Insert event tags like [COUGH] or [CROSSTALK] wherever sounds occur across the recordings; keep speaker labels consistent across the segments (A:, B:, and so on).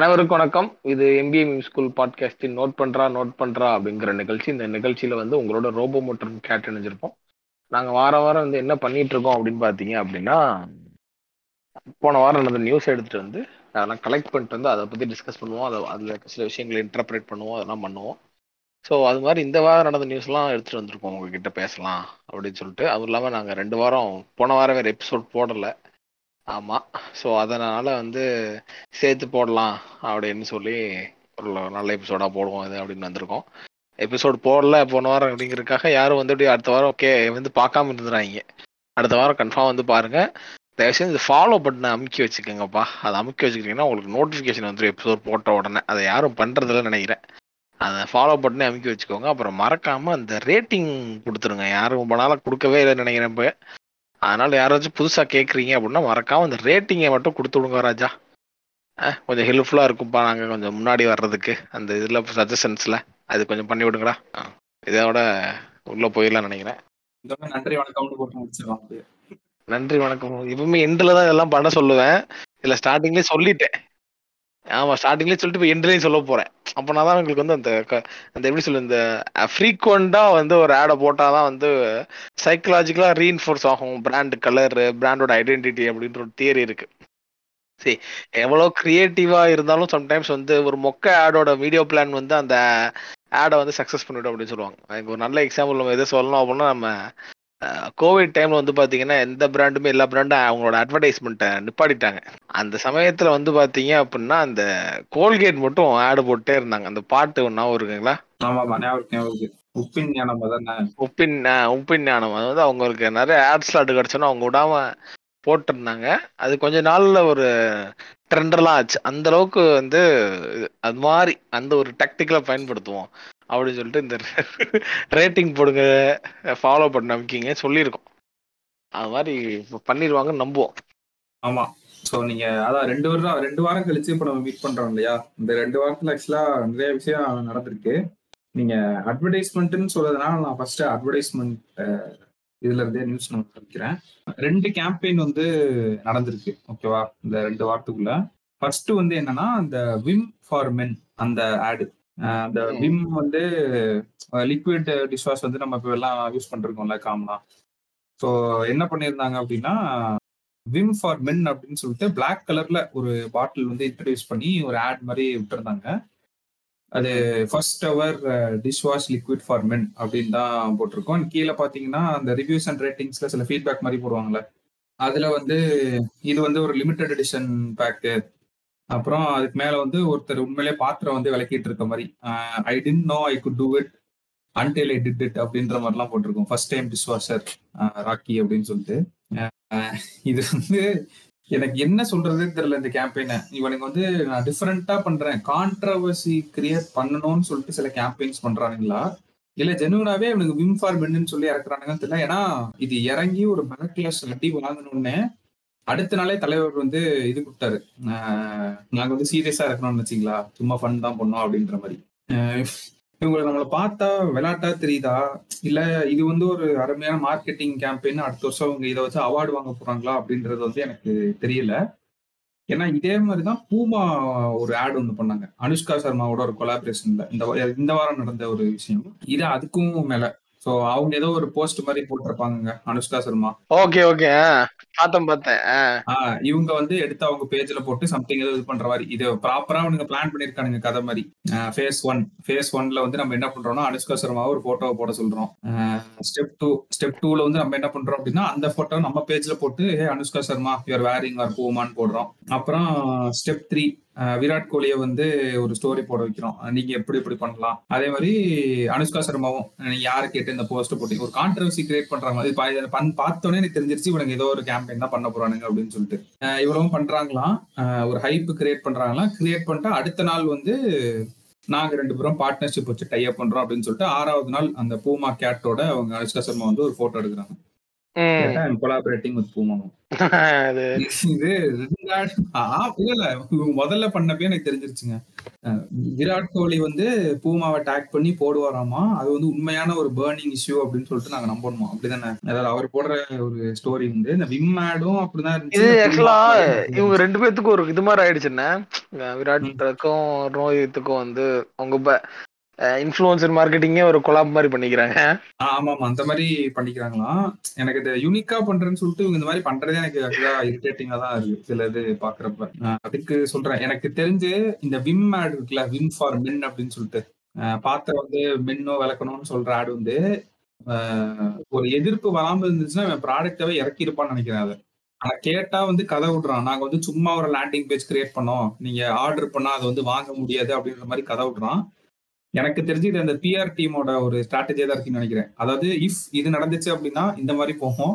A: அனைவருக்கும் வணக்கம். இது எம்பிஏ ஸ்கூல் பாட்காஸ்டின் நோட் பண்றா நோட் பண்றா அப்படிங்கிற நிகழ்ச்சி. இந்த நிகழ்ச்சியில வந்து உங்களோட ரோபோ மோட்டர் கேட் இணைஞ்சிருப்போம். நாங்க வார வாரம் வந்து என்ன பண்ணிட்டு இருக்கோம் அப்படின்னு பாத்தீங்க அப்படின்னா போன வாரம் நடந்த நியூஸ் எடுத்துட்டு வந்து அதெல்லாம் கலெக்ட் பண்ணிட்டு வந்து அதை பத்தி டிஸ்கஸ் பண்ணுவோம். அதை அதுல சில விஷயங்களை இன்டர்பிரேட் பண்ணுவோம் அதெல்லாம் பண்ணுவோம். ஸோ அது மாதிரி இந்த வாரம் நடந்த நியூஸ்லாம் எடுத்துட்டு வந்திருக்கோம். உங்ககிட்ட பேசலாம் அப்படின்னு சொல்லிட்டு. அதுவும் இல்லாமல் நாங்கள் ரெண்டு வாரம் போன வாரம் வேறு எபிசோட் போடலை. ஆமாம் ஸோ அதனால வந்து சேர்த்து போடலாம் அப்படின்னு சொல்லி ஒரு நல்ல எபிசோடாக போடுவோம் இது அப்படின்னு வந்திருக்கோம். எபிசோட் போடல போன வாரம் அப்படிங்கிறதுக்காக யாரும் வந்து அப்படி அடுத்த வாரம் ஓகே வந்து பார்க்காம இருந்துடுறாங்க அடுத்த வாரம் கன்ஃபார்ம் வந்து பாருங்க. தயவுசெய்து இந்த ஃபாலோ பட்டனை அமுக்கி வச்சுக்கோங்கப்பா. அதை அமுக்கி வச்சுக்கிட்டீங்கன்னா உங்களுக்கு நோட்டிஃபிகேஷன் வந்துடும் எபிசோட் போட்ட உடனே. அதை யாரும் பண்ணுறதில்ல நினைக்கிறேன். அதை ஃபாலோ பட்டனே அமுக்கி வச்சுக்கோங்க. அப்புறம் மறக்காமல் அந்த ரேட்டிங் கொடுத்துருங்க. யாரும் ரொம்ப நாளாக கொடுக்கவே இல்லைன்னு நினைக்கிறேன் இப்போ. அதனால யாராச்சும் புதுசாக கேட்குறீங்க அப்படின்னா மறக்காம அந்த ரேட்டிங்கை மட்டும் கொடுத்து விடுங்க ராஜா. அஹ், கொஞ்சம் ஹெல்ப்ஃபுல்லாக இருக்கும்ப்பா நாங்கள் கொஞ்சம் முன்னாடி வர்றதுக்கு. அந்த இதில் சஜஷன்ஸில் அது கொஞ்சம் பண்ணி விடுங்கடா. ஆ, இதோட உள்ளே போயிடலாம் நினைக்கிறேன்.
B: நன்றி அப்படியே.
A: நன்றி வணக்கம். எப்பவுமே எண்டில் தான் இதெல்லாம் பண்ண சொல்லுவேன். இதில் ஸ்டார்டிங்லேயே சொல்லிட்டேன். ஆமாம் ஸ்டார்டிங்லேயே சொல்லிட்டு இப்போ எண்ட்லயும் சொல்ல போகிறேன் அப்போனா தான் உங்களுக்கு வந்து அந்த க- அந்த எப்படி சொல்லு இந்த ஃப்ரீக்வெண்டா வந்து ஒரு ஆடை போட்டால் தான் வந்து சைக்கலாஜிக்கலா ரீஇன்ஃபோர்ஸ் ஆகும். பிராண்ட் கலரு பிராண்டோட ஐடென்டிட்டி அப்படின்ற ஒரு தியரி இருக்கு. சரி எவ்வளோ கிரியேட்டிவா இருந்தாலும் சம்டைம்ஸ் வந்து ஒரு மொக்க ஆடோட வீடியோ பிளான் வந்து அந்த ஆடை வந்து சக்ஸஸ் பண்ணிவிடும் அப்படின்னு சொல்லுவாங்க. எனக்கு ஒரு நல்ல எக்ஸாம்பிள் நம்ம எதை சொல்லணும் அப்படின்னா நம்ம கோவிட் டைம்ல வந்து பாத்தீங்கன்னா எந்த பிராண்டுமே எல்லா பிராண்டும் அவங்களோட அட்வர்டைஸ்மெண்ட்டை நிப்பாட்டிட்டாங்க. அந்த சமயத்துல வந்து பாத்தீங்க அப்படின்னா அந்த கோல்கேட் மட்டும் ஆடு போட்டே இருந்தாங்க. அந்த பாட்டு ஒன்றா இருக்குங்களா.
B: உப்பின் ஞானம்
A: உப்பின் உப்பின் ஞானம். அது வந்து அவங்களுக்கு நிறைய ஆட் ஸ்லாட் கிடைச்சோன்னா அவங்க விடாம போட்டிருந்தாங்க. அது கொஞ்ச நாள்ல ஒரு ட்ரெண்டெல்லாம் ஆச்சு. அந்த அளவுக்கு வந்து அது மாதிரி அந்த ஒரு டெக்டிக்கலை பயன்படுத்துவோம். அப்படின்னு சொல்லிட்டு இந்த ரேட்டிங் போடுங்க ஃபாலோ பண்ண நம்பிக்கைங்க சொல்லியிருக்கோம். அது மாதிரி இப்போ பண்ணிடுவாங்கன்னு நம்புவோம்.
B: ஆமா. ஸோ நீங்க அதான் ரெண்டு வாரம் ரெண்டு வாரம் கழிச்சு இப்போ நம்ம மீட் பண்றோம் இல்லையா? இந்த ரெண்டு வாரத்துல ஆக்சுவலா நிறைய விஷயம் நடந்திருக்கு. நீங்க அட்வர்டைஸ்மெண்ட்னு சொல்றதுனால நான் ஃபர்ஸ்ட் அட்வர்டைஸ்மெண்ட் இதுல இருந்தே நியூஸ் நான் படிக்கிறேன் ரெண்டு கேம்பெயின் வந்து நடந்திருக்கு ஓகேவா இந்த ரெண்டு வாரத்துக்குள்ள. ஃபர்ஸ்ட் வந்து என்னன்னா இந்த விம் ஃபார் மென் அந்த ஆடு அந்த. விம் வந்து லிக்விட் டிஷ்வாஷ் வந்து நம்ம இப்போ எல்லாம் யூஸ் பண்ணிருக்கோம்ல காமனா ஸோ என்ன பண்ணியிருந்தாங்க அப்படின்னா விம் ஃபார் மென் அப்படின்னு சொல்லிட்டு Black கலர்ல ஒரு பாட்டில் வந்து இன்ட்ரடியூஸ் பண்ணி ஒரு ஆட் மாதிரி விட்டுருந்தாங்க. அது first our dish wash liquid for men அப்படின்னு தான் போட்டிருக்கோம். கீழே பார்த்தீங்கன்னா அந்த ரிவ்யூஸ் அண்ட் ரேட்டிங்ஸ்ல சில ஃபீட்பேக் மாதிரி போடுவாங்கல்ல. அதுல வந்து இது வந்து ஒரு லிமிடெட் எடிஷன் பேக்கு அப்புறம் அதுக்கு மேல வந்து ஒருத்தர் உண்மையிலே பாத்திரம் வந்து விளக்கிட்டு இருக்க மாதிரி I didn't know I could do it until I did it அப்படின்ற மாதிரிலாம் போட்டிருக்கோம். ஃபர்ஸ்ட் டைம் டிஸ்வாஷர் ராக்கி அப்படின்னு சொல்லிட்டு. இது வந்து எனக்கு என்ன சொல்றதே தெரியல இந்த கேம்பெயினை இவனுக்கு வந்து நான் டிஃப்ரெண்டா பண்றேன். கான்ட்ரவர்சி கிரியேட் பண்ணணும்னு சொல்லிட்டு சில கேம்பெயின்ஸ் பண்றானுங்களா? இல்ல ஜெனுவனாவே இவனுக்கு விம் ஃபார் மென்னு சொல்லி இறக்குறானுங்கன்னு தெரியல. ஏன்னா இது இறங்கி ஒரு பேக்லாஸ் அடி வாங்கணும்னு அடுத்த நாளே தலைவர் வந்து இது கொடுத்தாரு. நாங்க வந்து சீரியஸா இருக்கணும்னு வச்சுங்களா சும்மா ஃபன் தான் பண்ணோம் அப்படின்ற மாதிரி. இவங்களை நம்மளை பார்த்தா விளையாட்டா தெரியுதா? இல்ல இது வந்து ஒரு அருமையான மார்க்கெட்டிங் கேம்பெயின் அடுத்த வருஷம் அவங்க இதை வச்சு அவார்டு வாங்க போறாங்களா அப்படின்றது வந்து எனக்கு தெரியல. ஏன்னா இதே மாதிரி தான் பூமா ஒரு ஆட் ஒன்று பண்ணாங்க. அனுஷ்கா சர்மாவோட ஒரு கொலாபரேஷன்ல இந்த இந்த வாரம் நடந்த ஒரு விஷயம். இது அதுக்கும் மேல. ஸோ அவங்க ஏதோ ஒரு போஸ்ட் மாதிரி போட்டிருப்பாங்க அனுஷ்கா சர்மா.
A: ஓகே ஓகே பார்த்தேன் பார்த்தேன்
B: இவங்க வந்து எடுத்து அவங்க பேஜ்ல போட்டு சம்திங் ஏதோ இது பண்ற மாதிரி. இது ப்ராப்பரா அவனுங்க பிளான் பண்ணிருக்கானுங்க கதை மாதிரி. ஃபேஸ் ஒன் ஃபேஸ் ஒன்ல வந்து நம்ம என்ன பண்றோம்னா அனுஷ்கா சர்மாவை ஒரு போட்டோவை போட சொல்றோம். ஸ்டெப் டூ ஸ்டெப் டூல வந்து நம்ம என்ன பண்றோம் அப்படின்னா அந்த போட்டோ நம்ம பேஜ்ல போட்டு Anushka Sharma your wearing our பூமான்னு போடுறோம். அப்புறம் ஸ்டெப் த்ரீ விராட் கோலியை வந்து ஒரு ஸ்டோரி போட வைக்கிறோம். நீங்க எப்படி எப்படி பண்ணலாம்? அதே மாதிரி அனுஷ்கா சர்மாவும் நீங்க யாரை கேட்டு இந்த போஸ்ட் போட்டு ஒரு கான்ட்ரவர்சி கிரியேட் பண்ற மாதிரி பா- இதை பண்- பார்த்தோன்னே எனக்கு தெரிஞ்சிருச்சு இவனுக்கு ஏதோ ஒரு கேம்பெயின் தான் பண்ண போறானுங்க அப்படின்னு சொல்லிட்டு. இவ்வளவும் பண்றாங்களாம் ஒரு ஹைப் கிரியேட் பண்றாங்களாம் கிரியேட் பண்ணிட்டு அடுத்த நாள் வந்து நாங்க ரெண்டு பேரும் பார்ட்னர்ஷிப் வச்சு டைப் பண்றோம் அப்படின்னு சொல்லிட்டு ஆறாவது நாள் அந்த பூமா கேட்டோட அவங்க அனுஷ்கா சர்மா வந்து ஒரு போட்டோ எடுக்கிறாங்க. [LAUGHS] முதல்ல பண்ணப்பே எனக்கு தெரிஞ்சிருச்சுங்க. விராட் கோலி வந்து பூமாவை டேக் பண்ணி போடுவாராமா? அது வந்து உண்மையான ஒரு பேர்னிங் இஷ்யூ அப்படின்னு சொல்லிட்டு நாங்க நம்பணுமா அப்படிதானே? அதாவது அவர் போடுற ஒரு ஸ்டோரி வந்து இந்த விம் ஆடும் அப்படிதான் இருந்துச்சு.
A: ஆக்சுவலா இவங்க ரெண்டு பேத்துக்கும் ஒரு இது மாதிரி ஆயிடுச்சுன்னா விராட்டுக்கும் ரோஹித்துக்கும் வந்து அவங்க இன்ஃப்ளூயன்சர் மார்க்கெட்டிங்கே ஒரு கொலாப் மாதிரி பண்ணிக்கிறாங்க.
B: ஆமா ஆமா அந்த மாதிரி பண்ணிக்கிறாங்களாம். எனக்கு இது யூனிக்கா பண்றேன்னு சொல்லிட்டு இவங்க இந்த மாதிரி பண்றதே எனக்கு ஆக்சுவலா இரிட்டேட்டிங்கா தான் இருக்கு சில இது பாக்குறப்ப அதுக்கு சொல்றேன் எனக்கு தெரிஞ்சு இந்த விம் ஆட் இருக்குல்ல விம் ஃபார் மென் அப்படின்னு சொல்லிட்டு பாத்திரம் வந்து மென்னோ விளக்கணும்னு சொல்ற ஆடு வந்து ஒரு எதிர்ப்பு வராமல் இருந்துச்சுன்னா அவன் ப்ராடக்டாவே இறக்கி இருப்பான்னு நினைக்கிறேன் அதை. ஆனா கேட்டா வந்து கதை விடுறான். நாங்க வந்து சும்மா ஒரு லேண்டிங் பேஜ் கிரியேட் பண்ணோம். நீங்க ஆர்டர் பண்ணா அதை வந்து வாங்க முடியாது அப்படின்ற மாதிரி கதை விடுறான். எனக்கு தெரிஞ்சு இது அந்த பிஆர் டீமோட ஒரு ஸ்ட்ராட்டஜியா தான் இருக்குன்னு நினைக்கிறேன். அதாவது இஃப் இது நடந்துச்சு அப்படின்னா இந்த மாதிரி போகும்.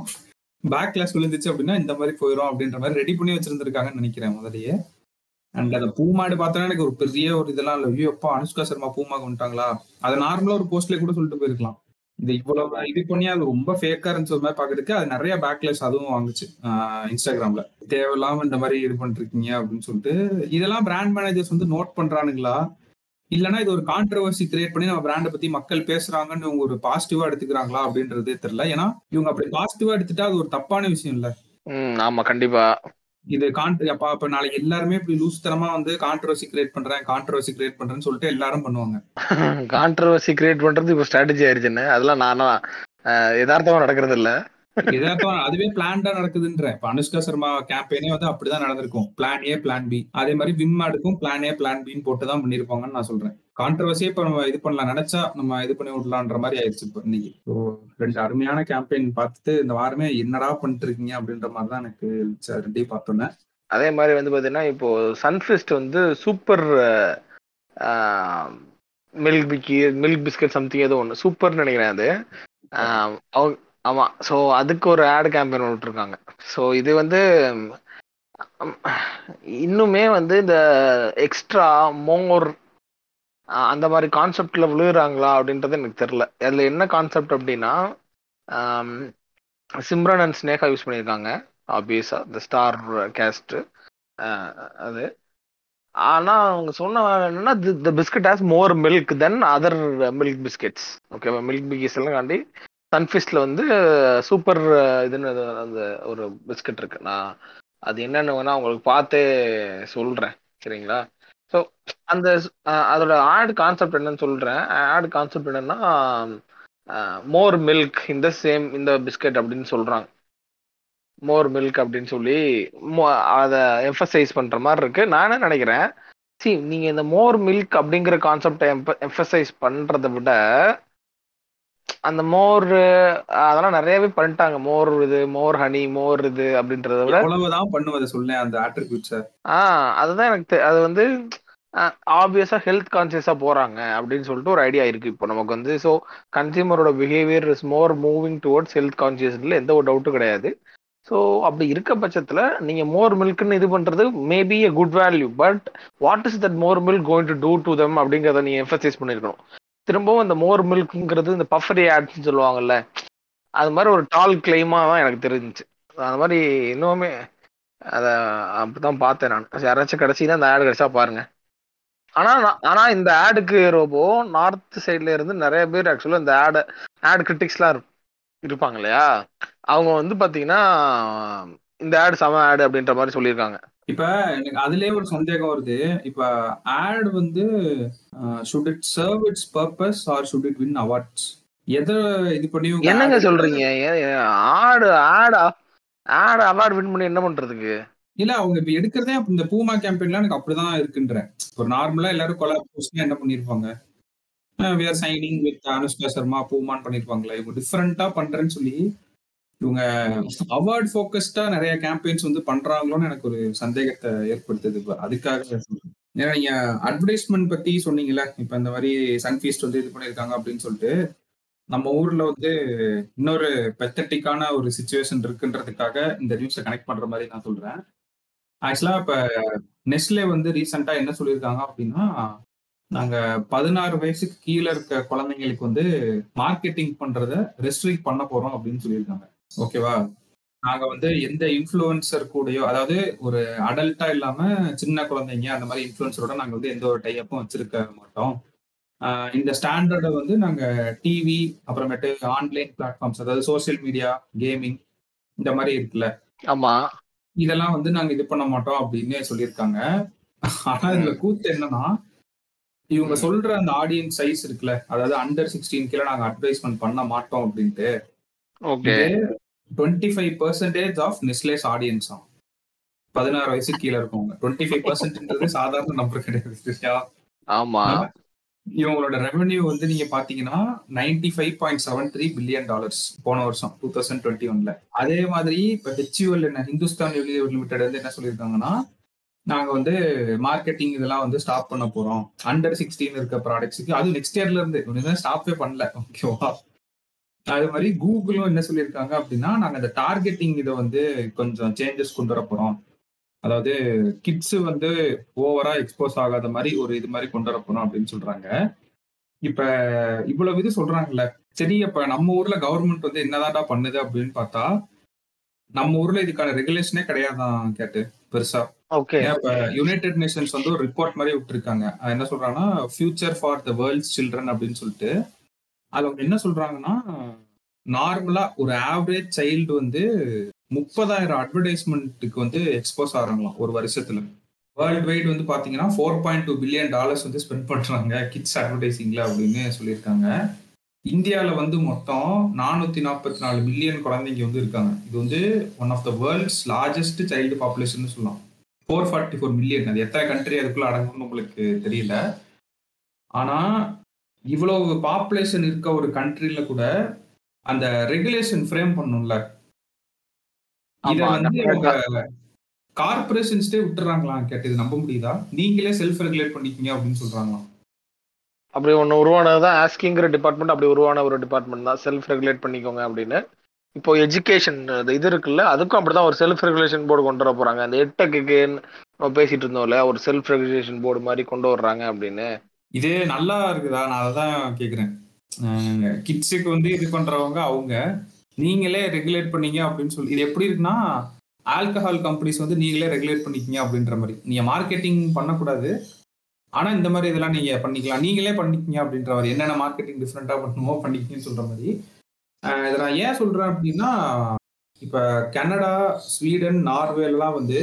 B: பேக் கிளாஸ் விழுந்துச்சு அப்படின்னா இந்த மாதிரி போயிடும் அப்படின்ற மாதிரி ரெடி பண்ணி வச்சிருந்திருக்காங்கன்னு நினைக்கிறேன் முதல்லயே. அண்ட் அந்த பூமாடு பார்த்தோன்னா எனக்கு ஒரு பெரிய ஒரு இதெல்லாம் இல்லை. ஐயோ அப்பா அனுஷ்கா சர்மா பூமா வந்துட்டாங்களா? அதை நார்மலா ஒரு போஸ்ட்ல கூட சொல்லிட்டு போயிருக்கலாம். இது இவ்வளவு இது பண்ணி அது ரொம்ப ஃபேக்கா இருந்துச்சு ஒரு மாதிரி பாக்குறதுக்கு அது நிறைய பேக்லெஸ் அதுவும் வாங்குச்சு இன்ஸ்டாகிராம்ல தேவையில்லாம இந்த மாதிரி இது பண்ணிருக்கீங்க அப்படின்னு சொல்லிட்டு இதெல்லாம் பிராண்ட் மேனேஜர்ஸ் வந்து நோட் பண்றானுங்களா? இல்லைன்னா இது ஒரு கான்ட்ரவர்சி கிரியேட் பண்ணி நம்ம பிராண்டை பத்தி மக்கள் பேசுறாங்கன்னு இவங்க ஒரு பாசிட்டிவா எடுத்துக்கிறாங்களா அப்படின்றதே தெரியல. ஏன்னா இவங்க அப்படி பாசிட்டிவா எடுத்துட்டா அது ஒரு தப்பான விஷயம் இல்ல.
A: ஆமா கண்டிப்பா.
B: இது கான்ட்ரி அப்ப அப்ப நாளைக்கு எல்லாருமே இப்படி லூஸ் தரமா வந்து கான்ட்ரவர்சி கிரியேட் பண்றேன் கான்ட்ரவர்சி கிரியேட் பண்றேன்னு சொல்லிட்டு எல்லாரும் பண்ணுவாங்க. [LAUGHS]
A: கான்ட்ரவர்சி கிரியேட் பண்றது இப்போ ஸ்ட்ராட்டஜி ஆயிடுச்சுன்னு அதெல்லாம் நானா யதார்த்தமா நடக்கிறது இல்ல.
B: இதான் அதுவே பிளான்டா நடக்குதுன்ற. இப்ப அனுஷ்கா சர்மா கேம்பெயினே வந்து அப்படிதான் நடந்திருக்கும். பிளான் ஏ பிளான் பி அதே மாதிரி விம் ஆடுக்கும் பிளான் ஏ பிளான் பின்னு போட்டு தான் பண்ணிருப்பாங்கன்னு நான் சொல்றேன். கான்ட்ரவர்சியே இப்ப நம்ம இது பண்ணலாம். நினைச்சா நம்ம இது பண்ணி விடலான்ற மாதிரி ஆயிடுச்சு இப்போ இன்னைக்கு. ஸோ ரெண்டு அருமையான கேம்பெயின் பார்த்துட்டு இந்த வாரமே என்னடா பண்ணிட்டு இருக்கீங்க அப்படின்ற மாதிரி தான் எனக்கு ரெண்டையும் பார்த்தோன்னே.
A: அதே மாதிரி வந்து பாத்தீங்கன்னா இப்போ சன்ஃபிஸ்ட் வந்து super milk piggy milk biscuit something ஏதோ ஒன்று சூப்பர்னு நினைக்கிறேன் அது. அவங்க ஆமா. ஸோ அதுக்கு ஒரு ஆட் கேம்பெயின் விட்டுருக்காங்க. ஸோ இது வந்து இன்னுமே வந்து இந்த எக்ஸ்ட்ரா மோர் அந்த மாதிரி கான்செப்டில் விழுகிறாங்களா அப்படின்றது எனக்கு தெரில அதில் என்ன கான்செப்ட் அப்படின்னா சிம்ரன் அண்ட் ஸ்னேகா யூஸ் பண்ணியிருக்காங்க. ஆப்வியஸா இந்த ஸ்டார் கேஸ்ட் அது. ஆனால் அவங்க சொன்ன என்னன்னா the biscuit has more milk than other milk biscuits ஓகேவா மில்க் பிஸ்கெட்ஸ் எல்லாம் காண்டி சன்ஃபிஸ்ட்ல வந்து சூப்பர் இதுன்னு அந்த ஒரு பிஸ்கட் இருக்கு. நான் அது என்னன்னு வேணா உங்களுக்கு பார்த்தே சொல்றேன். சரிங்களா? ஸோ அந்த அதோட ஆட் கான்செப்ட் என்னன்னு சொல்றேன். ஆட் கான்செப்ட் என்னன்னா மோர் மில்க் இந்த சேம் இந்த பிஸ்கட் அப்படின்னு சொல்றாங்க. மோர் மில்க் அப்படின்னு சொல்லி மோ- அதை எம்ஃபசைஸ் பண்ற மாதிரி இருக்கு. நான் என்ன நினைக்கிறேன் சி நீங்க இந்த மோர் மில்க் அப்படிங்கிற கான்செப்டை எம்ஃபசைஸ் பண்றதை விட அந்த மோர் அதெல்லாம் நிறையவே பண்ணிட்டாங்க. மோர் இது மோர் ஹனி மோர் இது அப்படின்றத விட.
B: எவ்வளவுதான் பண்ணுவதை சொல்லேன் அந்த ஆட்ரிபியூட்ஸை
A: ஆ அதுதான் எனக்கு அது வந்து ஆப்வியஸா ஹெல்த் கான்சியஸா போறாங்க அப்படின்னு சொல்லிட்டு ஒரு ஐடியா இருக்கு இப்போ நமக்கு வந்து. So கன்சியூமரோட behaviour is more moving towards health கான்சியஸ்ல எந்த ஒரு டவுட்டும் கிடையாது. ஸோ அப்படி இருக்க பட்சத்துல நீங்க மோர் மில்க்னு இது பண்றது maybe a good value but what is that more milk going to do to them அப்படிங்கிறத நீங்க எம்பசைஸ் பண்ணிருக்கணும். திரும்பவும் இந்த மோர் மில்க்ங்கிறது இந்த பஃபரி ஆட்ஸ்னு சொல்லுவாங்கல்ல அது மாதிரி ஒரு டால் கிளைமா தான் எனக்கு தெரிஞ்சுச்சு. அது மாதிரி இன்னுமே அதை அப்படிதான் பார்த்தேன் நான். யாராச்சும் கடைசினா அந்த ஆடு கிடைச்சா பாருங்க. ஆனா நான்- ஆனா இந்த ஆடுக்கு ரோபோ நார்த் சைட்ல இருந்து நிறைய பேர் ஆக்சுவலா இந்த ஆடு ஆட் கிரிட்டிக்ஸ்லாம் இருப்பாங்க இல்லையா? அவங்க வந்து பாத்தீங்கன்னா இந்த ஆடு செம ஆடு அப்படின்ற மாதிரி சொல்லியிருக்காங்க.
B: இப்ப எனக்கு அதுலயே ஒரு சந்தேகம் வருது. இப்ப ஆட் வந்து should it serve its purpose or should it win awards எதை இது பண்ணி
A: என்னங்க சொல்றீங்க? ஆடு ஆடா ஆடு அவார்டு வின் பண்ணி என்ன பண்றதுக்கு?
B: இல்ல அவங்க இப்ப எடுக்கிறதே இந்த பூமா கேம்பெயின்ல எனக்கு அப்படிதான் இருக்குன்றேன் ஒரு நார்மலா எல்லாரும் கொலாபரேஷன் என்ன பண்ணிருப்பாங்க? We are signing with Anushka Sharma பூமான் பண்ணிருப்பாங்களா. இவங்க டிஃப்ரெண்டா பண்றேன்னு சொல்லி இவங்க அவார்ட் ஃபோக்கஸ்டா நிறைய கேம்பெயின்ஸ் வந்து பண்றாங்களோன்னு எனக்கு ஒரு சந்தேகத்தை ஏற்படுத்துது. இப்போ அதுக்காக ஏன்னா நீங்க அட்வர்டைஸ்மெண்ட் பத்தி சொன்னீங்கல்ல இப்ப இந்த மாதிரி சன்ஃபீஸ்ட் வந்து இது பண்ணிருக்காங்க அப்படின்னு சொல்லிட்டு நம்ம ஊர்ல வந்து இன்னொரு பெத்தட்டிக்கான ஒரு சுச்சுவேஷன் இருக்குன்றதுக்காக இந்த நியூஸை கனெக்ட் பண்ற மாதிரி நான் சொல்றேன். ஆக்சுவலா இப்ப நெஸ்லே வந்து ரீசெண்டா என்ன சொல்லியிருக்காங்க அப்படின்னா நாங்க பதினாறு வயசுக்கு கீழே இருக்க குழந்தைங்களுக்கு வந்து மார்க்கெட்டிங் பண்றத ரெஸ்ட்ரிக்ட் பண்ண போறோம் அப்படின்னு சொல்லியிருக்காங்க. ஓகேவா? நாங்க வந்து எந்த இன்ஃப்ளூயன்சர் கூடயோ அதாவது ஒரு அடல்ட்டா இல்லாம சின்ன குழந்தைங்க அந்த மாதிரி இன்ஃப்ளூயன்சரோட நாங்க வந்து எந்த ஒரு டைப்பும் வச்சிருக்க மாட்டோம். இந்த ஸ்டாண்டர்டை வந்து நாங்க டிவி அப்புறமேட்டு ஆன்லைன் பிளாட்ஃபார்ம்ஸ் அதாவது சோஷியல் மீடியா கேமிங் இந்த மாதிரி இருக்குல்ல.
A: ஆமா.
B: இதெல்லாம் வந்து நாங்க இது பண்ண மாட்டோம் அப்படின்னு சொல்லியிருக்காங்க. ஆனா இதுல கூத்து என்னன்னா இவங்க சொல்ற அந்த ஆடியன்ஸ் சைஸ் இருக்குல்ல அதாவது அண்டர் சிக்ஸ்டீன் கீழே நாங்க அட்வைஸ்மெண்ட் பண்ண மாட்டோம் அப்படின்ட்டு.
A: Okay.
B: Twenty five percentage of Nestle's audience ஆகும். பதினாறு வயசு கீழே இருக்கவங்க. டுவெண்ட்டி ஃபைவ் பர்சன்ட்ன்றது சாதாரண நம்பர் கிடையாது?
A: ஆமா.
B: இவங்களோட ரெவென்யூ வந்து நீங்க பாத்தீங்கன்னா ninety five point seven three billion dollars போன வருஷம் டூ தௌசண்ட் டுவெண்ட்டி ஒன்ல அதே மாதிரி இப்ப ஹெச்யூஎல் என்ன ஹிந்துஸ்தான் யூனிவர் லிமிடெட் வந்து என்ன சொல்லியிருக்காங்கன்னா நாங்க வந்து மார்க்கெட்டிங் இதெல்லாம் வந்து ஸ்டாப் பண்ண போறோம். அண்டர் சிக்ஸ்டீன் இருக்க ப்ராடக்ட்ஸுக்கு அது நெக்ஸ்ட் இயர்ல இருந்து. ஸ்டாப்பே பண்ணல ஓகேவா அது மாதிரி கூகுளும் என்ன சொல்லியிருக்காங்க அப்படின்னா நாங்க இந்த டார்கெட்டிங் இதை வந்து கொஞ்சம் சேஞ்சஸ் கொண்டு வர போறோம். அதாவது கிட்ஸ் வந்து ஓவரா எக்ஸ்போஸ் ஆகாத மாதிரி ஒரு இது மாதிரி கொண்டு வர அப்படின்னு சொல்றாங்க. இப்ப இவ்வளவு இது சொல்றாங்கல்ல. சரி அப்ப நம்ம ஊர்ல கவர்மெண்ட் வந்து என்னதான்டா பண்ணுது அப்படின்னு பார்த்தா நம்ம ஊர்ல இதுக்கான ரெகுலேஷனே கிடையாதான் கேட்டு பெருசா. இப்ப யுனைடெட் நேஷன்ஸ் வந்து ஒரு ரிப்போர்ட் மாதிரி விட்டுருக்காங்க. அது என்ன சொல்றாங்கன்னா future for the world's children அப்படின்னு சொல்லிட்டு அது அவங்க என்ன சொல்றாங்கன்னா நார்மலா ஒரு ஆவரேஜ் சைல்டு வந்து முப்பதாயிரம் அட்வர்டைஸ்மெண்ட்டுக்கு வந்து எக்ஸ்போஸ் ஆகிறாங்களாம் ஒரு வருஷத்துல. வேர்ல்டு வைடு வந்து பாத்தீங்கன்னா four point two billion dollars வந்து ஸ்பெண்ட் பண்றாங்க கிட்ஸ் அட்வர்டைசிங்ல அப்படின்னு சொல்லியிருக்காங்க. இந்தியாவில் வந்து மொத்தம் நானூற்றி நாற்பத்தி நாலு மில்லியன் குழந்தைங்க வந்து இருக்காங்க. இது வந்து one of the world's largest child population சொல்லலாம். ஃபோர் ஃபார்ட்டி ஃபோர் மில்லியன் அது எத்தனை கண்ட்ரி அதுக்குள்ளே அடங்கும்னு உங்களுக்கு தெரியல. ஆனால் இவ்வளவு பாப்புலேஷன் இருக்க ஒரு கண்ட்ரில கூட அந்த ரெகுலேஷன் ஃப்ரேம் பண்ணும்ல. இத வந்து கார்பரேஷன்ஸ்டே விட்டுறாங்களாம். கேட்டு இது நம்ப முடியுதா? நீங்களே செல்ஃப் ரெகுலேட் பண்ணிக்கீங்க அப்படின்னு சொல்றாங்களாம்.
A: அப்படி ஒன்று உருவானதுதான் ஆஸ்கிங்கிற டிபார்ட்மெண்ட் அப்படி உருவான ஒரு டிபார்ட்மெண்ட் தான். செல்ஃப் ரெகுலேட் பண்ணிக்கோங்க அப்படின்னு. இப்போ எஜுகேஷன் இது இருக்குல்ல அதுக்கும் அப்படிதான் ஒரு செல்ஃப் ரெகுலேஷன் போர்டு கொண்டு வர போறாங்க. அந்த எட்டக்கு நம்ம பேசிட்டு இருந்தோம்ல ஒரு செல்ஃப் ரெகுலேஷன் போர்டு மாதிரி கொண்டு வர்றாங்க அப்படின்னு.
B: இது நல்லா இருக்குதா? நான் அதான் கேக்குறேன். கிட்ஸுக்கு வந்து இது பண்றவங்க அவங்க நீங்களே ரெகுலேட் பண்ணீங்க அப்படின்னு சொல்லி இது எப்படி இருக்குன்னா ஆல்கஹால் கம்பெனிஸ் வந்து நீங்களே ரெகுலேட் பண்ணிக்கீங்க அப்படின்ற மாதிரி. நீங்க மார்க்கெட்டிங் பண்ணக்கூடாது. ஆனா இந்த மாதிரி இதெல்லாம் நீங்க பண்ணிக்கலாம். நீங்களே பண்ணிக்கீங்க அப்படின்ற மாதிரி. என்னென்ன மார்க்கெட்டிங் டிஃப்ரெண்டா பண்ணுமோ பண்ணிக்கீங்கன்னு சொல்ற மாதிரி. இதை நான் ஏன் சொல்றேன் அப்படின்னா இப்ப கனடா ஸ்வீடன் நார்வேலாம் வந்து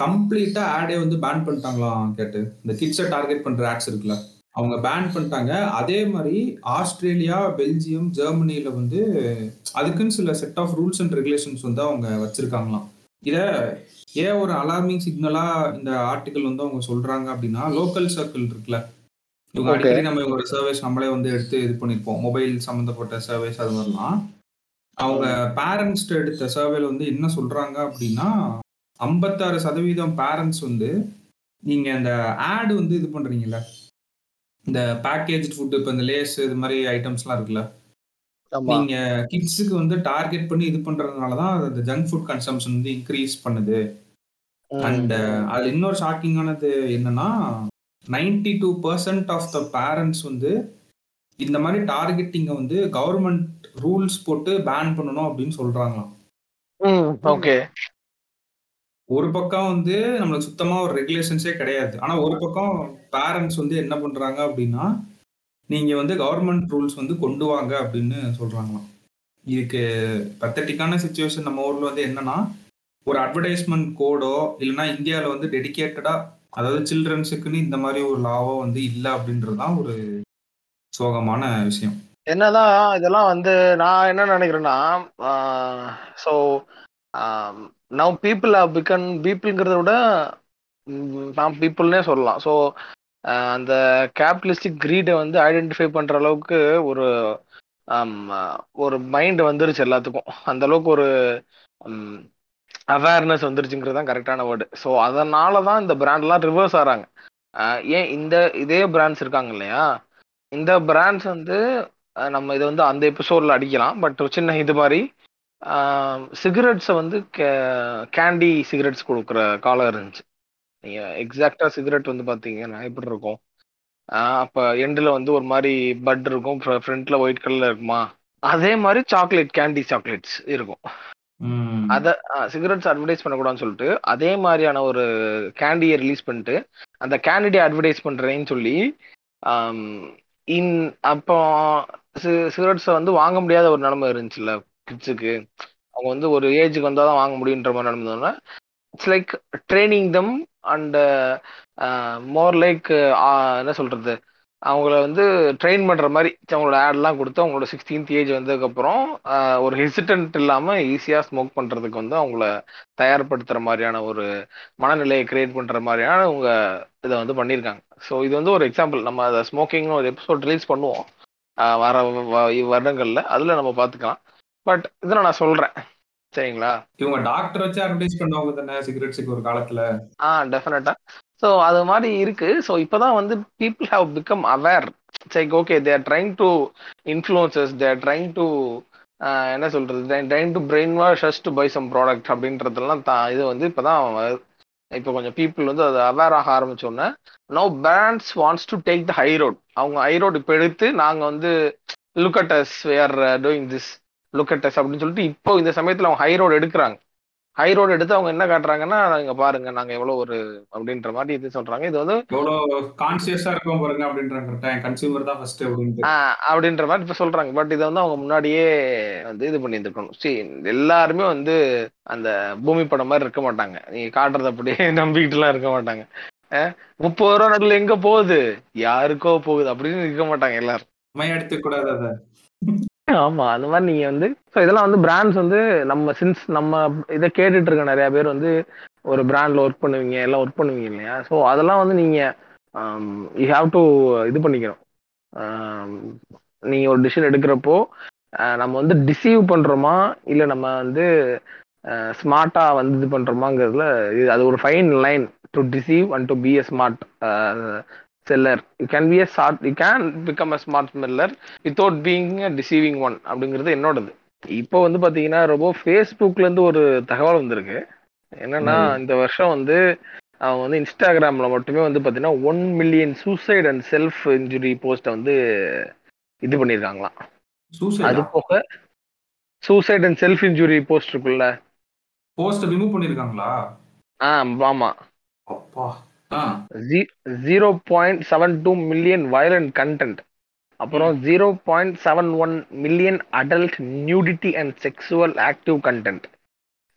B: கம்ப்ளீட்டா ஆடே வந்து பேன் பண்ணிட்டாங்களாம் கேட்டு. இந்த கிட்ஸை டார்கெட் பண்ற ஆட்ஸ் இருக்குல்ல. அவங்க பேன் பண்ணிட்டாங்க. அதே மாதிரி ஆஸ்திரேலியா பெல்ஜியம் ஜெர்மனில வந்து அதுக்குன்னு சில set of rules and regulations வந்து அவங்க வச்சிருக்காங்களாம். இத ஏன் ஒரு அலார்மிங் சிக்னலா இந்த ஆர்டிகல் வந்து அவங்க சொல்றாங்க அப்படின்னா லோக்கல் சர்க்கிள் இருக்குல்ல. இவங்க. அடிக்கடி நம்ம இவங்களோட சர்வேஸ் நம்மளே வந்து எடுத்து இது பண்ணிருப்போம். மொபைல் சம்மந்தப்பட்ட சர்வேஸ் அது மாதிரிலாம். அவங்க பேரண்ட்ஸ் எடுத்த சர்வேல வந்து என்ன சொல்றாங்க அப்படின்னா ஐம்பத்தாறு சதவீதம் பேரண்ட்ஸ் வந்து நீங்க இந்த ஆட் வந்து இது பண்றீங்கல்ல? இந்த பேக்கேஜ் ஃபுட் இப்போ இந்த லேஸ் இது மாதிரி ஐட்டம்ஸ்லாம் இருக்குல்ல? நீங்க கிட்ஸுக்கு வந்து டார்கெட் பண்ணி இது பண்றதுனால தான் அந்த ஜங்க் ஃபுட் கன்சம்ஷன் வந்து இன்க்ரீஸ் பண்ணுது. அண்ட் அதுல இன்னொரு ஷாக்கிங்கானது என்னன்னா ninety two percent of the parents வந்து இந்த மாதிரி டார்கெட்டிங்கை வந்து கவர்மெண்ட் ரூல்ஸ் போட்டு பேன் பண்ணணும் அப்படின்னு சொல்றாங்களாம்.
A: ஓகே
B: ஒரு பக்கம் வந்து நம்மளுக்கு சுத்தமா ஒரு ரெகுலேஷன்ஸே கிடையாது. ஆனா ஒரு பக்கம் பேரண்ட்ஸ் வந்து என்ன பண்றாங்க அப்படின்னா நீங்க வந்து கவர்மெண்ட் ரூல்ஸ் வந்து கொண்டு வாங்க அப்படின்னு சொல்றாங்களாம். இதுக்கு பத்தட்டிக்கான சுச்சுவேஷன் நம்ம ஊர்ல வந்து என்னன்னா ஒரு அட்வர்டைஸ்மெண்ட் கோடோ இல்லைன்னா இந்தியாவில் வந்து டெடிக்கேட்டடா அதாவது சில்ட்ரன்ஸுக்குன்னு இந்த மாதிரி ஒரு லாவோ வந்து இல்லை அப்படின்றது தான் ஒரு சோகமான விஷயம்.
A: என்னதான் இதெல்லாம் வந்து நான் என்ன நினைக்கிறேன்னா so now people have begun பீப்புளுங்கிறத விட நான் நாம் பீப்புள்னே சொல்லலாம். ஸோ அந்த கேபிட்டலிஸ்டிக் க்ரீடை வந்து ஐடென்டிஃபை பண்ணுற அளவுக்கு ஒரு ஒரு மைண்ட் வந்துருச்சு எல்லாத்துக்கும். அந்த அளவுக்கு ஒரு அவேர்னஸ் வந்துருச்சுங்கிறது தான் கரெக்டான வேர்டு ஸோ அதனால தான் இந்த பிராண்ட்லாம் ரிவர்ஸ் ஆகிறாங்க ஏன் இந்த இதே பிராண்ட்ஸ் இருக்காங்க இல்லையா? இந்த பிராண்ட்ஸ் வந்து நம்ம இதை வந்து அந்த எபிசோடில் அடிக்கலாம். பட் ஒரு சின்ன இது மாதிரி சிகரெட்ஸை வந்து கேண்டி சிகரெட்ஸ் கொடுக்குற காலம் இருந்துச்சு. நீங்க எக்ஸாக்டா சிகரெட் வந்து பாத்தீங்கன்னா எப்படி இருக்கும்? அப்ப எண்டில் வந்து ஒரு மாதிரி பட் இருக்கும் ஃப்ரண்ட்ல ஒயிட் கலர்ல இருக்குமா? அதே மாதிரி சாக்லேட் கேண்டி சாக்லேட்ஸ் இருக்கும். அத சிகரெட்ஸ் அட்வர்டைஸ் பண்ணக்கூடாதுன்னு சொல்லிட்டு அதே மாதிரியான ஒரு கேண்டியை ரிலீஸ் பண்ணிட்டு அந்த கேண்டிடே அட்வர்டைஸ் பண்றேன்னு சொல்லி இன் அப்போ சிகரெட்ஸை வந்து வாங்க முடியாத ஒரு நிலைமை இருந்துச்சுல்ல? கிட்ஸுக்கு அவங்க வந்து ஒரு ஏஜுக்கு வந்தால் தான் வாங்க முடியுன்ற மாதிரி நடந்ததுன்னா it's like training them and more like என்ன சொல்கிறது அவங்கள வந்து ட்ரெயின் பண்ணுற மாதிரி அவங்களோட ஆட்லாம் கொடுத்து அவங்களோட சிக்ஸ்டீன்த் ஏஜ் வந்ததுக்கப்புறம் uh, ஒரு ஹெசிடென்ட் இல்லாமல் ஈஸியாக ஸ்மோக் பண்ணுறதுக்கு வந்து அவங்கள தயார்படுத்துகிற மாதிரியான ஒரு மனநிலையை கிரியேட் பண்ணுற மாதிரியான அவங்க இதை வந்து பண்ணியிருக்காங்க. ஸோ இது வந்து ஒரு எக்ஸாம்பிள் நம்ம அதை ஸ்மோக்கிங்னு ஒரு எபிசோட் ரிலீஸ் பண்ணுவோம். வர வ- அதில் நம்ம பார்த்துக்கலாம். பட் இதில் நான் சொல்றேன். சரிங்களா?
B: இவங்க டாக்டர் வச்சு அட்வர்டைஸ் பண்ணுவாங்க தானே சிகரெட்ஸுக்கு ஒரு காலத்துல?
A: ஆ டெஃபினட்டா ஸோ அது மாதிரி இருக்கு. ஸோ இப்போதான் வந்து people have become aware like okay they're trying to influences they're trying to என்ன சொல்றது? Trying to brainwash to buy some product அப்படின்றதெல்லாம் தா இது வந்து இப்போதான் இப்போ கொஞ்சம் பீப்புள் வந்து அதை அவேர் ஆக ஆரம்பிச்சோன்னே no brands wants to take the high road அவங்க ஹை ரோட் இப்போ எடுத்து நாங்கள் வந்து look at us we're doing this look at அப்படின்னு சொல்லிட்டு இப்போ இந்த சமயத்தில் அவங்க ஹை ரோடு எடுக்கிறாங்க. ஹை ரோடு எடுத்து அவங்க என்ன காட்டுறாங்கன்னா இங்க பாருங்க நாங்க எவ்வளவு ஒரு அப்படின்ற மாதிரி இது சொல்றாங்க. இது வந்து
B: கான்சியஸா இருக்கோம் பாருங்க அப்படின்றாங்க. கன்சியூமர் தான் ஃபர்ஸ்ட்
A: அப்படின்ற மாதிரி இப்ப சொல்றாங்க. பட் இதை வந்து அவங்க முன்னாடியே வந்து இது பண்ணி இருந்திருக்கணும் சரி எல்லாருமே வந்து அந்த பூமி படம் மாதிரி இருக்க மாட்டாங்க. நீங்க காட்டுறத அப்படியே [LAUGHS] நம்பிக்கிட்டு எல்லாம் இருக்க மாட்டாங்க. முப்பது ரூபா நடுவில் எங்க போகுது? யாருக்கோ போகுது அப்படின்னு இருக்க மாட்டாங்க எல்லாரும்.
B: மை எடுத்துக்க கூடாது அதை.
A: ஆமா அந்த மாதிரி நீங்க வந்து ஸோ இதெல்லாம் வந்து பிராண்ட்ஸ் வந்து நம்ம சின்ஸ் நம்ம இதை கேட்டுட்டு இருக்க நிறைய பேர் வந்து ஒரு பிராண்ட்ல ஒர்க் பண்ணுவீங்க எல்லாம் ஒர்க் பண்ணுவீங்க இல்லையா? ஸோ அதெல்லாம் வந்து நீங்க யூ ஹாவ் டு இது பண்ணிக்கணும். Um, நீங்க ஒரு டிசிஷன் எடுக்கிறப்போ நம்ம வந்து டிசீவ் பண்றோமா? இல்லை நம்ம வந்து ஸ்மார்ட்டா வந்து இது பண்றோமாங்கிறதுல இது அது ஒரு fine line to deceive and to be a smart seller you can be a smart you can become a smart seller without being deceiving one அப்படிங்கிறது என்னோடது. இப்போ வந்து பாத்தீங்கன்னா ரொம்ப ஃபேஸ்புக்ல இருந்து ஒரு தகவல் வந்திருக்கு. என்னன்னா. இந்த வருஷம் வந்து அவங்க வந்து இன்ஸ்டாகிராம்ல மட்டுமே வந்து பாத்தீங்கன்னா one million suicide and self injury போஸ்ட்டை வந்து இது பண்ணியிருக்காங்களாம் அது போக suicide and self injury post இருக்குல்ல
B: போஸ்ட் ரிமூவ் பண்ணிருக்காங்களா?
A: ஆ ஆமா.
B: அப்பா.
A: Zero point seven two million violent content அப்புறம் zero point seven one million adult nudity and sexual active content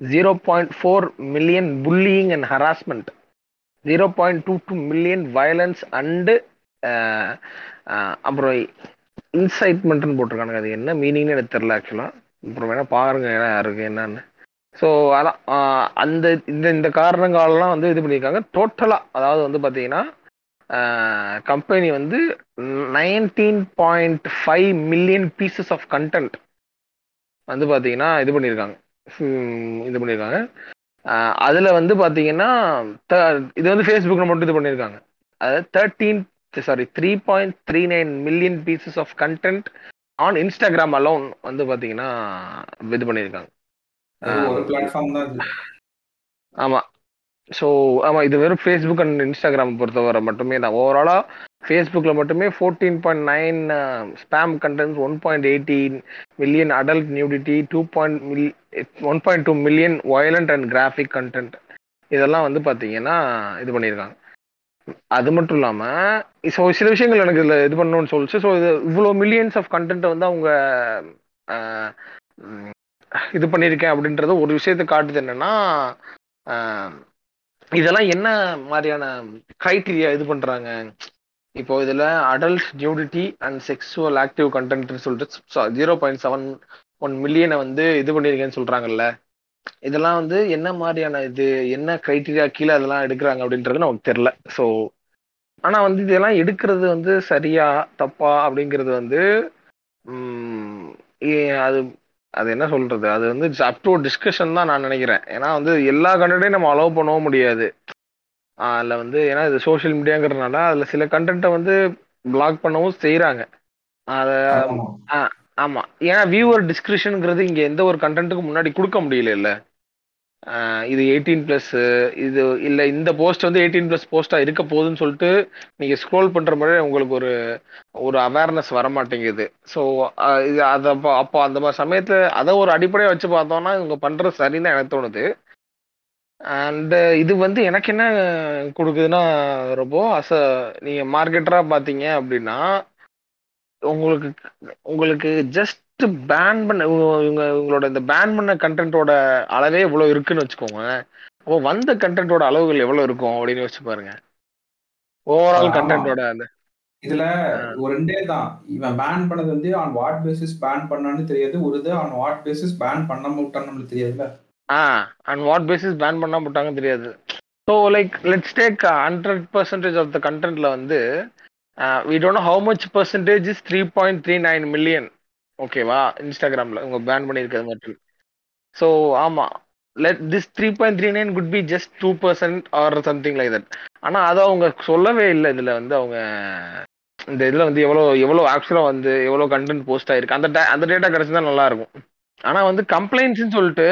A: zero point four million bullying and harassment zero point two two million violence and அப்புறம் இன்சைட்மெண்ட்னு போட்டிருக்கானுங்க. அது என்ன மீனிங்னு எனக்கு தெரில ஆக்சுவலாக அப்புறம் வேணால் பாருங்க ஏன்னா இருக்குது என்னன்னு. ஸோ அதான் அந்த இந்த இந்த காரணங்களெலாம் வந்து இது பண்ணியிருக்காங்க. டோட்டலாக அதாவது வந்து பார்த்தீங்கன்னா கம்பெனி வந்து nineteen point five million pieces of content வந்து பார்த்தீங்கன்னா இது பண்ணியிருக்காங்க. இது பண்ணியிருக்காங்க. அதில் வந்து பார்த்தீங்கன்னா த- இது வந்து ஃபேஸ்புக்கில் மட்டும் இது பண்ணியிருக்காங்க. அதாவது thirteen sorry three point three nine million pieces of content on Instagram alone வந்து பார்த்தீங்கன்னா இது பண்ணியிருக்காங்க.
B: ஒரு பிளாட்ஃபார்ம் தான் இது
A: ஆமா. ஸோ ஆமா இது வெறும் ஃபேஸ்புக் அண்ட் இன்ஸ்டாகிராம் பொறுத்தவரை மட்டுமே தான். ஓவராலா ஃபேஸ்புக்ல மட்டுமே fourteen point nine spam contents one point eighteen million adult nudity two point mil one point two million violent and graphic content இதெல்லாம் வந்து பாத்தீங்கன்னா இது பண்ணியிருக்காங்க. அது மட்டும் இல்லாம ஸோ சில விஷயங்கள் எனக்கு இதுல இது பண்ணணும்னு சொல்லிச்சு. ஸோ இது இவ்வளோ மில்லியன்ஸ் ஆஃப் கண்டென்ட் வந்து அவங்க இது பண்ணியிருக்கேன் அப்படின்றது ஒரு விஷயத்தை காட்டுது என்னன்னா இதெல்லாம் என்ன மாதிரியான கிரைட்டீரியா இது பண்றாங்க? இப்போ இதுல adult nudity and sexual active கண்டென்ட்னு சொல்லிட்டு ஜீரோ பாயிண்ட் செவன் ஒன் மில்லியனை வந்து இது பண்ணியிருக்கேன்னு சொல்றாங்கல்ல. இதெல்லாம் வந்து என்ன மாதிரியான இது என்ன கிரைட்டீரியா கீழே அதெல்லாம் எடுக்கிறாங்க அப்படின்றது நமக்கு தெரில ஸோ ஆனா வந்து இதெல்லாம் எடுக்கிறது வந்து சரியா தப்பா அப்படிங்கிறது வந்து அது அது என்ன சொல்றது? அது வந்து அப் டு டிஸ்கஷன் தான் நான் நினைக்கிறேன். ஏன்னா வந்து எல்லா கண்டென்ட்டையும் நம்ம அலோவ் பண்ணவும் முடியாது. அதுல வந்து ஏன்னா இது சோஷியல் மீடியாங்கிறதுனால அதுல சில கண்டென்ட்டை வந்து பிளாக் பண்ணவும் செய்றாங்க. அத
B: ஆமா.
A: ஆமா. ஏன்னா வியூவர் டிஸ்கிரிப்ஷனுங்கிறது இங்க எந்த ஒரு கண்டென்ட்டுக்கு முன்னாடி கொடுக்க முடியல இல்ல இது எயிட்டீன் ப்ளஸ் இது இல்லை இந்த போஸ்ட் வந்து எயிட்டீன் ப்ளஸ் போஸ்ட்டாக இருக்க போகுதுன்னு சொல்லிட்டு நீங்கள் ஸ்க்ரோல் பண்ணுற மாதிரி உங்களுக்கு ஒரு ஒரு அவேர்னஸ் வர மாட்டேங்குது ஸோ இது அதை அப்போ அப்போ அந்த மாதிரி சமயத்தில் அதை ஒரு அடிப்படையாக வச்சு பார்த்தோம்னா இவங்க பண்ணுறது சரின்னு எனக்கு தோணுது. அண்ட் இது வந்து எனக்கு என்ன கொடுக்குதுன்னா ரொம்ப அச நீங்கள் மார்க்கெட்டராக பார்த்தீங்க அப்படின்னா உங்களுக்கு உங்களுக்கு ஜஸ்ட் பேன் பண்ண இவங்க இவங்களோட இந்த பேன் பண்ண கண்டென்ட்டோட அளவே இவ்வளோ இருக்குன்னு வச்சுக்கோங்க ஓ வந்த கண்டென்ட்டோட அளவுகள் எவ்வளோ இருக்கும் அப்படின்னு வச்சு பாருங்க. ஓவரால் கண்டென்ட்டோட அந்த
B: இதுல ஒரு ரெண்டே தான். இவன் பேன் பண்ணது வந்து ஆன் வாட் பேசிஸ் பேன் பண்ணான்னு தெரியாது. ஒரு இது ஆன் வாட் பேசிஸ் பேன் பண்ண மாட்டான்னு நம்மளுக்கு தெரியாதுல்ல.
A: Ah and what basis ban பண்ண மாட்டாங்கன்னு தெரியாது. So like let's take hundred percentage of the கண்டென்ட்ல வந்து we don't how much percentage is three point three nine million ஓகேவா இன்ஸ்டாகிராமில் உங்க பேன் பண்ணியிருக்கிறது மட்டும். ஸோ ஆமாம் let this three point three nine could be just two percent or something like that ஆனால் அதை அவங்க சொல்லவே இல்லை. இதில் வந்து அவங்க இந்த இதில் வந்து எவ்வளோ எவ்வளோ ஆக்சுவலாக வந்து எவ்வளோ கண்டென்ட் போஸ்ட் ஆயிருக்கு. அந்த அந்த டேட்டா கிடச்சிருந்தா நல்லா இருக்கும் ஆனால் வந்து கம்ப்ளைண்ட்ஸ்னு சொல்லிட்டு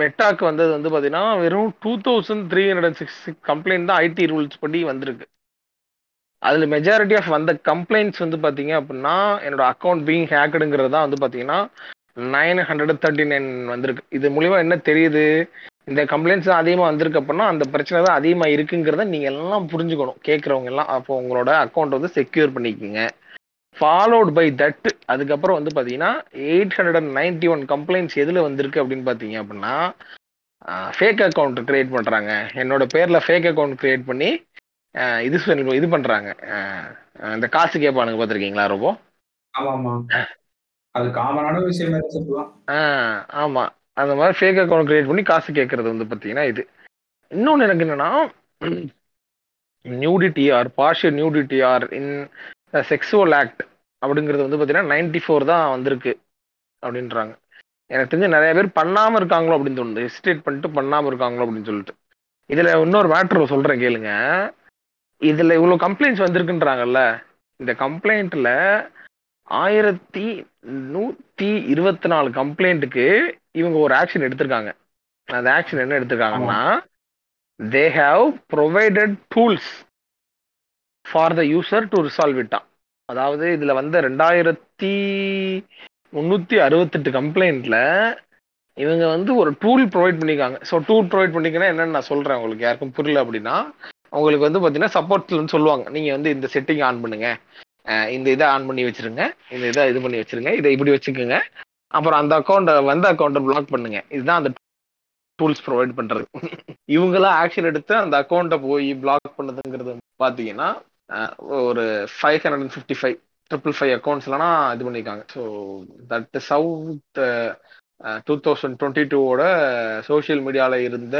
A: மெட்டாக்கு வந்தது வந்து பார்த்தீங்கன்னா வெறும் two thousand three hundred and six complaint தான் ஐடி ரூல்ஸ் படி வந்திருக்கு. அதில் மெஜாரிட்டி ஆஃப் வந்த கம்ப்ளைண்ட்ஸ் வந்து பாத்தீங்க அப்படின்னா என்னோட அக்கௌண்ட் பீங் ஹேக்கடுங்கிறது தான் வந்து பார்த்தீங்கன்னா நைன் ஹண்ட்ரட் தேர்ட்டி நைன் வந்திருக்கு. இது மூலியமா என்ன தெரியுது? இந்த கம்ப்ளைண்ட்ஸ் தான் அதிகமாக வந்திருக்கு அப்படின்னா அந்த பிரச்சனை தான் அதிகமாக இருக்குங்கிறத நீங்கள் எல்லாம் புரிஞ்சுக்கணும். கேட்குறவங்க எல்லாம் அப்போ உங்களோட அக்கௌண்ட் வந்து செக்யூர் பண்ணிக்கோங்க. ஃபாலோட் பை தட் அதுக்கப்புறம் வந்து பார்த்தீங்கன்னா eight hundred and ninety one complaints எதில் வந்திருக்கு அப்படின்னு பார்த்தீங்க அப்படின்னா ஃபேக் அக்கௌண்ட் க்ரியேட் பண்ணுறாங்க என்னோட பேரில் ஃபேக் அக்கௌண்ட் க்ரியேட் பண்ணி இது இது பண்ணுறாங்க இந்த காசு கேட்பானுங்க பார்த்துருக்கீங்களா ரொம்ப
B: ஆமா ஆமா அது காமனான விஷயம்
A: ஆமாம் அந்த மாதிரி ஃபேக் அக்கௌண்ட் கிரியேட் பண்ணி காசு கேட்கறது வந்து பார்த்தீங்கன்னா இது. இன்னொன்று எனக்கு என்னன்னா nudity or partial nudity or in sexual act அப்படிங்கிறது வந்து பார்த்தீங்கன்னா நைன்டி ஃபோர் தான் வந்திருக்கு அப்படின்றாங்க. எனக்கு தெரிஞ்சு நிறைய பேர் பண்ணாமல் இருக்காங்களோ அப்படின்னு தோணுது. ஹெசிடேட் பண்ணிட்டு பண்ணாமல் இருக்காங்களோ அப்படின்னு சொல்லிட்டு. இதில் இன்னொரு மேட்ரு சொல்கிறேன் கேளுங்க. இதில் இவ்வளோ கம்ப்ளைண்ட்ஸ் வந்திருக்குன்றாங்கல்ல? இந்த கம்ப்ளைண்ட்டில் ஆயிரத்தி நூற்றி இருபத்தி நாலு கம்ப்ளைண்ட்டுக்கு இவங்க ஒரு ஆக்ஷன் எடுத்திருக்காங்க. அந்த ஆக்ஷன் என்ன எடுத்திருக்காங்கன்னா they have provided tools for the user to resolve இட்டான் அதாவது இதில் வந்த ரெண்டாயிரத்தி முந்நூற்றி அறுபத்தெட்டு கம்ப்ளைண்ட்டில் இவங்க வந்து ஒரு டூல் ப்ரொவைட் பண்ணியிருக்காங்க ஸோ டூல் ப்ரொவைட் பண்ணிக்கன்னா என்னென்னு நான் சொல்கிறேன் உங்களுக்கு. யாருக்கும் புரியல அப்படின்னா உங்களுக்கு வந்து பார்த்தீங்கன்னா சப்போர்ட்லன்னு சொல்லுவாங்க. நீங்கள் வந்து இந்த செட்டிங் ஆன் பண்ணுங்க. இந்த இதை ஆன் பண்ணி வச்சிருங்க. இந்த இதை இது பண்ணி வச்சிருங்க. இதை இப்படி வச்சுக்கோங்க. அப்புறம் அந்த அக்கௌண்ட்டை வந்த அக்கௌண்ட்டை பிளாக் பண்ணுங்க. இதுதான் அந்த டூல்ஸ் ப்ரொவைட் பண்ணுறது இவங்களாம் ஆக்ஷன் எடுத்து அந்த அக்கௌண்ட்டை போய் பிளாக் பண்ணதுங்கிறது பார்த்தீங்கன்னா ஒரு five hundred and fifty five triple five அக்கௌண்ட்ஸ்லாம் இது பண்ணியிருக்காங்க so that south two thousand twenty டூவோட சோஷியல் மீடியாவில் இருந்த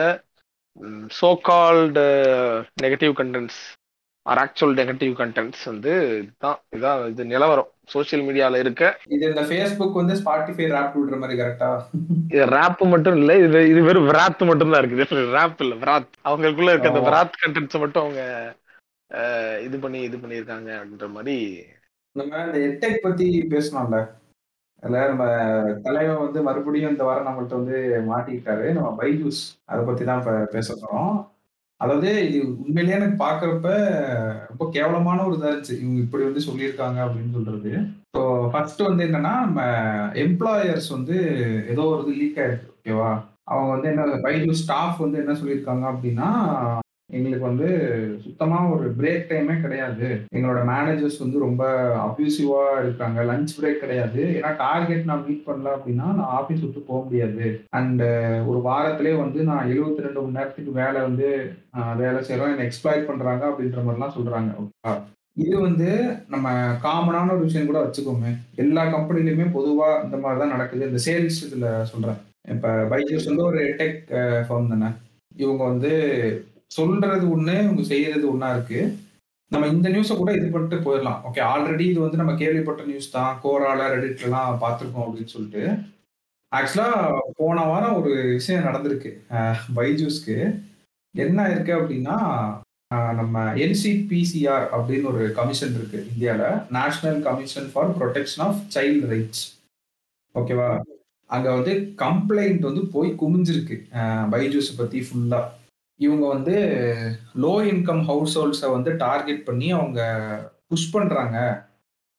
A: so called negative contents or actual negative contents வந்து இதுதான் இதான் இது நிலவரம். சோஷியல் மீடியால இருக்க
B: இது இந்த ஃபேஸ்புக் வந்து ஸ்பாட்டிஃபை ரேப் விடுற மாதிரி கரெக்டா
A: இது ரேப் மட்டும் இல்ல இது இது வெறும் விராத் மட்டும் தான் இருக்குது ரேப் இல்ல விராத் அவங்களுக்குள்ள இருக்க அந்த விராத் கண்டென்ட்ஸ் மட்டும் அவங்க இது பண்ணி இது பண்ணியிருக்காங்க அப்படின்ற மாதிரி
B: நம்ம இந்த எட்டெக் பத்தி பேசணும்ல அதில் நம்ம தலைவன் வந்து மறுபடியும் இந்த வாரம் நம்மள்ட்ட வந்து மாட்டிக்கிட்டாரு. நம்ம பைஜூஸ் அதை பற்றி தான் இப்போ பேச போகிறோம் அதாவது இது உண்மையிலேயே எனக்கு பார்க்குறப்ப ரொம்ப கேவலமான ஒரு இதாக இருந்துச்சு. இவங்க இப்படி வந்து சொல்லியிருக்காங்க அப்படின்னு சொல்றது. ஸோ ஃபர்ஸ்ட் வந்து என்னன்னா நம்ம எம்ப்ளாயர்ஸ் வந்து ஏதோ ஒரு இது லீக் ஆயிருக்கு ஓகேவா அவங்க வந்து என்ன பைஜூஸ் ஸ்டாஃப் வந்து என்ன சொல்லியிருக்காங்க அப்படின்னா எங்களுக்கு வந்து சுத்தமா ஒரு பிரேக் டைமே கிடையாது. எங்களோட மேனேஜர்ஸ் வந்து ரொம்ப அப்யூசிவா இருக்காங்க. லஞ்ச் பிரேக் கிடையாது. ஏன்னா டார்கெட் நான் மீட் பண்ணல அப்படின்னா நான் ஆஃபீஸ் விட்டு போக முடியாது. அண்ட் ஒரு வாரத்திலே வந்து நான் எழுபத்தி ரெண்டு மணி நேரத்துக்கு வேலை வந்து வேலை செய்யறோம் என்னை எக்ஸ்ப்ளாய்ட் பண்றாங்க அப்படின்ற மாதிரிலாம் சொல்றாங்க. ஓகேவா இது வந்து நம்ம காமனான ஒரு விஷயம் கூட வச்சுக்கோமே. எல்லா கம்பெனிலையுமே பொதுவா இந்த மாதிரி தான் நடக்குது. இந்த சேல்ஸ் இதுல சொல்றேன். இப்ப பைஜூஸ் வந்து ஒரு டெக் ஃபார்ம் தானே. இவங்க வந்து சொல்றது ஒண்ணு இவங்க செய்யறது ஒன்றா இருக்கு. நம்ம இந்த நியூஸை கூட இது பண்ணிட்டு போயிடலாம். ஓகே ஆல்ரெடி இது வந்து நம்ம கேள்விப்பட்ட நியூஸ் தான். கோரால ரெடிட்லாம் பார்த்துருக்கோம் அப்படின்னு சொல்லிட்டு. ஆக்சுவலா போன வாரம் ஒரு விஷயம் நடந்திருக்கு. பைஜூஸ்க்கு. என்ன இருக்கு அப்படின்னா நம்ம என்சிபிசிஆர் அப்படின்னு ஒரு கமிஷன் இருக்கு இந்தியாவில் National Commission for Protection of Child Rights ஓகேவா அங்கே வந்து கம்ப்ளைண்ட் வந்து போய் குமிஞ்சிருக்கு. பைஜூஸை பற்றி ஃபுல்லாக இவங்க வந்து லோ இன்கம் ஹவுஸ் ஹோல்ட்ஸை வந்து டார்கெட் பண்ணி அவங்க புஷ் பண்ணுறாங்க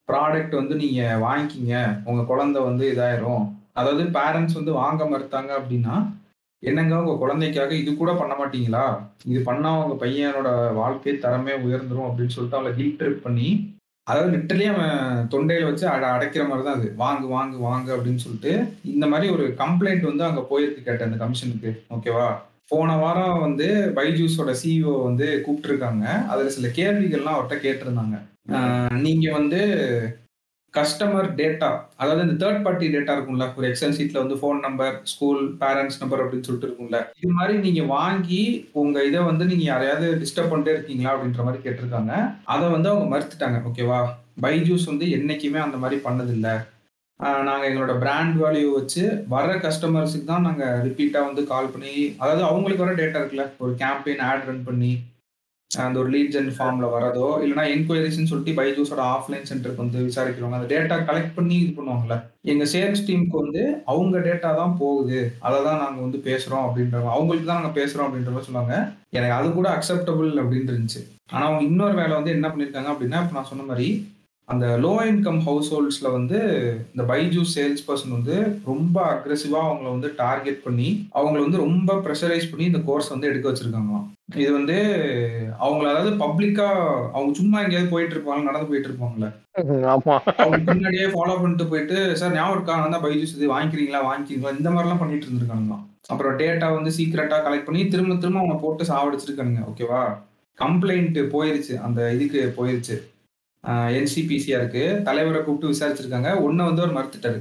B: ப்ராடக்ட் வந்து நீங்கள் வாங்கிக்கிங்க. உங்கள் குழந்தை வந்து இதாயிரும். அதாவது பேரண்ட்ஸ் வந்து வாங்க மறுத்தாங்க அப்படின்னா என்னங்க உங்கள் குழந்தைக்காக இது கூட பண்ண மாட்டீங்களா? இது பண்ணால் உங்கள் பையனோட வாழ்க்கை தரமே உயர்ந்துடும் அப்படின்னு சொல்லிட்டு அவளை ஹீட் ட்ரிப் பண்ணி அதாவது லிட்டரலி அவன் தொண்டையில் வச்சு அட அடைக்கிற மாதிரி தான் அது. வாங்கு வாங்கு வாங்கு அப்படின்னு சொல்லிட்டு இந்த மாதிரி ஒரு கம்ப்ளைண்ட் வந்து அங்கே போயிருக்கு கேட்டேன் அந்த கமிஷனுக்கு ஓகேவா போன வாரம் வந்து பைஜூஸோட சிஇஓ வந்து கூப்பிட்டுருக்காங்க. அதுல சில கேள்விகள்லாம் அவர்கிட்ட கேட்டிருந்தாங்க. ஆஹ் நீங்க வந்து கஸ்டமர் டேட்டா அதாவது இந்த தேர்ட் பார்ட்டி டேட்டா இருக்கும்ல ஒரு எக்ஸல் சீட்ல வந்து phone number school parents number அப்படின்னு சொல்லிட்டு இருக்கும்ல இது மாதிரி நீங்க வாங்கி உங்க இதை வந்து நீங்க யாரையாவது டிஸ்டர்ப் பண்ணிட்டே இருக்கீங்களா அப்படின்ற மாதிரி கேட்டிருக்காங்க. அதை வந்து அவங்க மறுத்துட்டாங்க. ஓகேவா? பைஜூஸ் வந்து என்னைக்குமே அந்த மாதிரி பண்ணதில்லை. நாங்கள் எங்களோட பிராண்ட் வேல்யூ வச்சு வர்ற கஸ்டமர்ஸுக்கு தான் நாங்கள் ரிப்பீட்டாக வந்து கால் பண்ணி அதாவது அவங்களுக்கு வர டேட்டா இருக்குல்ல? ஒரு கேம்பெயின் ஆட் ரன் பண்ணி அந்த ஒரு லீட் ஜென் வரதோ இல்லைனா என்கொயரிஸ்ன்னு சொல்லிட்டு பைஜூஸோட ஆஃப்லைன் சென்டருக்கு வந்து விசாரிக்கிறவங்க அந்த டேட்டா கலெக்ட் பண்ணி இது பண்ணுவாங்கல்ல? எங்கள் சேல்ஸ் டீமுக்கு வந்து அவங்க டேட்டா தான் போகுது. அதை தான் நாங்கள் வந்து பேசுகிறோம் அப்படின்றவங்க அவங்களுக்கு தான் நாங்கள் பேசுகிறோம் அப்படின்ற மாதிரி சொல்லுவாங்க. எனக்கு அது கூட அக்செப்டபுள் அப்படின்னு இருந்துச்சு. ஆனால் அவங்க இன்னொரு வேலை வந்து என்ன பண்ணியிருக்காங்க அப்படின்னா இப்போ நான் சொன்ன மாதிரி அந்த லோ இன்கம் ஹவுஸ் ஹோல்ட்ஸில் வந்து இந்த பைஜூஸ் சேல்ஸ் பர்சன் வந்து ரொம்ப அக்ரெசிவாக அவங்கள வந்து டார்கெட் பண்ணி அவங்கள வந்து ரொம்ப ப்ரெஷரைஸ் பண்ணி இந்த கோர்ஸ் வந்து எடுக்க வச்சிருக்காங்களாம். இது வந்து அவங்கள அதாவது பப்ளிக்கா அவங்க சும்மா எங்கேயாவது போயிட்டு இருப்பாங்க நடந்து போயிட்டு இருப்பாங்கல்ல.
A: ஆமா.
B: அவங்க பின்னாடியே ஃபாலோ பண்ணிட்டு போயிட்டு சார் ஞாபகம் இருக்கா? நான் தான் பைஜூஸ் இது வாங்கிக்கிறீங்களா? வாங்கிக்கிறீங்களா? இந்த மாதிரிலாம் பண்ணிட்டு இருந்திருக்காங்களாம். அப்புறம் டேட்டா வந்து சீக்கிரட்டா கலெக்ட் பண்ணி திரும்ப திரும்ப அவங்க போட்டு சாவடிச்சிருக்கானுங்க ஓகேவா கம்ப்ளைண்ட் போயிருச்சு அந்த இதுக்கு போயிருச்சு. என்சிபிசிஆருக்கு தலைவரை கூப்பிட்டு விசாரிச்சிருக்காங்க. ஒன்னு வந்து அவர் மறுத்துட்டாரு.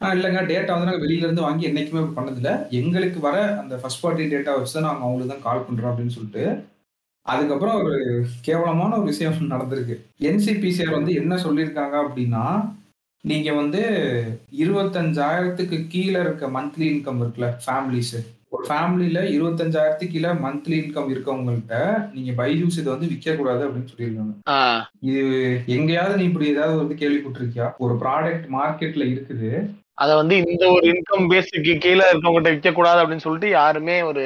B: ஆஹ் இல்லைங்க. டேட்டா வந்து நாங்கள் வெளியில இருந்து வாங்கி என்னைக்குமே பண்ணதில்லை. எங்களுக்கு வர அந்த ஃபர்ஸ்ட் பார்ட்டி டேட்டா வச்சு தான் நாங்கள் அவங்களுக்கு தான் கால் பண்றோம் அப்படின்னு சொல்லிட்டு அதுக்கப்புறம் ஒரு கேவலமான ஒரு விஷயம் நடந்திருக்கு. என்சிபிசிஆர் வந்து என்ன சொல்லியிருக்காங்க அப்படின்னா நீங்க வந்து இருபத்தஞ்சாயிரத்துக்கு கீழே இருக்க மந்த்லி இன்கம் இருக்குல்ல ஃபேமிலிஸு ஒரு ஃபேமிலியில இருபத்தஞ்சாயிரத்துக்கு கீழே மந்த்லி இன்கம் இருக்கவங்கள்ட்ட நீங்க பைஜூஸ் இதை வந்து விற்க கூடாது அப்படின்னு சொல்லியிருக்காங்க இது எங்கேயாவது நீ இப்படி ஏதாவது வந்து கேள்விப்பட்டிருக்கியா? ஒரு ப்ராடக்ட் மார்க்கெட்ல இருக்குது.
A: அத வந்து இந்த ஒரு இன்கம் பேஸுக்கு கீழே இருக்கவங்ககிட்ட விற்க கூடாது அப்படின்னு சொல்லிட்டு யாருமே ஒரு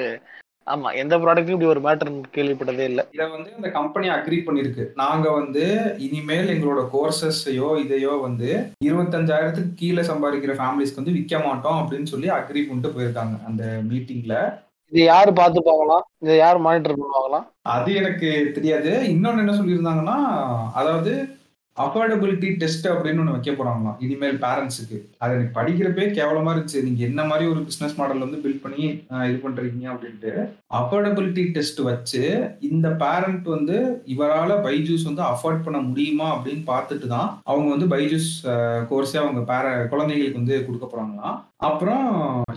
A: ஆமா எந்த ப்ராடக்ட்டும் இப்படி ஒரு மேட்டர் கேள்விப்பட்டதே இல்ல.
B: இதை வந்து இந்த கம்பெனி அக்ரி பண்ணிருக்கு. நாங்க வந்து இனிமேல் எங்களோட கோர்சஸையோ இதையோ வந்து இருபத்தஞ்சாயிரத்துக்கு கீழே சம்பாதிக்கிற ஃபேமிலிஸ்க்கு வந்து விற்க மாட்டோம் அப்படின்னு சொல்லி அக்ரி பண்ணிட்டு போயிருக்காங்க அந்த மீட்டிங்ல
A: இது யாரு பாத்துப்பாங்களாம் இதை யாரு மானிட்டர் பண்ணுவாங்களாம்
B: அது எனக்கு தெரியாது. இன்னொன்னு என்ன சொல்லியிருந்தாங்கன்னா அதாவது அஃபோர்டபிலிட்டி டெஸ்ட் அப்படின்னு ஒன்று வைக்க போறாங்களாம். இனிமேல் பேரண்ட்ஸுக்கு அது எனக்கு படிக்கிறப்பே கேவலமா இருந்துச்சு. நீங்க என்ன மாதிரி ஒரு பிசினஸ் மாடல் வந்து பில்ட் பண்ணி இது பண்றீங்க அப்படின்ட்டு அஃபோர்டபிலிட்டி டெஸ்ட் வச்சு இந்த பேரண்ட் வந்து இவரால் பைஜூஸ் வந்து அஃபோர்ட் பண்ண முடியுமா அப்படின்னு பார்த்துட்டு தான் அவங்க வந்து பைஜூஸ் கோர்ஸே அவங்க பேர குழந்தைங்களுக்கு வந்து கொடுக்க போறாங்களாம். அப்புறம்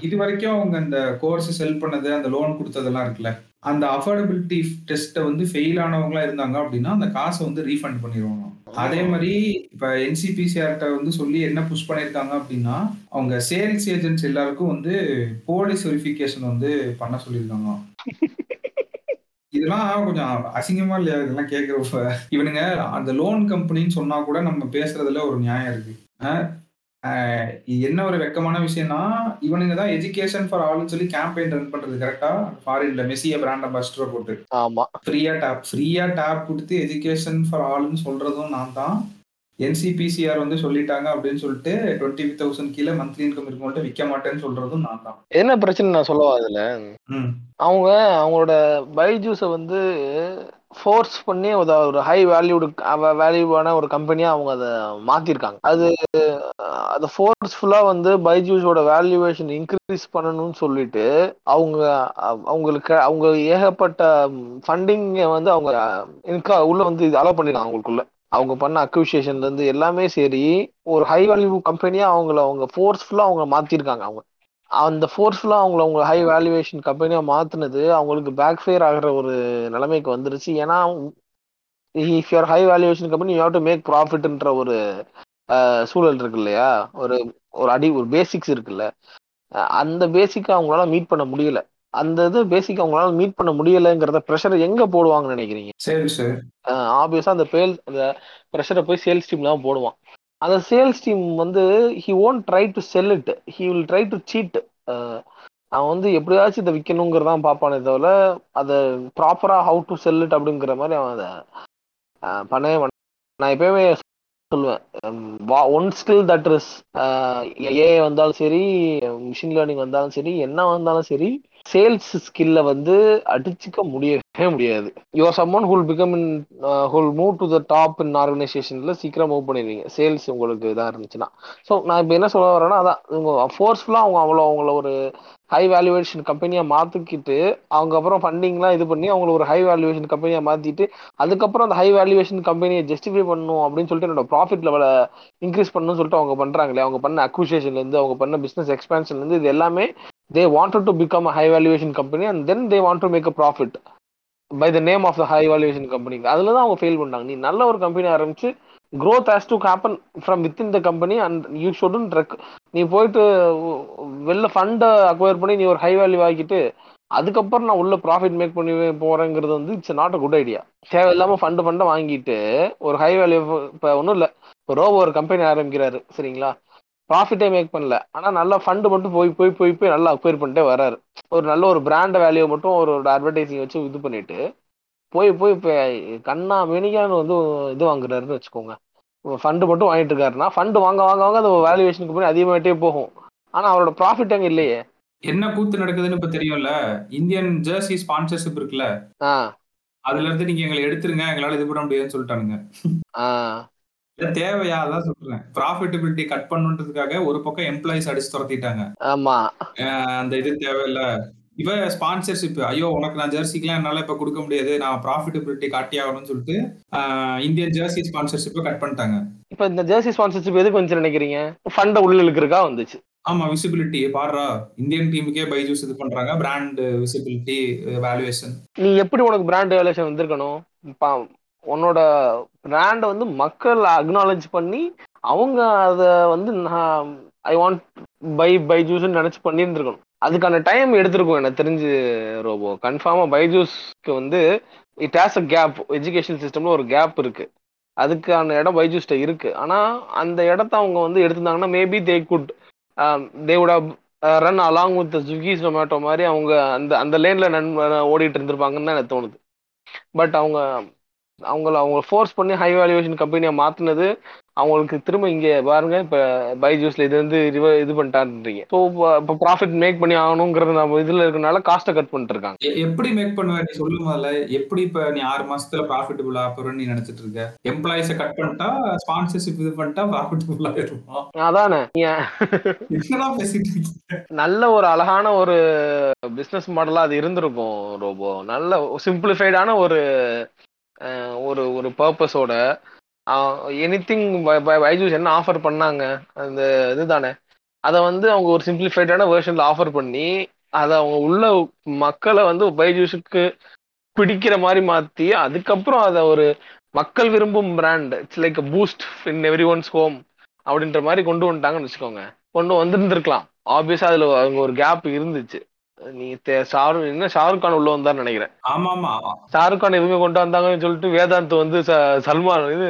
B: இது வரைக்கும் அவங்க இந்த கோர்ஸ் செல் பண்ணது அந்த லோன் கொடுத்ததெல்லாம் இருக்குல்ல. அந்த அஃபோர்டபிலிட்டி டெஸ்ட்டை வந்து ஃபெயில் ஆனவங்களா இருந்தாங்க அப்படின்னா அந்த காசை வந்து ரீஃபண்ட் பண்ணிடுவாங்க அதே மாதிரி இப்ப என்சிபிசிஆர்கிட்ட வந்து சொல்லி என்ன புஷ் பண்ணியிருக்காங்க அப்படின்னா அவங்க சேல்ஸ் ஏஜென்ட்ஸ் எல்லாருக்கும் வந்து போலீஸ் வெரிஃபிகேஷன் வந்து பண்ண சொல்லியிருக்காங்க. இதெல்லாம் கொஞ்சம் அசிங்கமா இல்லையா? இதெல்லாம் கேட்கிறப்ப. இவனுங்க அந்த லோன் கம்பெனின்னு சொன்னா கூட நம்ம பேசுறதுல ஒரு நியாயம் இருக்கு. என்ன ஒரு வெக்கமான விஷயம்னா இவனுங்க தான் எஜுகேஷன் ஃபார் ஆல்னு சொல்லி கேம்பெயின் ரன் பண்றது கரெக்டா ஃபாரின்ல மெஸ்ஸிய பிராண்ட் அம்பாஸ்டர் போட்டு.
A: ஆமா.
B: ஃப்ரீயா டேப் ஃப்ரீயா டேப் கொடுத்து எஜுகேஷன் ஃபார் ஆல்னு சொல்றதும் நான் தான். என்சிபிசிஆர் வந்து சொல்லிட்டாங்க அப்படின்னு சொல்லிட்டு டுவெண்ட்டி தௌசண்ட் கீழே மந்த்லி இன்கம் இருக்கவங்கள்ட்ட விற்க மாட்டேன்னு சொல்றதும் நான் தான்.
A: என்ன பிரச்சனை நான் சொல்லவா அதுல? அவங்க அவங்களோட பைஜூஸை வந்து ஃபோர்ஸ் பண்ணி ஒரு ஒரு ஹை வேல்யூடு வேல்யூவான ஒரு கம்பெனியாக அவங்க அதை மாத்திருக்காங்க. அது அஹ், அதை ஃபோர்ஸ்ஃபுல்லா வந்து பைஜூஸோட வேல்யூவேஷன் இன்க்ரீஸ் பண்ணணும்னு சொல்லிட்டு அவங்க அவங்களுக்கு அவங்க ஏகப்பட்ட ஃபண்டிங்கை வந்து அவங்க இன்கா உள்ள வந்து இது அலோவ் பண்ணிருக்காங்க அவங்களுக்குள்ள. அவங்க பண்ண அக்விசியேஷன்ல இருந்து எல்லாமே சரி ஒரு ஹை வேல்யூ கம்பெனியா அவங்கள அவங்க ஃபோர்ஸ்ஃபுல்லா அவங்க மாத்திருக்காங்க அவங்க. அந்த ஃபோர்ஸ்ஃபுல்லா அவங்கள அவங்க ஹை வேல்யூவேஷன் கம்பெனியா மாத்துனது அவங்களுக்கு பேக் ஃபயர் ஆகுற ஒரு நிலைமைக்கு வந்துருச்சு. ஏன்னா if you're high valuation company you have to make ப்ராஃபிட்ன்ற ஒரு சூழல் இருக்கு இல்லையா? ஒரு ஒரு அடி ஒரு பேசிக்ஸ் இருக்குல்ல அந்த பேசிக்கை அவங்களால மீட் பண்ண முடியல. அந்த இது பேசிக் அவங்களால மீட் பண்ண முடியலைங்கிறத ப்ரெஷர் எங்க போடுவாங்கன்னு நினைக்கிறீங்க?
B: சரி சார்.
A: ஆப்வியஸா அந்த பேல் அந்த ப்ரெஷரை போய் சேல்ஸ் டீம் தான் போடுவான். அந்த சேல்ஸ் டீம் வந்து he won't try to sell it he will try to cheat அவன் வந்து எப்படியாச்சும் இதை விற்கணுங்கிறதான் பார்ப்பானே தவிர அதை ப்ராப்பராக ஹவு டு செல் இட் அப்படிங்கிற மாதிரி அவன் அதை பண்ணவே மாட்டான். நான் எப்பயுமே சொல்லுவேன். One skill that is a வந்தாலும் சரி மிஷின் லேர்னிங் வந்தாலும் சரி என்ன வந்தாலும் சரி சேல்ஸ் ஸ்கில்ல வந்து அடிச்சுக்க முடியவே முடியாது. Your someone who'll become in who'll move to the top in ஆர்கனைசேஷன்ல சீக்கிரம் மூவ் பண்ணிடுவீங்க. சேல்ஸ் உங்களுக்கு இதாக இருந்துச்சுன்னா. ஸோ நான் இப்போ என்ன சொல்ல வரேன்னா அதான் இவங்க ஃபோர்ஸ்ஃபுல்லாக அவங்க அவ்வளோ அவங்கள ஒரு ஹை வேல்யூவேஷன் கம்பெனியாக மாற்றிக்கிட்டு அவங்க அப்புறம் ஃபண்டிங்லாம் இது பண்ணி அவங்கள ஒரு ஹை வேல்யூவேஷன் கம்பெனியாக மாற்றிட்டு அதுக்கப்புறம் அந்த ஹை வேல்யூவேஷன் கம்பெனியை ஜஸ்டிஃபை பண்ணணும் அப்படின்னு சொல்லிட்டு என்னோட ப்ராஃபிட் லெவலை இன்க்ரீஸ் பண்ணணும்னு சொல்லிட்டு அவங்க பண்ணுறாங்களே அவங்க பண்ண அக்விசேஷன்லேருந்து அவங்க பண்ண பிஸ்னஸ் எக்ஸ்பேன்ஷன்லேருந்து இது எல்லாமே they wanted to become a high valuation company and then they want to make a profit by the name of the high valuation company அதில் தான் அவங்க ஃபெயில் பண்ணாங்க. நீ நல்ல ஒரு கம்பெனி ஆரம்பிச்சு growth has to happen from within the company and you shouldn't truck நீ போயிட்டு வெளில ஃபண்டை அக்வயர் பண்ணி நீ ஒரு ஹை வேல்யூ ஆகிட்டு அதுக்கப்புறம் நான் உள்ள ப்ராஃபிட் மேக் பண்ணி போறேங்கிறது வந்து it's not a good idea தேவையில்லாம ஃபண்டு ஃபண்டை வாங்கிட்டு ஒரு ஹை வேல்யூ இப்போ ஒன்றும் இல்லை ரோபோ ஒரு கம்பெனி ஆரம்பிக்கிறாரு சரிங்களா? ப்ராஃபிட்டே மேக் பண்ணல. ஆனால் நல்லா ஃபண்டு மட்டும் போய் போய் போய் போய் நல்லா அக்வயர் பண்ணிட்டே வராரு. ஒரு நல்ல ஒரு பிராண்ட் வேல்யூ மட்டும் ஒரு அட்வர்டைசிங் வச்சு இது பண்ணிட்டு போய் போய் இப்போ கண்ணா மெனிக்கான்னு வந்து இது வாங்குறாருன்னு வச்சுக்கோங்க. ஃபண்டு மட்டும் வாங்கிட்டு இருக்காருன்னா ஃபண்டு வாங்க வாங்க வாங்க அந்த வேல்யூவேஷனுக்கு போய் அதிகமாகிட்டே போகும். ஆனால் அவரோட ப்ராஃபிட் அங்கே இல்லையே.
B: என்ன கூத்து நடக்குதுன்னு இப்ப தெரியும்ல? இந்தியன் ஜெர்சி ஸ்பான்சர்ஷிப் இருக்குல்ல?
A: ஆ.
B: அதுல இருந்து நீங்க எங்களை எடுத்துருங்க எங்களால இது பண்ண முடியாதுன்னு சொல்லிட்டானுங்க. தேவையா? அதான் சொல்றேன். ப்ராஃபிட்டபிலிட்டி கட் பண்ணுன்றதுக்காக ஒரு பக்கம் எம்ப்ளாயிஸ் அடிச்சு துரத்திட்டாங்க. அஹ் அந்த இது தேவையில்ல. இவ ஸ்பான்சர்ஷிப் ஐயோ உனக்கு நான் ஜெர்சிக்கெல்லாம் என்னால இப்ப கொடுக்க முடியாது. நான் ப்ராஃபிட்டபிலிட்டி காட்டி ஆகணும்னு சொல்லிட்டு இந்தியன் ஜெர்சி ஸ்பான்சர்ஷிப்பை கட் பண்ணிட்டாங்க.
A: இப்போ இந்த ஜெர்சி ஸ்பான்சர்ஷிப் எதுக்கு வந்துச்சு நினைக்கிறீங்க? ஃபண்டை உள்ள இழுக்கிறக்கா வந்துச்சு?
B: ஆமா விசிபிலிட்டி பாடுறா இந்தியன் டீமுக்கே பைஜூஸ் இது பண்றாங்க. பிராண்ட் விசிபிலிட்டி வேல்யூவேஷன்
A: நீ எப்படி உனக்கு பிராண்ட் வேல்யூஷன் வந்திருக்கணும்? உன்னோட பிராண்டை வந்து மக்கள் அக்னாலஜ் பண்ணி அவங்க அதை வந்து நான் ஐ வாண்ட் பை பைஜூஸ்ன்னு நினச்சி பண்ணியிருந்துருக்கணும். அதுக்கான டைம் எடுத்திருக்கும் எனக்கு தெரிஞ்சு ரோபோ. கன்ஃபார்மாக பைஜூஸ்க்கு வந்து it has a gap education சிஸ்டம்ல ஒரு கேப் இருக்கு. அதுக்கான இடம் பைஜூஸ்ட இருக்கு. ஆனால் அந்த இடத்த அவங்க வந்து எடுத்திருந்தாங்கன்னா maybe they could they would run along with Swiggy Zomato மாதிரி அவங்க அந்த அந்த லேனில் நன் ஓடிட்டு இருந்திருப்பாங்கன்னு தான் எனக்கு தோணுது. பட் அவங்க அவங்கள அவங்க ஃபோர்ஸ் பண்ணி ஹை வேல்யூவேஷன் கம்பெனியை மாற்றினது அவங்களுக்கு திரும்ப இங்கே பாருங்க இப்போ பைஜூஸ்ல இது வந்து ரிவ இது பண்ணிட்டான்றீங்க. ஸோ இப்போ ப்ராஃபிட் மேக் பண்ணி ஆகணுங்கிறது நம்ம இதில் இருக்கனால காஸ்ட்டை கட் பண்ணிட்டு இருக்காங்க
B: எ- எப்படி மேக் பண்ணுவ நீ சொல்லு முதல்ல எப்படி இப்ப நீ ஆறு மாசத்துல ப்ராஃபிட்டபிள் ஆப்பறன்னு நீ நினைச்சிட்டு இருக்க? எம்ப்ளாயிஸ கட் பண்ணிட்டா ஸ்பான்சர்ஷிப் இது பண்ணிட்டா ப்ராஃபிட்டபிள் ஆயிருமா?
A: அதானே.
B: என்னடா பேசிட்டு இருக்கீங்க
A: நல்ல ஒரு அழகான ஒரு பிஸ்னஸ் மாடலா அது இருந்திருக்கும் ரோபோ. நல்ல சிம்பிளிஃபைடான ஒரு ஒரு ஒரு பர்பஸோட எனி திங் பைஜூஸ் என்ன ஆஃபர் பண்ணாங்க அந்த இதுதானே. அதை வந்து அவங்க ஒரு சிம்பிளிஃபைடான வேர்ஷனில் ஆஃபர் பண்ணி அதை அவங்க உள்ள மக்களை வந்து பைஜூஸுக்கு பிடிக்கிற மாதிரி மாற்றி அதுக்கப்புறம் அதை ஒரு மக்கள் விரும்பும் brand it's like Boost in everyone's home அப்படின்ற மாதிரி கொண்டு வந்துட்டாங்கன்னு வச்சுக்கோங்க. கொண்டு வந்திருந்திருக்கலாம். ஆப்வியஸாக அதில் அவங்க ஒரு கேப் இருந்துச்சு. நீ ஷாருக் என்ன ஷாருக் கான் உள்ள வந்தான்னு நினைக்கிறேன்.
B: ஆமா ஆமா
A: ஷாருக் கான் எதுவுமே கொண்டு வந்தாங்கன்னு சொல்லிட்டு வேதாந்த் வந்து சல்மான் இது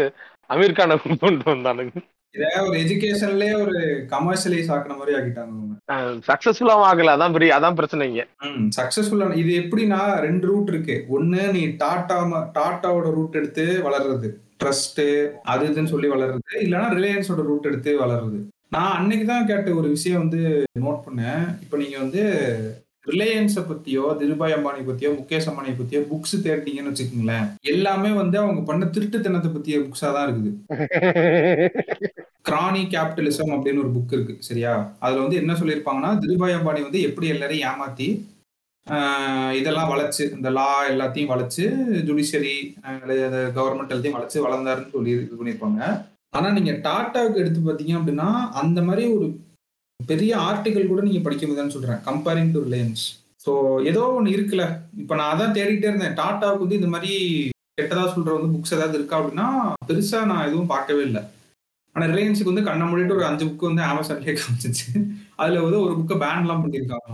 A: அமீர் கானை கொண்டு வந்தானுங்க.
B: இத ஒரு எஜுகேஷன்லயே ஒரு கமர்ஷியலைஸ் ஆக்குன மாதிரி ஆக்கிட்டாங்க அவங்க
A: சக்சஸ்ஃபுல்லாவும் ஆகல. அதான் பெரிய அதான் பிரச்சனை இங்க.
B: ம் சக்சஸ்ஃபுல்லான இது எப்படின்னா ரெண்டு ரூட் இருக்கு. ஒண்ணு நீ டாடா டாட்டாவோட ரூட் எடுத்து வளர்றது. ட்ரஸ்ட் அது இதுன்னு சொல்லி வளர்றது. இல்லைன்னா ரிலையன்ஸோட ரூட் எடுத்து வளர்றது. நான் அன்னைக்கு தான் கேட்ட ஒரு விஷயம் வந்து நோட் பண்ணேன். இப்போ நீங்க வந்து ரிலையன்ஸை பத்தியோ திருபாய் அம்பானி பத்தியோ முகேஷ் அம்பானி பத்தியோ புக்ஸ் தேடிட்டீங்கன்னு வச்சுக்கோங்களேன் எல்லாமே வந்து அவங்க பண்ண திருட்டுத்தனத்தை பத்திய புக்ஸா தான் இருக்குது. கிரானி கேபிட்டலிசம் அப்படின்னு ஒரு புக் இருக்கு சரியா? அதுல வந்து என்ன சொல்லியிருப்பாங்கன்னா திருபாய் அம்பானி வந்து எப்படி எல்லாரையும் ஏமாத்தி ஆஹ் இதெல்லாம் வளைச்சு இந்த லா எல்லாத்தையும் வளைச்சு ஜுடிஷியரி கவர்மெண்ட் எல்லாத்தையும் வளைச்சு வளர்ந்தாருன்னு சொல்லி இது பண்ணியிருப்பாங்க. ஆனா நீங்க டாட்டாவுக்கு எடுத்து பார்த்தீங்க அப்படின்னா அந்த மாதிரி ஒரு பெரிய ஆர்டிகல் கூட நீங்க படிக்க முடியாதுன்னு சொல்றேன். கம்பேரிங் டு ரிலையன்ஸ் ஸோ ஏதோ ஒன்று இருக்குல்ல. இப்போ நான் அதான் தேடிட்டே இருந்தேன். டாட்டாவுக்கு வந்து இந்த மாதிரி கெட்டதா சொல்ற வந்து புக்ஸ் ஏதாவது இருக்கா அப்படின்னா பெருசா நான் எதுவும் பார்க்கவே இல்லை. ஆனால் ரிலையன்ஸுக்கு வந்து கண்ணை மூடிட்டு ஒரு அஞ்சு புக்கு வந்து அமேசான்லயே காமிச்சிச்சு. அதுல வந்து ஒரு புக்கை பேன்லாம் பண்ணியிருக்காங்க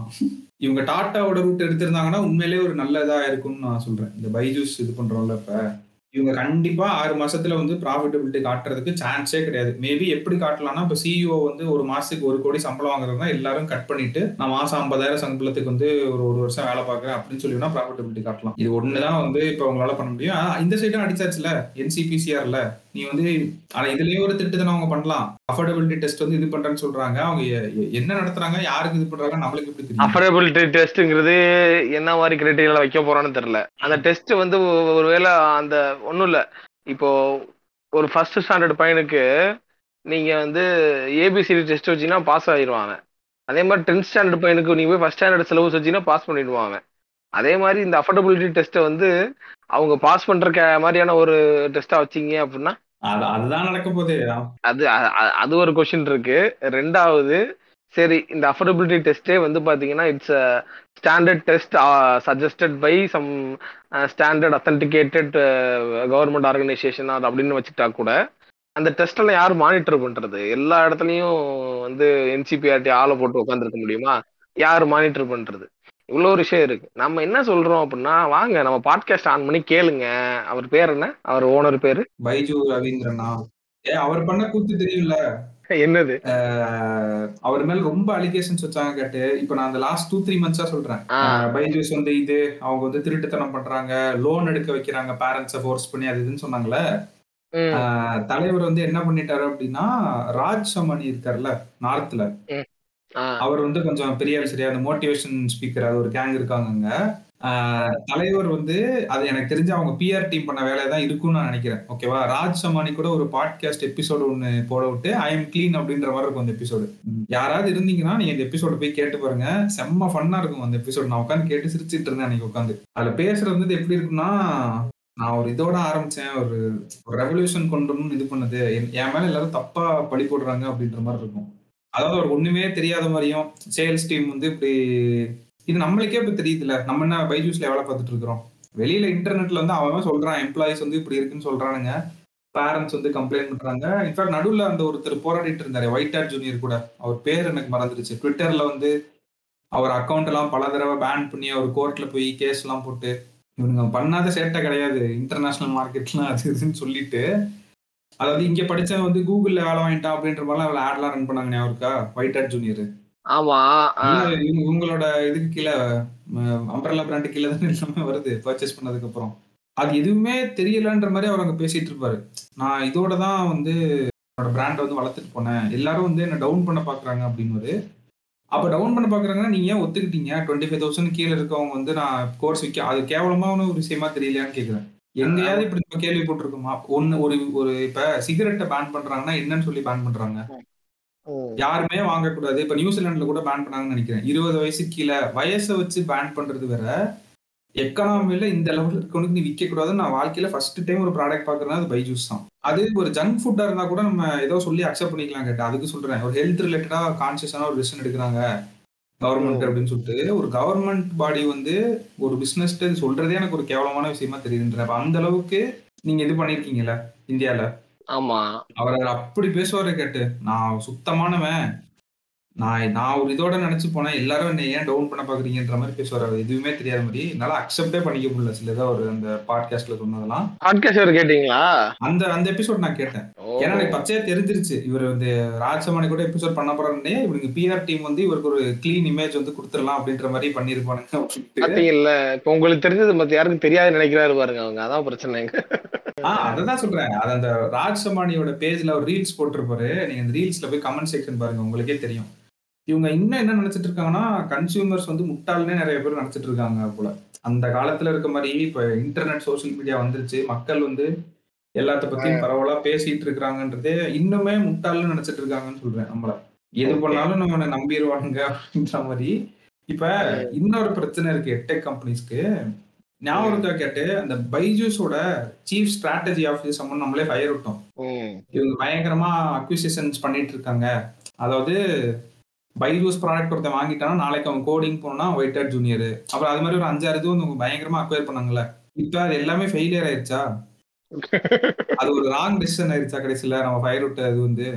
B: இவங்க டாட்டாவோட ரூட் எடுத்திருந்தாங்கன்னா உண்மையிலேயே ஒரு நல்ல இதாக இருக்கும்னு நான் சொல்றேன். இந்த பைஜூஸ் இது பண்றோம்ல இப்போ. இவங்க கண்டிப்பா ஆறு மாசத்துல வந்து ப்ராஃபிட்டபிலிட்டி காட்டுறதுக்கு சான்ஸே கிடையாது. மேபி எப்படி காட்டலாம்னா இப்போ சிஇஓ வந்து ஒரு மாசத்துக்கு ஒரு கோடி சம்பளம் வாங்குறதுனா எல்லாரும் கட் பண்ணிட்டு நான் மாசம் ஐம்பதாயிரம் சம்பளத்துக்கு வந்து ஒரு ஒரு வருஷம் வேலை பார்க்குறேன் அப்படின்னு சொல்லி ப்ராஃபிட்டபிலிட்டி காட்டலாம். இது ஒண்ணுதான் வந்து இப்போ உங்களால பண்ண முடியும். இந்த சைடும் அடிச்சாச்சுல என்சிபிசிஆர்ல நீ வந்து ஆனா இதுலயே ஒரு திட்டத்தை அவங்க பண்ணலாம். அஃபோர்டபிலிட்டி டெஸ்ட் வந்து இது பண்றேன்னு சொல்றாங்க. அவங்க என்ன நடத்துறாங்க யாருக்கு இது பண்றாங்க நம்மளுக்கு எப்படி தெரியும்?
A: அஃபோர்டபிலிட்டி டெஸ்ட்ங்கிறது என்ன மாதிரி கிரைட்டீரியால வைக்க போறான்னு தெரியல. அந்த டெஸ்ட் வந்து ஒருவேளை அந்த ஒண்ணும் இல்ல. இப்போ ஒரு ஃபர்ஸ்ட் ஸ்டாண்டர்ட் பையனுக்கு நீங்க வந்து ஏபிசிடி டெஸ்ட் வச்சீங்கன்னா பாஸ் ஆயிடுவாங்க. அதே மாதிரி டென்த் ஸ்டாண்டர்ட் பையனுக்கு நீங்க போய் ஃபர்ஸ்ட் ஸ்டாண்டர்ட் சிலபஸ் வச்சீங்கன்னா பாஸ் பண்ணிடுவாங்க. அதே மாதிரி இந்த அஃபோர்டபிலிட்டி டெஸ்ட்டை வந்து அவங்க பாஸ் பண்ற மாதிரியான ஒரு டெஸ்டா வச்சீங்க அப்படின்னா
B: அதுதான் நடக்க போகுது.
A: அது அது ஒரு கொஷின் இருக்கு. ரெண்டாவது சரி இந்த அஃபோர்டபிலிட்டி டெஸ்டே வந்து பாத்தீங்கன்னா it's standard test suggested by some standard authenticated government organisation அது அப்படின்னு வச்சுட்டா கூட அந்த டெஸ்ட் எல்லாம் யார் மானிட்டர் பண்றது? எல்லா இடத்துலயும் வந்து என்சிபிஆர்டி ஆளை போட்டு உட்காந்துருக்க முடியுமா? யார் மானிட்டர் பண்றது? இவ்வளோ ஒரு விஷயம் இருக்கு. நம்ம என்ன சொல்றோம் அப்படின்னா வாங்க நம்ம பாட்காஸ்ட் ஆன் பண்ணி கேளுங்க. அவர் பேர் என்ன? அவர் ஓனர் பேரு?
B: பைஜு ரவீந்திரனா ஏ அவர் பண்ண கூத்து தெரியும்ல?
A: என்னது?
B: அவர் மேல ரொம்ப அலிகேஷன்ஸ் வச்சாங்க கேட்டு. இப்ப நான் அந்த லாஸ்ட் டூ த்ரீ மந்த்ஸா சொல்றேன். பைஜூஸ் வந்து இது அவங்க வந்து திருட்டுத்தனம் பண்றாங்க லோன் எடுக்க வைக்கிறாங்க பேரண்ட்ஸை ஃபோர்ஸ் பண்ணி அது இதுன்னு சொன்னாங்கல்ல? தலைவர் வந்து என்ன பண்ணிட்டாரு அப்படின்னா ராஜ் சமணி இருக்கார்ல நார்த்ல. அவர் வந்து கொஞ்சம் பெரிய சரியா அந்த மோட்டிவேஷன் ஸ்பீக்கர் அது ஒரு கேங் இருக்காங்க அங்க ஆஹ் தலைவர் வந்து அது எனக்கு தெரிஞ்சு அவங்க பிஆர் டீம் பண்ண வேலையை தான் இருக்கும்னு நான் நினைக்கிறேன். ஓகேவா ராஜ் சமானி கூட ஒரு பாட்காஸ்ட் எபிசோடு ஒன்னு போட விட்டு ஐ எம் கிளீன் அப்படின்ற மாதிரி இருக்கும் அந்த எபிசோடு யாராவது இருந்தீங்கன்னா நீங்க இந்த எபிசோட போய் கேட்டு பாருங்க. செம்ம ஃபன்னா இருக்கும் அந்த எபிசோடு நான் உட்காந்து கேட்டு சிரிச்சிட்டு இருந்தேன் அன்னைக்கு உட்காந்து அதுல பேசுறது வந்து எப்படி இருக்குன்னா நான் ஒரு இதோட ஆரம்பிச்சேன். ஒரு ரெவல்யூஷன் கொண்டு வரணும்னு இது பண்ணது. என் என் மேல எல்லாரும் தப்பா பழி போடுறாங்க அப்படின்ற மாதிரி இருக்கும். அதாவது ஒரு ஒண்ணுமே தெரியாத மாதிரியும் சேல்ஸ் டீம் வந்து இப்படி இது நம்மளுக்கே இப்ப தெரியுதுல்ல. நம்ம என்ன பைஜூஸ்ல வேலை பார்த்துட்டு இருக்கிறோம்? வெளியில இன்டர்நெட்ல வந்து அவன் சொல்றான் எம்ப்ளாயிஸ் வந்து இப்படி இருக்குன்னு சொல்றானுங்க. பேரண்ட்ஸ் வந்து கம்ப்ளைண்ட் பண்றாங்க. இன்ஃபேக்ட் நடுவில் அந்த ஒருத்தர் போராடிட்டு இருந்தாரு ஒயிட் ஹேட் ஜூனியர் கூட. அவர் பேர் எனக்கு மறந்துருச்சு. ட்விட்டர்ல வந்து அவர் அக்கௌண்ட் எல்லாம் பல தடவை பேன் பண்ணி அவர் கோர்ட்ல போய் கேஸ் எல்லாம் போட்டு இவனுங்க பண்ணாத சேட்டை கிடையாது. இன்டர்நேஷனல் மார்க்கெட்லாம் அது இதுன்னு சொல்லிட்டு அதாவது இங்க படிச்சவன் வந்து கூகுள்ல வேலை வாங்கிட்டான் அப்படின்ற மாதிரிலாம் ஆட்லாம் ரன் பண்ணாங்க ஞாபகம் இருக்கா ஒயிட் ஹேட் ஜூனியர்
A: ஆமா
B: இவங்களோட இதுக்கு கீழே அம்பரலா பிராண்டு கீழே தானே எல்லாமே வருது பர்ச்சேஸ் பண்ணதுக்கு அப்புறம் அது எதுவுமே தெரியலன்ற மாதிரி அவர் அங்க பேசிட்டு இருப்பாரு. நான் இதோட தான் வந்து என்னோட பிராண்டை வந்து வளர்த்துட்டு போனேன். எல்லாரும் வந்து என்ன டவுன் பண்ண பாக்குறாங்க அப்படின்னு அப்ப டவுன் பண்ண பாக்குறாங்கன்னா நீங்க ஏன் ஒத்துக்கிட்டீங்க? டுவெண்ட்டி ஃபைவ் தௌசண்ட் கீழே இருக்கவங்க வந்து நான் கோர்ஸ் விற்க அது கேவலமான ஒரு விஷயமா தெரியலையான்னு கேக்குறேன். எங்கேயாவது இப்படி நம்ம கேள்வி போட்டிருக்கோமா ஒன்னு ஒரு ஒரு இப்ப சிகரெட்டை பேன் பண்றாங்கன்னா என்னன்னு சொல்லி பேன் பண்றாங்க. யாருமே வாங்கக்கூடாது. இப்ப நியூசிலாந்துல கூட பேன் பண்ணாங்கன்னு நினைக்கிறேன். இருபது வயசு கீழே வயசை வச்சு பேன் பண்றது வேற. எக்கனாமில இந்த லெவலில் இருக்கவனுக்கு நீ விற்க கூடாதுன்னு நான் வாழ்க்கையில ஃபர்ஸ்ட் டைம் ஒரு ப்ராடக்ட் பாக்குறேன்னா அது பைஜூஸ் தான். அது ஒரு ஜங்க் ஃபுட்டா இருந்தா கூட நம்ம ஏதோ சொல்லி அக்செப்ட் பண்ணிக்கலாம் கேட்டேன். அதுக்கு சொல்றேன். ஒரு ஹெல்த் ரிலேட்டடா கான்சியஸான ஒரு டிசிஷன் எடுக்கிறாங்க. கவர்மெண்ட் அப்படின்னு சொல்லிட்டு ஒரு கவர்மெண்ட் பாடி வந்து ஒரு பிசினஸ் சொல்றதே எனக்கு ஒரு கேவலமான விஷயமா தெரியுதுன்ற அப்ப அந்த அளவுக்கு நீங்க இது பண்ணிருக்கீங்கல்ல இந்தியால?
A: ஆமா.
B: அவர் அப்படி பேசுவாரு கேட்டு நான் சுத்தமானவன். நான் நான் ஒரு இதோட நினைச்சு போனேன் எல்லாரும் என்ன ஏன் டவுன் பண்ண பாக்குறீங்கன்ற மாதிரி பேசுவாரு. எதுவுமே தெரியாத மாதிரி என்னால அக்செப்டே பண்ணிக்க முடியல. சில ஏதோ ஒரு அந்த பாட்காஸ்ட்ல சொன்னதெல்லாம்.
A: பாட்காஸ்ட் கேட்டீங்களா?
B: அந்த அந்த எபிசோட் நான் கேட்டேன். ஏன்னா எனக்கு பச்சையா தெரிஞ்சிருச்சு. இவர் வந்து ராஜசமானி கூட எபிசோட் பண்ண போறாருன்னே இவருக்கு பிஆர் டீம் வந்து இவருக்கு ஒரு க்ளீன் இமேஜ் வந்து கொடுத்துடலாம் அப்படின்ற மாதிரி பண்ணிருப்பானுங்க
A: பாத்தீங்கல்ல இப்ப உங்களுக்கு தெரிஞ்சது மத்த யாருக்கும் தெரியாது நினைக்கிறாரு பாருங்க அவங்க. அதான் பிரச்சனை.
B: ஆஹ் அததான் சொல்றேன். அது அந்த ராஜ் சமானியோட பேஜ்ல ஒரு ரீல்ஸ் போட்டிருப்பாரு. நீங்க அந்த ரீல்ஸ்ல போய் கமெண்ட் செக்ஷன் பாருங்க. உங்களுக்கே தெரியும். இவங்க இன்னும் என்ன நினைச்சிட்டு இருக்காங்கன்னா கன்சியூமர்ஸ் வந்து முட்டாள்னே நிறைய பேர் நினைச்சிட்டு இருக்காங்க போல. அந்த காலத்துல இருக்க மாதிரி இப்ப இன்டர்நெட் சோஷியல் மீடியா வந்துருச்சு. மக்கள் வந்து எல்லாத்த பத்தியும் பரவலா பேசிட்டு இருக்காங்கன்றதே இன்னுமே முட்டாள்னு நினைச்சிட்டு இருக்காங்கன்னு சொல்றேன் நம்மள. எது. பண்ணாலும் நம்ம நம்பிடுவானுங்க அப்படின்ற மாதிரி. இப்ப இன்னொரு பிரச்சனை இருக்கு டெக் கம்பெனிஸ்க்கு இருக்கா கேட்டு? அந்த பைஜூஸோட சீஃப் ஸ்ட்ராட்டஜி ஆஃபீஸ் சம்மன் நம்மளே ஃபயர் விட்டோம். இவங்க பயங்கரமா அக்விசிஷன்ஸ் பண்ணிட்டு இருக்காங்க. அதாவது பைஜூஸ் ப்ராடக்ட் ஒருத்தன் வாங்கிட்டானா நாளைக்கு அவன் கோடிங் போனா ஒயிட் ஹேட் ஜூனியர் அப்புறம் அது மாதிரி ஒரு அஞ்சாறு இது வந்து பயங்கரமா அக்வயர் பண்ணாங்கல்ல. இப்ப அது எல்லாமே ஃபெயிலியர் ஆயிருச்சா? [LAUGHS] அது ஒரு ராங் டிசிஷன் ஆயிருச்சா கடைசியில? நம்ம ஃபயர் விட்ட அது வந்து?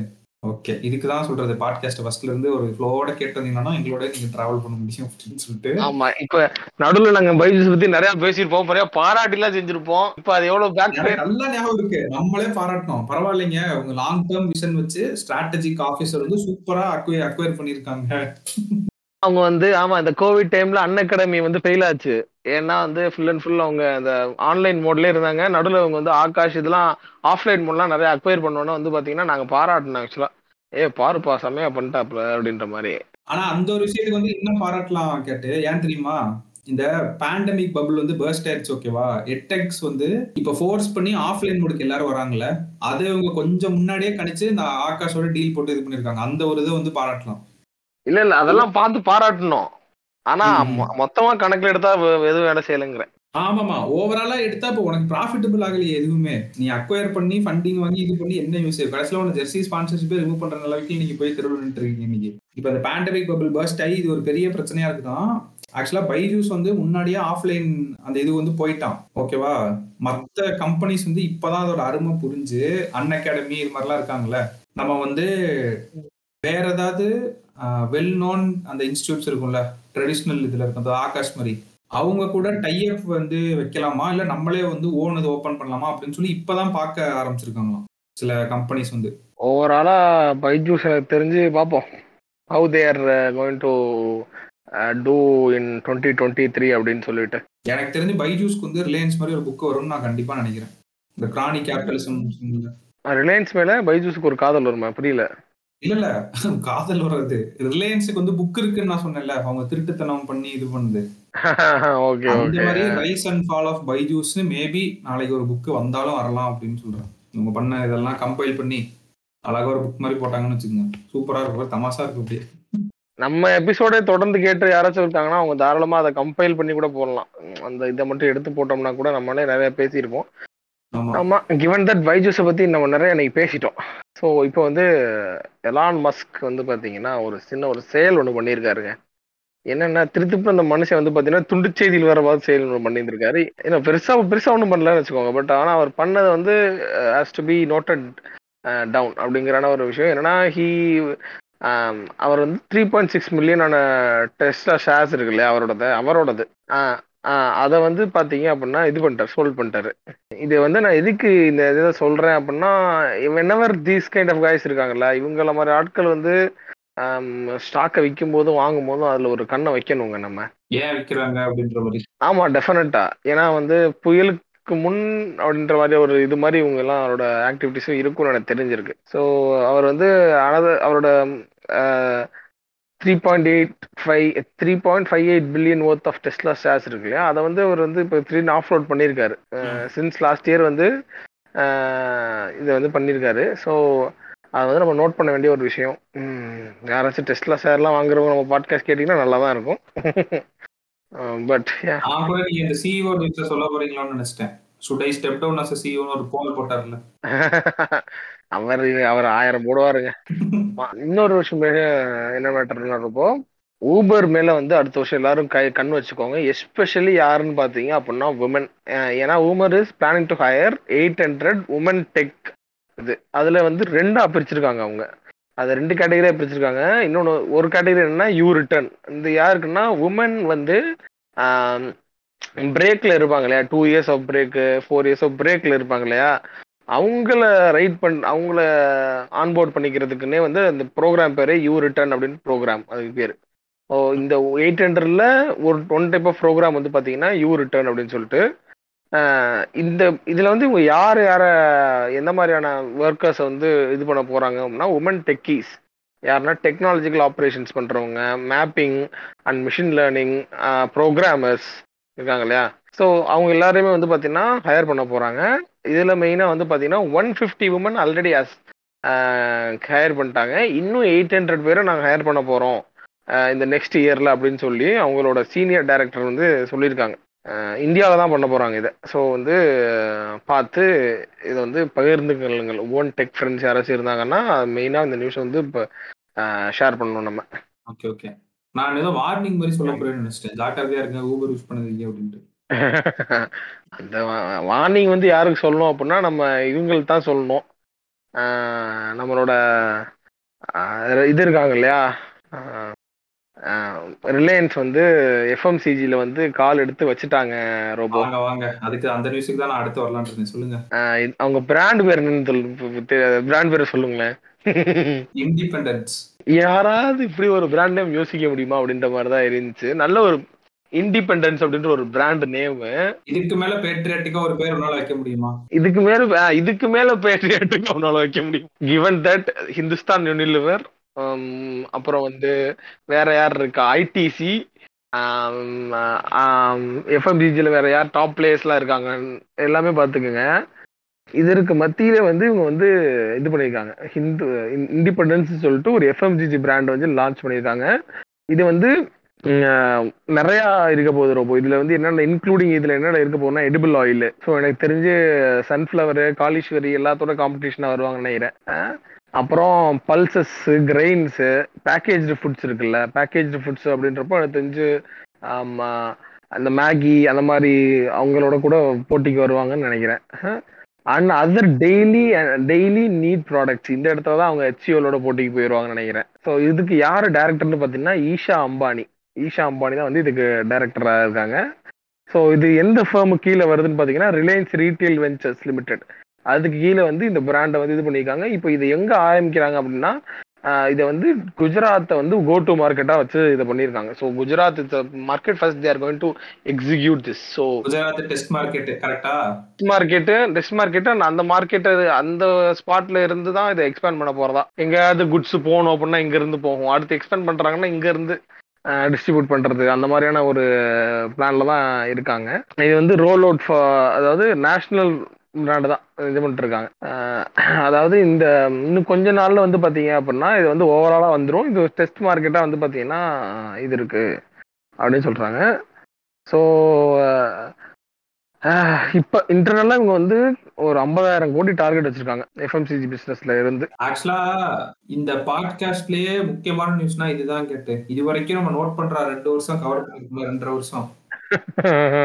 B: ஓகே இதுக்கு தான் சொல்றது. பாட்காஸ்ட் ஃபர்ஸ்ட்ல இருந்து ஒரு ஃப்ளோட கேட்டு வந்தீங்கன்னா எங்களோட நீங்க டிராவல் பண்ண முடியும் அப்படின்னு சொல்லிட்டு.
A: ஆமா இப்ப நடுவுல நாங்க பைஜூஸ் பத்தி நிறைய பேசியிருப்போம். நிறைய பாராட்டி எல்லாம் செஞ்சிருப்போம். இப்ப அது எவ்வளவு பேக்
B: நல்லா ஞாபகம் இருக்கு. நம்மளே பாராட்டணும். பரவாயில்லைங்க உங்க லாங் டேர்ம் விஷன் வச்சு ஸ்ட்ராட்டஜிக் ஆபீசர் வந்து சூப்பரா அக்வயர் அக்வயர் பண்ணிருக்காங்க
A: அவங்க வந்து ஆமா இந்த கோவிட் டைம்ல அன் அகாடமி வந்து ஃபெயில் ஆச்சு. ஏன்னா வந்து ஃபுல் அண்ட் ஃபுல் அவங்க அந்த ஆன்லைன் மோட்லயே இருந்தாங்க. நடுவில் அவங்க வந்து ஆகாஷ் இதெல்லாம் ஆஃப்லைன் மோட்லாம் நிறைய அக்வயர் பண்ணோன்னா வந்து பாத்தீங்கன்னா நாங்க பாராட்டணும் ஆக்சுவலா ஏ பாருப்பா செம்மையா பண்ணிட்டாப்ல அப்படின்ற மாதிரி.
B: ஆனா அந்த ஒரு விஷயத்துக்கு வந்து இன்னும் பாராட்டலாம் கேட்டு. ஏன் தெரியுமா? இந்த பேண்டமிக் பபுள் வந்து பர்ஸ்ட் ஆயிடுச்சு ஓகேவா எட்டெக்ஸ் வந்து இப்ப ஃபோர்ஸ் பண்ணி ஆஃப்லைன் மோடுக்கு எல்லாரும் வராங்கல்ல அதை இவங்க கொஞ்சம் முன்னாடியே கணிச்சு இந்த ஆகாஷோட டீல் போட்டு இது பண்ணிருக்காங்க. அந்த ஒரு இதை வந்து பாராட்டலாம்.
A: இல்ல இல்ல அதெல்லாம் பார்த்து பாராட்டணும். ஆனா மொத்தமா கணக்குல எடுத்தா எதுவும் வேலை செய்யலைங்கிறேன்
B: ஆமாமா ஓவராலா எடுத்தா இப்போ உனக்கு ப்ராஃபிட்டபிள் ஆகலையே எதுவுமே. நீ அக்வயர் பண்ணி ஃபண்டிங் வாங்கி இது பண்ணி என்ன யூஸ் கடைசியில் உனக்கு ஜெர்சி ஸ்பான்சர்ஷிப்பே ரிமூவ் பண்ற அளவுக்கு நீங்க போய் தெருவில் நின்னுட்டு இருக்கீங்க இன்னைக்கு. இப்போ அந்த பேண்டமிக் பபிள் பர்ஸ்ட் ஆகி இது ஒரு பெரிய பிரச்சனையா இருக்குதான். ஆக்சுவலா பைஜூஸ் வந்து முன்னாடியே ஆஃப்லைன் அந்த இது வந்து போயிட்டான். ஓகேவா மத்த கம்பெனிஸ் வந்து இப்பதான் அதோட அருமை புரிஞ்சு அன் அகாடமி இது மாதிரிலாம் இருக்காங்கல்ல. நம்ம வந்து வேற ஏதாவது வெல் நோன் அந்த இன்ஸ்டியூட்ஸ் இருக்கும்ல ட்ரெடிஷ்னல் இதுல இருக்கும் அந்த ஆகாஷ் மாதிரி அவங்க கூட டைப் வந்து வைக்கலாமா? இல்ல நம்மளே வந்து ஓன் இது ஓபன் பண்ணலாமா? அப்படின்னு சொல்லி இப்பதான் பார்க்க ஆரம்பிச்சிருக்காங்களாம் சில கம்பெனிஸ் வந்து.
A: ஓவராலா பைஜூஸ் எனக்கு தெரிஞ்சு பார்ப்போம். How they're going to do in twenty twenty three அப்படின்னு சொல்லிட்டு.
B: எனக்கு தெரிஞ்சு பைஜூஸ்க்கு வந்து ரிலையன்ஸ் மாதிரி ஒரு புக் வரும்னு நான் கண்டிப்பா நினைக்கிறேன். இந்த கிரானி கேபிட்டலிசம்
A: ரிலையன்ஸ் மேல பைஜூஸுக்கு ஒரு காதல் வருமா? புரியல.
B: இல்ல இல்ல. காதல் வர்றது. ரிலையன்ஸுக்கு வந்து புக் இருக்குன்னு நான் சொன்னேன்ல. அவங்க திருட்டுத்தனம் பண்ணி இது பண்ணுது.
A: ஓகே
B: அந்த மாதிரி ரைஸ் அண்ட் ஃபால் ஆஃப் பைஜூஸ்னு மேபி நாளைக்கு ஒரு புக் வந்தாலும் வரலாம் அப்படின்னு சொல்றேன் இவங்க பண்ண இதெல்லாம் கம்பைல் பண்ணி அழகா ஒரு புக் மாதிரி போட்டாங்கன்னு வச்சுக்கோங்க. சூப்பரா இருக்கும். தமாசா இருக்கும் அப்படியே.
A: நம்ம எபிசோடே தொடர்ந்து கேட்டு யாராச்சும் இருக்காங்கன்னா அவங்க தாராளமா அதை கம்பைல் பண்ணி கூட போடலாம். அந்த இதை மட்டும் எடுத்து போட்டோம்னா கூட நம்மளே நிறைய பேசியிருப்போம்.
B: ஆமா.
A: கிவன் தட் பைஜூஸை பத்தி நம்ம நிறைய இன்னைக்கு பேசிட்டோம். ஸோ இப்போ வந்து எலான் மஸ்க் வந்து பாத்தீங்கன்னா ஒரு சின்ன ஒரு செயல் ஒன்று பண்ணியிருக்காருங்க. என்னன்னா திருத்திப்பு அந்த மனுஷன் வந்து பாத்தீங்கன்னா துண்டு செய்தியில் வர மாதிரி செயல் ஒன்று பண்ணியிருக்காரு ஏன்னா பெருசா பெருசா ஒன்றும் பண்ணலன்னு வச்சுக்கோங்க. பட் ஆனா அவர் பண்ணது வந்து has to be noted down அப்படிங்கிறான ஒரு விஷயம். என்னன்னா ஹீ um, அவர் வந்து த்ரீ பாயிண்ட் சிக்ஸ் மில்லியனான டெஸ்டா ஷேர்ஸ் இருக்கு இல்லையா அவரோடது அவரோடது. அதை வந்து பாத்தீங்க அப்படின்னா இது பண்ணிட்டார் சோல்ட் பண்ணிட்டாரு இது வந்து நான் எதுக்கு இந்த இதை சொல்றேன் அப்படின்னா whenever these kind of guys இருக்காங்கல்ல இவங்கள மாதிரி ஆட்கள் வந்து ஸ்டாக்கை விற்கும் போதும் வாங்கும் போதும் அதுல ஒரு கண்ணை வைக்கணுங்க நம்ம.
B: ஏன் விக்கிறாங்க அப்படின்ற மாதிரி?
A: ஆமா டெஃபினட்டா ஏன்னா வந்து புயலுக்கு முன் அப்படின்ற மாதிரி ஒரு இது மாதிரி இவங்க எல்லாம் அவரோட ஆக்டிவிட்டிஸும் இருக்கும்னு எனக்கு தெரிஞ்சிருக்கு. ஸோ அவர் வந்து அனது அவரோட three point eight five three point five eight billion worth of Tesla shares இருக்கு இல்லையா? அதை வந்து அவர் வந்து இப்போ த்ரீ ஆஃப்லோட் பண்ணியிருக்காரு. சின்ஸ் லாஸ்ட் இயர் வந்து இதை வந்து பண்ணியிருக்காரு. ஸோ அதை வந்து நம்ம நோட் பண்ண வேண்டிய ஒரு விஷயம். யாராச்சும் டெஸ்ட்லா ஷேர்லாம் வாங்குறவங்க நம்ம பாட்காஸ்ட் கேட்டிங்கன்னா நல்லா தான் இருக்கும் [LAUGHS] பட்
B: நியூஸ் சொல்ல போறீங்களான்னு நினைச்சிட்டேன். Should I step down as CEO ஒரு போல் போட்டார்ல. [LAUGHS]
A: அவர் அவர் ஆயிரம் போடுவாருங்க. [LAUGHS] இன்னொரு விஷயம் என்ன மேட்டர்னா இருப்போ ஊபர் மேல வந்து அடுத்த வருஷம் எல்லாரும் கை கண் வச்சுக்கோங்க. எஸ்பெஷலி யாருன்னு பாத்தீங்க அப்படின்னா உமன் ஏன்னா Uber is planning to hire eight hundred women tech இது அதுல வந்து ரெண்டா பிரிச்சிருக்காங்க அவங்க. அது ரெண்டு கேட்டகரியா பிரிச்சிருக்காங்க. இன்னொன்று ஒரு கேட்டகரி என்னன்னா யூ ரிட்டர்ன் இந்த யாருக்குன்னா உமன் வந்து பிரேக்ல இருப்பாங்க இல்லையா two years of break four years of பிரேக்ல இருப்பாங்க இல்லையா அவங்கள ரைட் பண் அவங்கள ஆன்போர்ட் பண்ணிக்கிறதுக்குன்னே வந்து அந்த ப்ரோக்ராம் பேரு யூ ரிட்டர்ன் அப்படின்னு ப்ரோக்ராம் அதுக்கு பேர். ஓ இந்த எயிட் ஹண்ட்ரட்ல ஒரு ஒன் டைப் ஆஃப் ப்ரோக்ராம் வந்து பார்த்தீங்கன்னா யூ ரிட்டர்ன் அப்படின்னு சொல்லிட்டு இந்த இதில் வந்து இவங்க யார் யாரை எந்த மாதிரியான ஒர்க்கர்ஸை வந்து இது பண்ண போகிறாங்க அப்படின்னா உமன் டெக்கீஸ் யாருன்னா டெக்னாலஜிக்கல் ஆப்ரேஷன்ஸ் பண்ணுறவங்க mapping and machine learning programmers இருக்காங்க இல்லையா ஸோ அவங்க எல்லாரையுமே வந்து பார்த்தீங்கன்னா ஹையர் பண்ண போகிறாங்க இதில் மெயினாக வந்து பார்த்தீங்கன்னா one fifty women already as hire பண்ணிட்டாங்க. இன்னும் எயிட் ஹண்ட்ரட் பேரை நாங்கள் ஹையர் பண்ண போகிறோம் இந்த நெக்ஸ்ட் இயரில் அப்படின்னு சொல்லி அவங்களோட சீனியர் டைரக்டர் வந்து சொல்லியிருக்காங்க. இந்தியாவில் தான் பண்ண போகிறாங்க இதை. ஸோ வந்து பார்த்து இதை வந்து பகிர்ந்துக்கலுங்கள் ஓன் டெக் ஃப்ரெண்ட்ஸ் யாராச்சும் இருந்தாங்கன்னா மெயினாக இந்த நியூஸ் வந்து இப்போ ஷேர் பண்ணணும் நம்ம.
B: ஓகே ஓகே நான் ஏதோ வார்னிங் மாதிரி சொல்ல போறேன்னு நினைச்சிட்டேன். ஜாக்கிரதையா இருங்க ஊபர் யூஸ் பண்ணதுக்கு அப்படின்ட்டு. [LAUGHS]
A: அந்த வார்னிங் வந்து யாருக்கு சொல்லணும் அப்படின்னா நம்ம இவங்களுக்கு தான் சொல்லணும். நம்மளோட இது இருக்காங்க இல்லையா? ரிலையன்ஸ் வந்து எஃப்எம்சிஜில வந்து கால் எடுத்து வச்சுட்டாங்க ரோபோ
B: வாங்க வாங்க. அதுக்கு அந்த நியூஸுக்கு தான் நான் அடுத்து வரலான்னு சொல்லுங்க.
A: அவங்க பிராண்ட் பேர் என்னன்னு சொல்லு பிராண்ட் பேரை சொல்லுங்களேன்.
B: இண்டிபெண்டன்ஸ்
A: யாராவது இப்படி ஒரு பிராண்ட் நேம் யோசிக்க முடியுமா அப்படின்ற மாதிரி தான் இருந்துச்சு. நல்ல ஒரு இண்டிபெண்டன்ஸ் அப்படின்ற ஒரு பிராண்ட் நேம்
B: இதுக்கு மேல பேட்ரியாட்டிக்கா ஒரு பேர் உன்னால வைக்க முடியுமா?
A: இதுக்கு மேல இதுக்கு மேல பேட்ரியட்டுக்கு அவனால வைக்க முடியும். கிவன் தட் ஹிந்துஸ்தான் யூனிலிவர் அப்புறம் வந்து வேற யார் இருக்கா? ஐடிசி எஃப்எம்ஜிஜியில் வேற யார்? டாப் பிளேயர்ஸ்லாம் இருக்காங்க. எல்லாமே பார்த்துக்குங்க. இதற்கு மத்தியில வந்து இவங்க வந்து இது பண்ணியிருக்காங்க. ஹிந்து இண்டிபெண்டன்ஸ் சொல்லிட்டு ஒரு எஃப்எம்ஜிஜி பிராண்ட் வந்து லான்ச் பண்ணியிருக்காங்க. இது வந்து நிறையா இருக்க போகுது ரொம்ப இதுல வந்து என்னென்ன இன்க்ளூடிங் இதுல என்னென்ன இருக்க போகுதுன்னா எடிபிள் ஆயில் ஸோ எனக்கு தெரிஞ்சு சன்ஃப்ளவர் காலீஸ்வரி எல்லாத்தோட காம்படிஷனாக வருவாங்கன்னு நினைக்கிறேன். அப்புறம் பல்சஸ் கிரெயின்ஸு பேக்கேஜ்டு ஃபுட்ஸ் இருக்குல்ல பேக்கேஜ்டு ஃபுட்ஸ் அப்படின்றப்போ எனக்கு தெரிஞ்சு அந்த மேகி அந்த மாதிரி அவங்களோட கூட போட்டிக்கு வருவாங்கன்னு நினைக்கிறேன். And other daily daily need products இந்த இடத்துல தான் அவங்க ஹெச்இஓலோட போட்டிக்கு போயிடுவாங்கன்னு நினைக்கிறேன். ஸோ இதுக்கு யார் டேரக்டர்னு பார்த்தீங்கன்னா ஈஷா அம்பானி. ஈஷா அம்பானி தான் வந்து இதுக்கு டேரக்டராக இருக்காங்க. ஸோ இது எந்த ஃபேர்மு கீழே வருதுன்னு பார்த்தீங்கன்னா ரிலையன்ஸ் ரீட்டைல் வெஞ்சர்ஸ் லிமிடெட் அதுக்கு கீழே வந்து இந்த பிராண்டை வந்து இது பண்ணியிருக்காங்க. இப்போ இது எங்கே ஆரம்பிக்கிறாங்க அப்படின்னா இதை வந்து குஜராத்தை வந்து கோ டு மார்க்கெட்டாக வச்சு இதை பண்ணியிருக்காங்க. So Gujarat market first they're going to execute this so
B: Gujarat test market கரெக்டா
A: மார்க்கெட்டு டெஸ்ட் மார்க்கெட்டு அந்த மார்க்கெட்டு அந்த ஸ்பாட்ல இருந்து தான் இதை எக்ஸ்பேண்ட் பண்ண போறதா. எங்கேயாவது குட்ஸ் போகணும் அப்படின்னா இங்க இருந்து போகும். அடுத்து எக்ஸ்பேண்ட் பண்றாங்கன்னா இங்க இருந்து டிஸ்ட்ரிபியூட் பண்றது. அந்த மாதிரியான ஒரு பிளான்ல தான் இருக்காங்க. இது வந்து ரோல் அவுட் அதாவது நேஷனல் முன்னாடி தான் இது பண்ணிட்டு இருக்காங்க அதாவது இந்த இன்னும் கொஞ்ச நாள்ல வந்து பாத்தீங்க அப்படின்னா இது வந்து ஓவராலா வந்துடும் இது டெஸ்ட் மார்க்கெட்டா வந்து பாத்தீங்கன்னா இது இருக்கு அப்படின்னு சொல்றாங்க. ஸோ இப்போ இன்டர்னலாக இவங்க வந்து ஒரு ஐம்பதாயிரம் கோடி டார்கெட் வச்சிருக்காங்க எஃப்எம்சிஜி பிசினஸ்ல இருந்து.
B: ஆக்சுவலா இந்த பாட்காஸ்ட்லயே முக்கியமான நியூஸ்னா இதுதான் கேட்டு இது வரைக்கும் நம்ம நோட் பண்ற ரெண்டு வருஷம் கவர் பண்ணிருக்கோம் ரெண்டரை வருஷம்.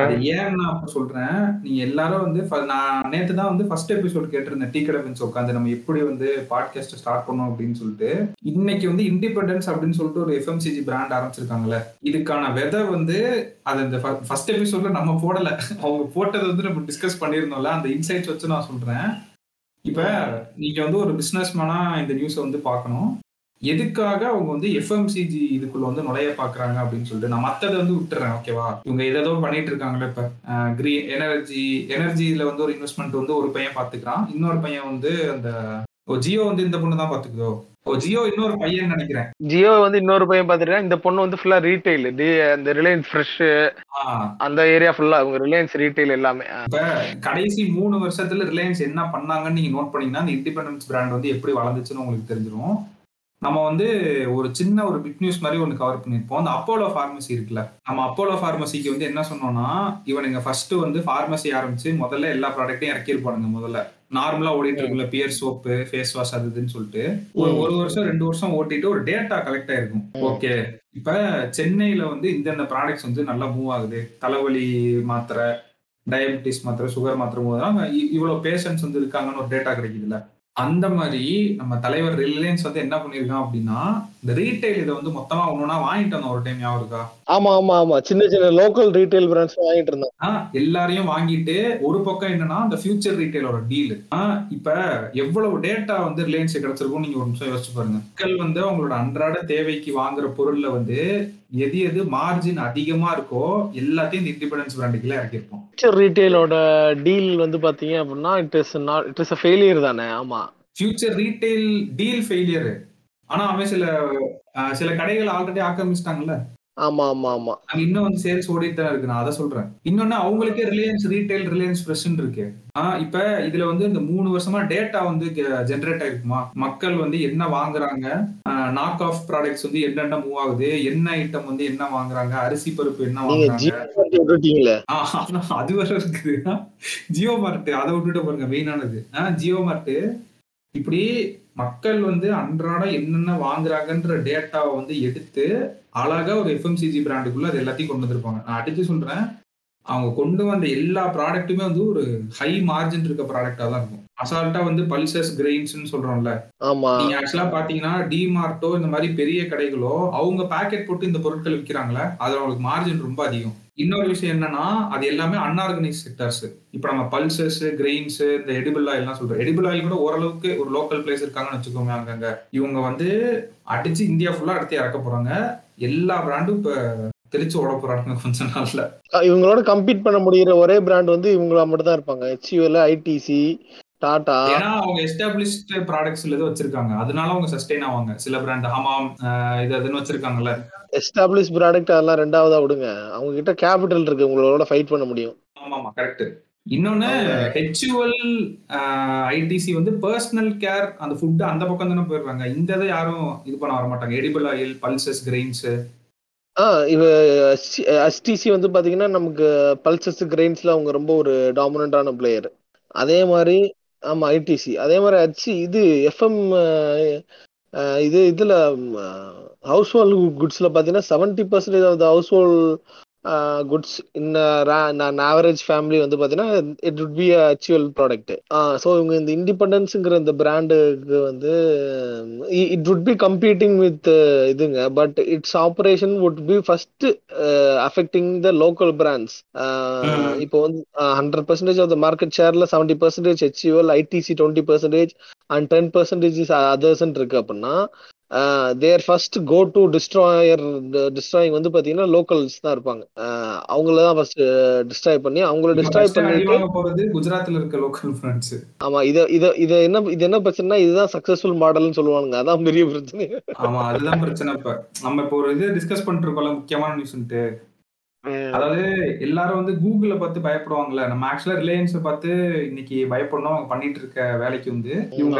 B: அது [LAUGHS] ஏன் நான் அப்ப சொல்றேன்? நீங்க எல்லாரும் வந்து நான் நேத்து தான் வந்து ஃபர்ஸ்ட் எபிசோட் கேட்டிருந்தேன் டீ கடை உட்காந்து நம்ம எப்படி வந்து பாட்காஸ்ட் ஸ்டார்ட் பண்ணோம் அப்படின்னு சொல்லிட்டு இன்னைக்கு வந்து இண்டிபெண்டன்ஸ் அப்படின்னு சொல்லிட்டு ஒரு எஃப்எம்சிஜி பிராண்ட் ஆரம்பிச்சிருக்காங்கல்ல. இதுக்கான விதை வந்து அது இந்த ஃபர்ஸ்ட் எபிசோட்ல நம்ம போடல. அவங்க போட்டதை வந்து நம்ம டிஸ்கஸ் பண்ணியிருந்தோம்ல. அந்த இன்சைட்ஸ் வச்சு நான் சொல்றேன். இப்ப நீங்க வந்து ஒரு பிசினஸ் மேனா இந்த நியூஸை வந்து பார்க்கணும். எதுக்காக அவங்க வந்து எஃப்எம்சிஜி இதுக்குள்ள வந்து நுழைய பாக்குறாங்க அப்படின்னு சொல்லிட்டு நான் மத்ததை வந்து விட்டுறேன் ஓகேவா இவங்க ஏதோ பண்ணிட்டு இருக்காங்கல்ல இப்ப. கிரீன் எனர்ஜி எனர்ஜில வந்து ஒரு இன்வெஸ்ட்மெண்ட் வந்து ஒரு பையன் பாத்துக்கிறான். இன்னொரு பையன் வந்து அந்த ஓ ஜியோ வந்து இந்த பொண்ணு தான் பாத்துக்குதோ? ஓ ஜியோ இன்னொரு பையன் நினைக்கிறேன்.
A: ஜியோ வந்து இன்னொரு பையன் பார்த்துருக்கேன் இந்த பொண்ணு வந்து ஃபுல்லா ரீட்டைல் அந்த ரிலையன்ஸ் ஃப்ரெஷ் அந்த ஏரியா ஃபுல்லா அவங்க ரிலையன்ஸ் ரீட்டைல் எல்லாமே.
B: கடைசி மூணு வருஷத்துல ரிலையன்ஸ் என்ன பண்ணாங்கன்னு நீங்க நோட் பண்ணீங்கன்னா அந்த இண்டிபெண்டன்ஸ் பிராண்ட் வந்து எப்படி வளர்ந்துச்சுன்னு உங்களுக்கு தெரிஞ்சிடும் நம்ம வந்து ஒரு சின்ன ஒரு பிக் நியூஸ் மாதிரி ஒன்று கவர் பண்ணியிருப்போம். அந்த அப்போலோ ஃபார்மசி இருக்குல்ல. நம்ம அப்போலோ ஃபார்மசிக்கு வந்து என்ன சொன்னோம்னா இவனுங்க ஃபர்ஸ்ட் வந்து ஃபார்மசி ஆரம்பிச்சு முதல்ல எல்லா ப்ராடக்ட்டையும் இறக்கிருப்பானுங்க முதல்ல. நார்மலா ஓடிட்டு இருக்குல்ல பியர் சோப்பு ஃபேஸ் வாஷ் அது இதுன்னு சொல்லிட்டு. ஒரு ஒரு வருஷம் ரெண்டு வருஷம் ஓட்டிட்டு ஒரு டேட்டா கலெக்ட் ஆயிருக்கும். ஓகே இப்ப சென்னையில வந்து இந்தந்த ப்ராடக்ட்ஸ் வந்து நல்லா மூவ் ஆகுது. தலைவலி மாத்திரை டயபிட்டிஸ் மாத்திரை சுகர் மாத்திரை போதெல்லாம் இவ்வளவு பேஷன்ஸ் வந்து இருக்காங்கன்னு ஒரு டேட்டா கிடைக்குதுல்ல. அந்த மாதிரி நம்ம தலைவர் ரிலையன்ஸ் வந்து என்ன பண்ணிருக்கான் அப்படின்னா இந்த ரீட்டைல் இதை வந்து மொத்தமா ஒண்ணுனா வாங்கிட்டு வந்தோம் ஒரு டைம் ஞாபகம் இருக்கா?
A: ஆமா ஆமா ஆமா. சின்ன சின்ன லோக்கல் ரீட்டைல் பிராண்ட்ஸ் வாங்கிட்டு இருந்தாங்க
B: ஆஹ் எல்லாரையும் வாங்கிட்டு ஒரு பக்கம் என்னன்னா இந்த ஃபியூச்சர் ரீட்டைலோட டீல் இப்ப எவ்வளவு டேட்டா வந்து ரிலையன்ஸ் கிடைச்சிருக்கும் நீங்க ஒரு நிமிஷம் யோசிச்சு பாருங்க. மக்கள் வந்து அவங்களோட அன்றாட தேவைக்கு வாங்குற பொருள்ல வந்து எது எது மார்ஜின் அதிகமா இருக்கோ எல்லாத்தையும் இந்த இண்டிபெண்டன்ஸ் பிராண்டுக்குள்ள இறக்கிருப்போம்
A: ரீட்டைலோட டீல் வந்து பாத்தீங்க அப்படின்னா it is not it is a failure தானே ஆமா.
B: ஃபியூச்சர் ரீட்டைல் டீல் ஃபெயிலியர் ஆனா அவன் சில சில கடைகள் ஆல்ரெடி ஆக்கிரமிச்சிட்டாங்கல்ல.
A: ஆமா ஆமா ஆமா.
B: இன்னும் வந்து சேல்ஸ் ஓடிட்டு தான் இருக்கு. நான் அதை சொல்றேன். இன்னொன்னு அவங்களுக்கே ரிலையன்ஸ் ரீட்டைல் ரிலையன்ஸ் ஃப்ரெஷ்னு இருக்கு. ஆஹ் இப்ப இதுல வந்து இந்த மூணு வருஷமா டேட்டா வந்து ஜென்ரேட் ஆயிருக்குமா? மக்கள் வந்து என்ன வாங்குறாங்க? நாக் ஆஃப் ப்ராடக்ட்ஸ் வந்து என்னென்ன மூவ் ஆகுது? என்ன ஐட்டம் வந்து என்ன வாங்குறாங்க? அரிசி பருப்பு என்ன வாங்குறாங்க? அது வர இருக்குது. ஜியோ மார்ட் அதை விட்டுட்டு பாருங்க மெயினானது ஜியோ மார்ட் இப்படி மக்கள் வந்து அன்றாட என்னென்ன வாங்குறாங்கன்ற டேட்டாவை வந்து எடுத்து அழகா ஒரு எஃப்எம்சிஜி பிராண்டுக்குள்ள அது எல்லாத்தையும் கொண்டு வந்திருப்பாங்க. நான் அடிச்சு சொல்றேன் அவங்க கொண்டு வந்த எல்லா ப்ராடக்ட்டுமே வந்து ஒரு ஹை மார்ஜின் இருக்க ப்ராடக்டா தான் இருக்கும். அசால்ட்டா வந்து பல்சஸ் கிரெயின்ஸ்னு சொல்றோம்ல. நீங்க ஆக்சுவலா பாத்தீங்கன்னா டிமார்ட்டோ இந்த மாதிரி பெரிய கடைகளோ அவங்க பேக்கெட் போட்டு இந்த பொருட்கள் விற்கிறாங்களே அதுல அவங்களுக்கு மார்ஜின் ரொம்ப அதிகம். இன்னொரு விஷயம் என்னன்னா அது எல்லாமே அன்ஆர்கனைஸ் செக்டர்ஸ் இப்ப நம்ம பல்சஸ் கிரெயின்ஸ் இந்த எடிபிள் ஆயில் எல்லாம் சொல்றோம். எடிபிள் ஆயில் கூட ஓரளவுக்கு ஒரு லோக்கல் பிளேஸ் இருக்காங்கன்னு வச்சுக்கோங்க அங்கங்க. இவங்க வந்து அடிச்சு இந்தியா ஃபுல்லா அடுத்து இறக்க போறாங்க. எல்லா பிராண்டும் இப்ப தெளிச்சு ஓட போறாங்க கொஞ்ச நாள்ல.
A: இவங்களோட கம்பீட் பண்ண முடியிற ஒரே பிராண்ட் வந்து இவங்களா மட்டும் தான் இருப்பாங்க ஹெச்யூஎல் ஐடிசி டாடா
B: ஏன்னா அவங்க எஸ்டாப்ளிஷ்ட் ப்ராடக்ட்ஸ்ல இது வச்சிருக்காங்க. அதனால அவங்க சஸ்டெயின் ஆவாங்க. சில பிராண்ட் ஹமாம் இது அதுன்னு வச்சிருக்காங்கல்ல.
A: எஸ்டாப்ளிஷ் ப்ராடக்ட் அதெல்லாம் ரெண்டாவதா விடுங்க. அவங்க கிட்ட கேபிட்டல் இருக்கு. உங்களோட ஃபைட் பண்ண முடியும்.
B: ஆமா ஆமா கரெக்ட் இன்னொன்னு ஹெச்யூஎல் ஐடிசி வந்து பர்சனல் கேர் அந்த ஃபுட் அந்த பக்கம் தானே போயிடுறாங்க. இந்த இதை யாரும் இது பண்ண வர மாட்டாங்க. எடிபிள் ஆயில் பல்சஸ் கிரெயின்ஸ்
A: ஆ இவ எஸ்டிசி வந்து பாத்தீங்கன்னா நமக்கு பல்சஸ் கிரெயின்ஸ்ல அவங்க ரொம்ப ஒரு டாமினண்டான பிளேயர் அதே மாதிரி ஆமா ஐடிசி அதே மாதிரி ஹச்சி இது எஃப்எம் இது இதுல ஹவுஸ் ஹோல்ட் குட்ஸ்ல பாத்தீங்கன்னா seventy percentage of the household goods in average family வந்து பாத்தீங்கன்னா இட் would பி அச்சுவல் ப்ராடக்ட் ஸோ இவங்க இந்த இண்டிபெண்டன்ஸுங்கிற இந்த பிராண்டுக்கு வந்து it would be competing with இதுங்க. But it's operation would be first affecting the local brands. இப்போ வந்து hundred percentage of the market ஷேர்ல seventy percentage HUL ITC twenty percentage and ten percentage others இருக்கு அப்படின்னா they're first go to destroyer destroying வந்து பாத்தீங்கன்னா locals தான் இருப்பாங்க. அவங்கள தான் ஃபர்ஸ்ட் டிஸ்ட்ராய் பண்ணி அவங்கள டிஸ்ட்ராய் பண்ணிட்டு
B: போறது குஜராத்ல இருக்க லோக்கல் பிராண்ட்ஸ்
A: ஆமா இத இத இத என்ன இது என்ன பிரச்சனைனா இதுதான் சக்சஸ்ஃபுல் மாடல்னு சொல்லுவானுங்க. அதான் பெரிய பிரச்சனை.
B: ஆமா அதுதான் பிரச்சனை இப்ப. நம்ம இப்போ ஒரு இது டிஸ்கஸ் பண்ணிட்டு இருக்கோம்ல முக்கியமான நியூஸ்ன்ட்டு அதாவது எல்லாரும் வந்து கூகுள பார்த்து பயப்படுவாங்கல்ல. நம்ம ஆக்சுவலா ரிலையன்ஸ் பார்த்து இன்னைக்கு பயப்படணும் அவங்க பண்ணிட்டு இருக்க வேலைக்கு வந்து இவங்க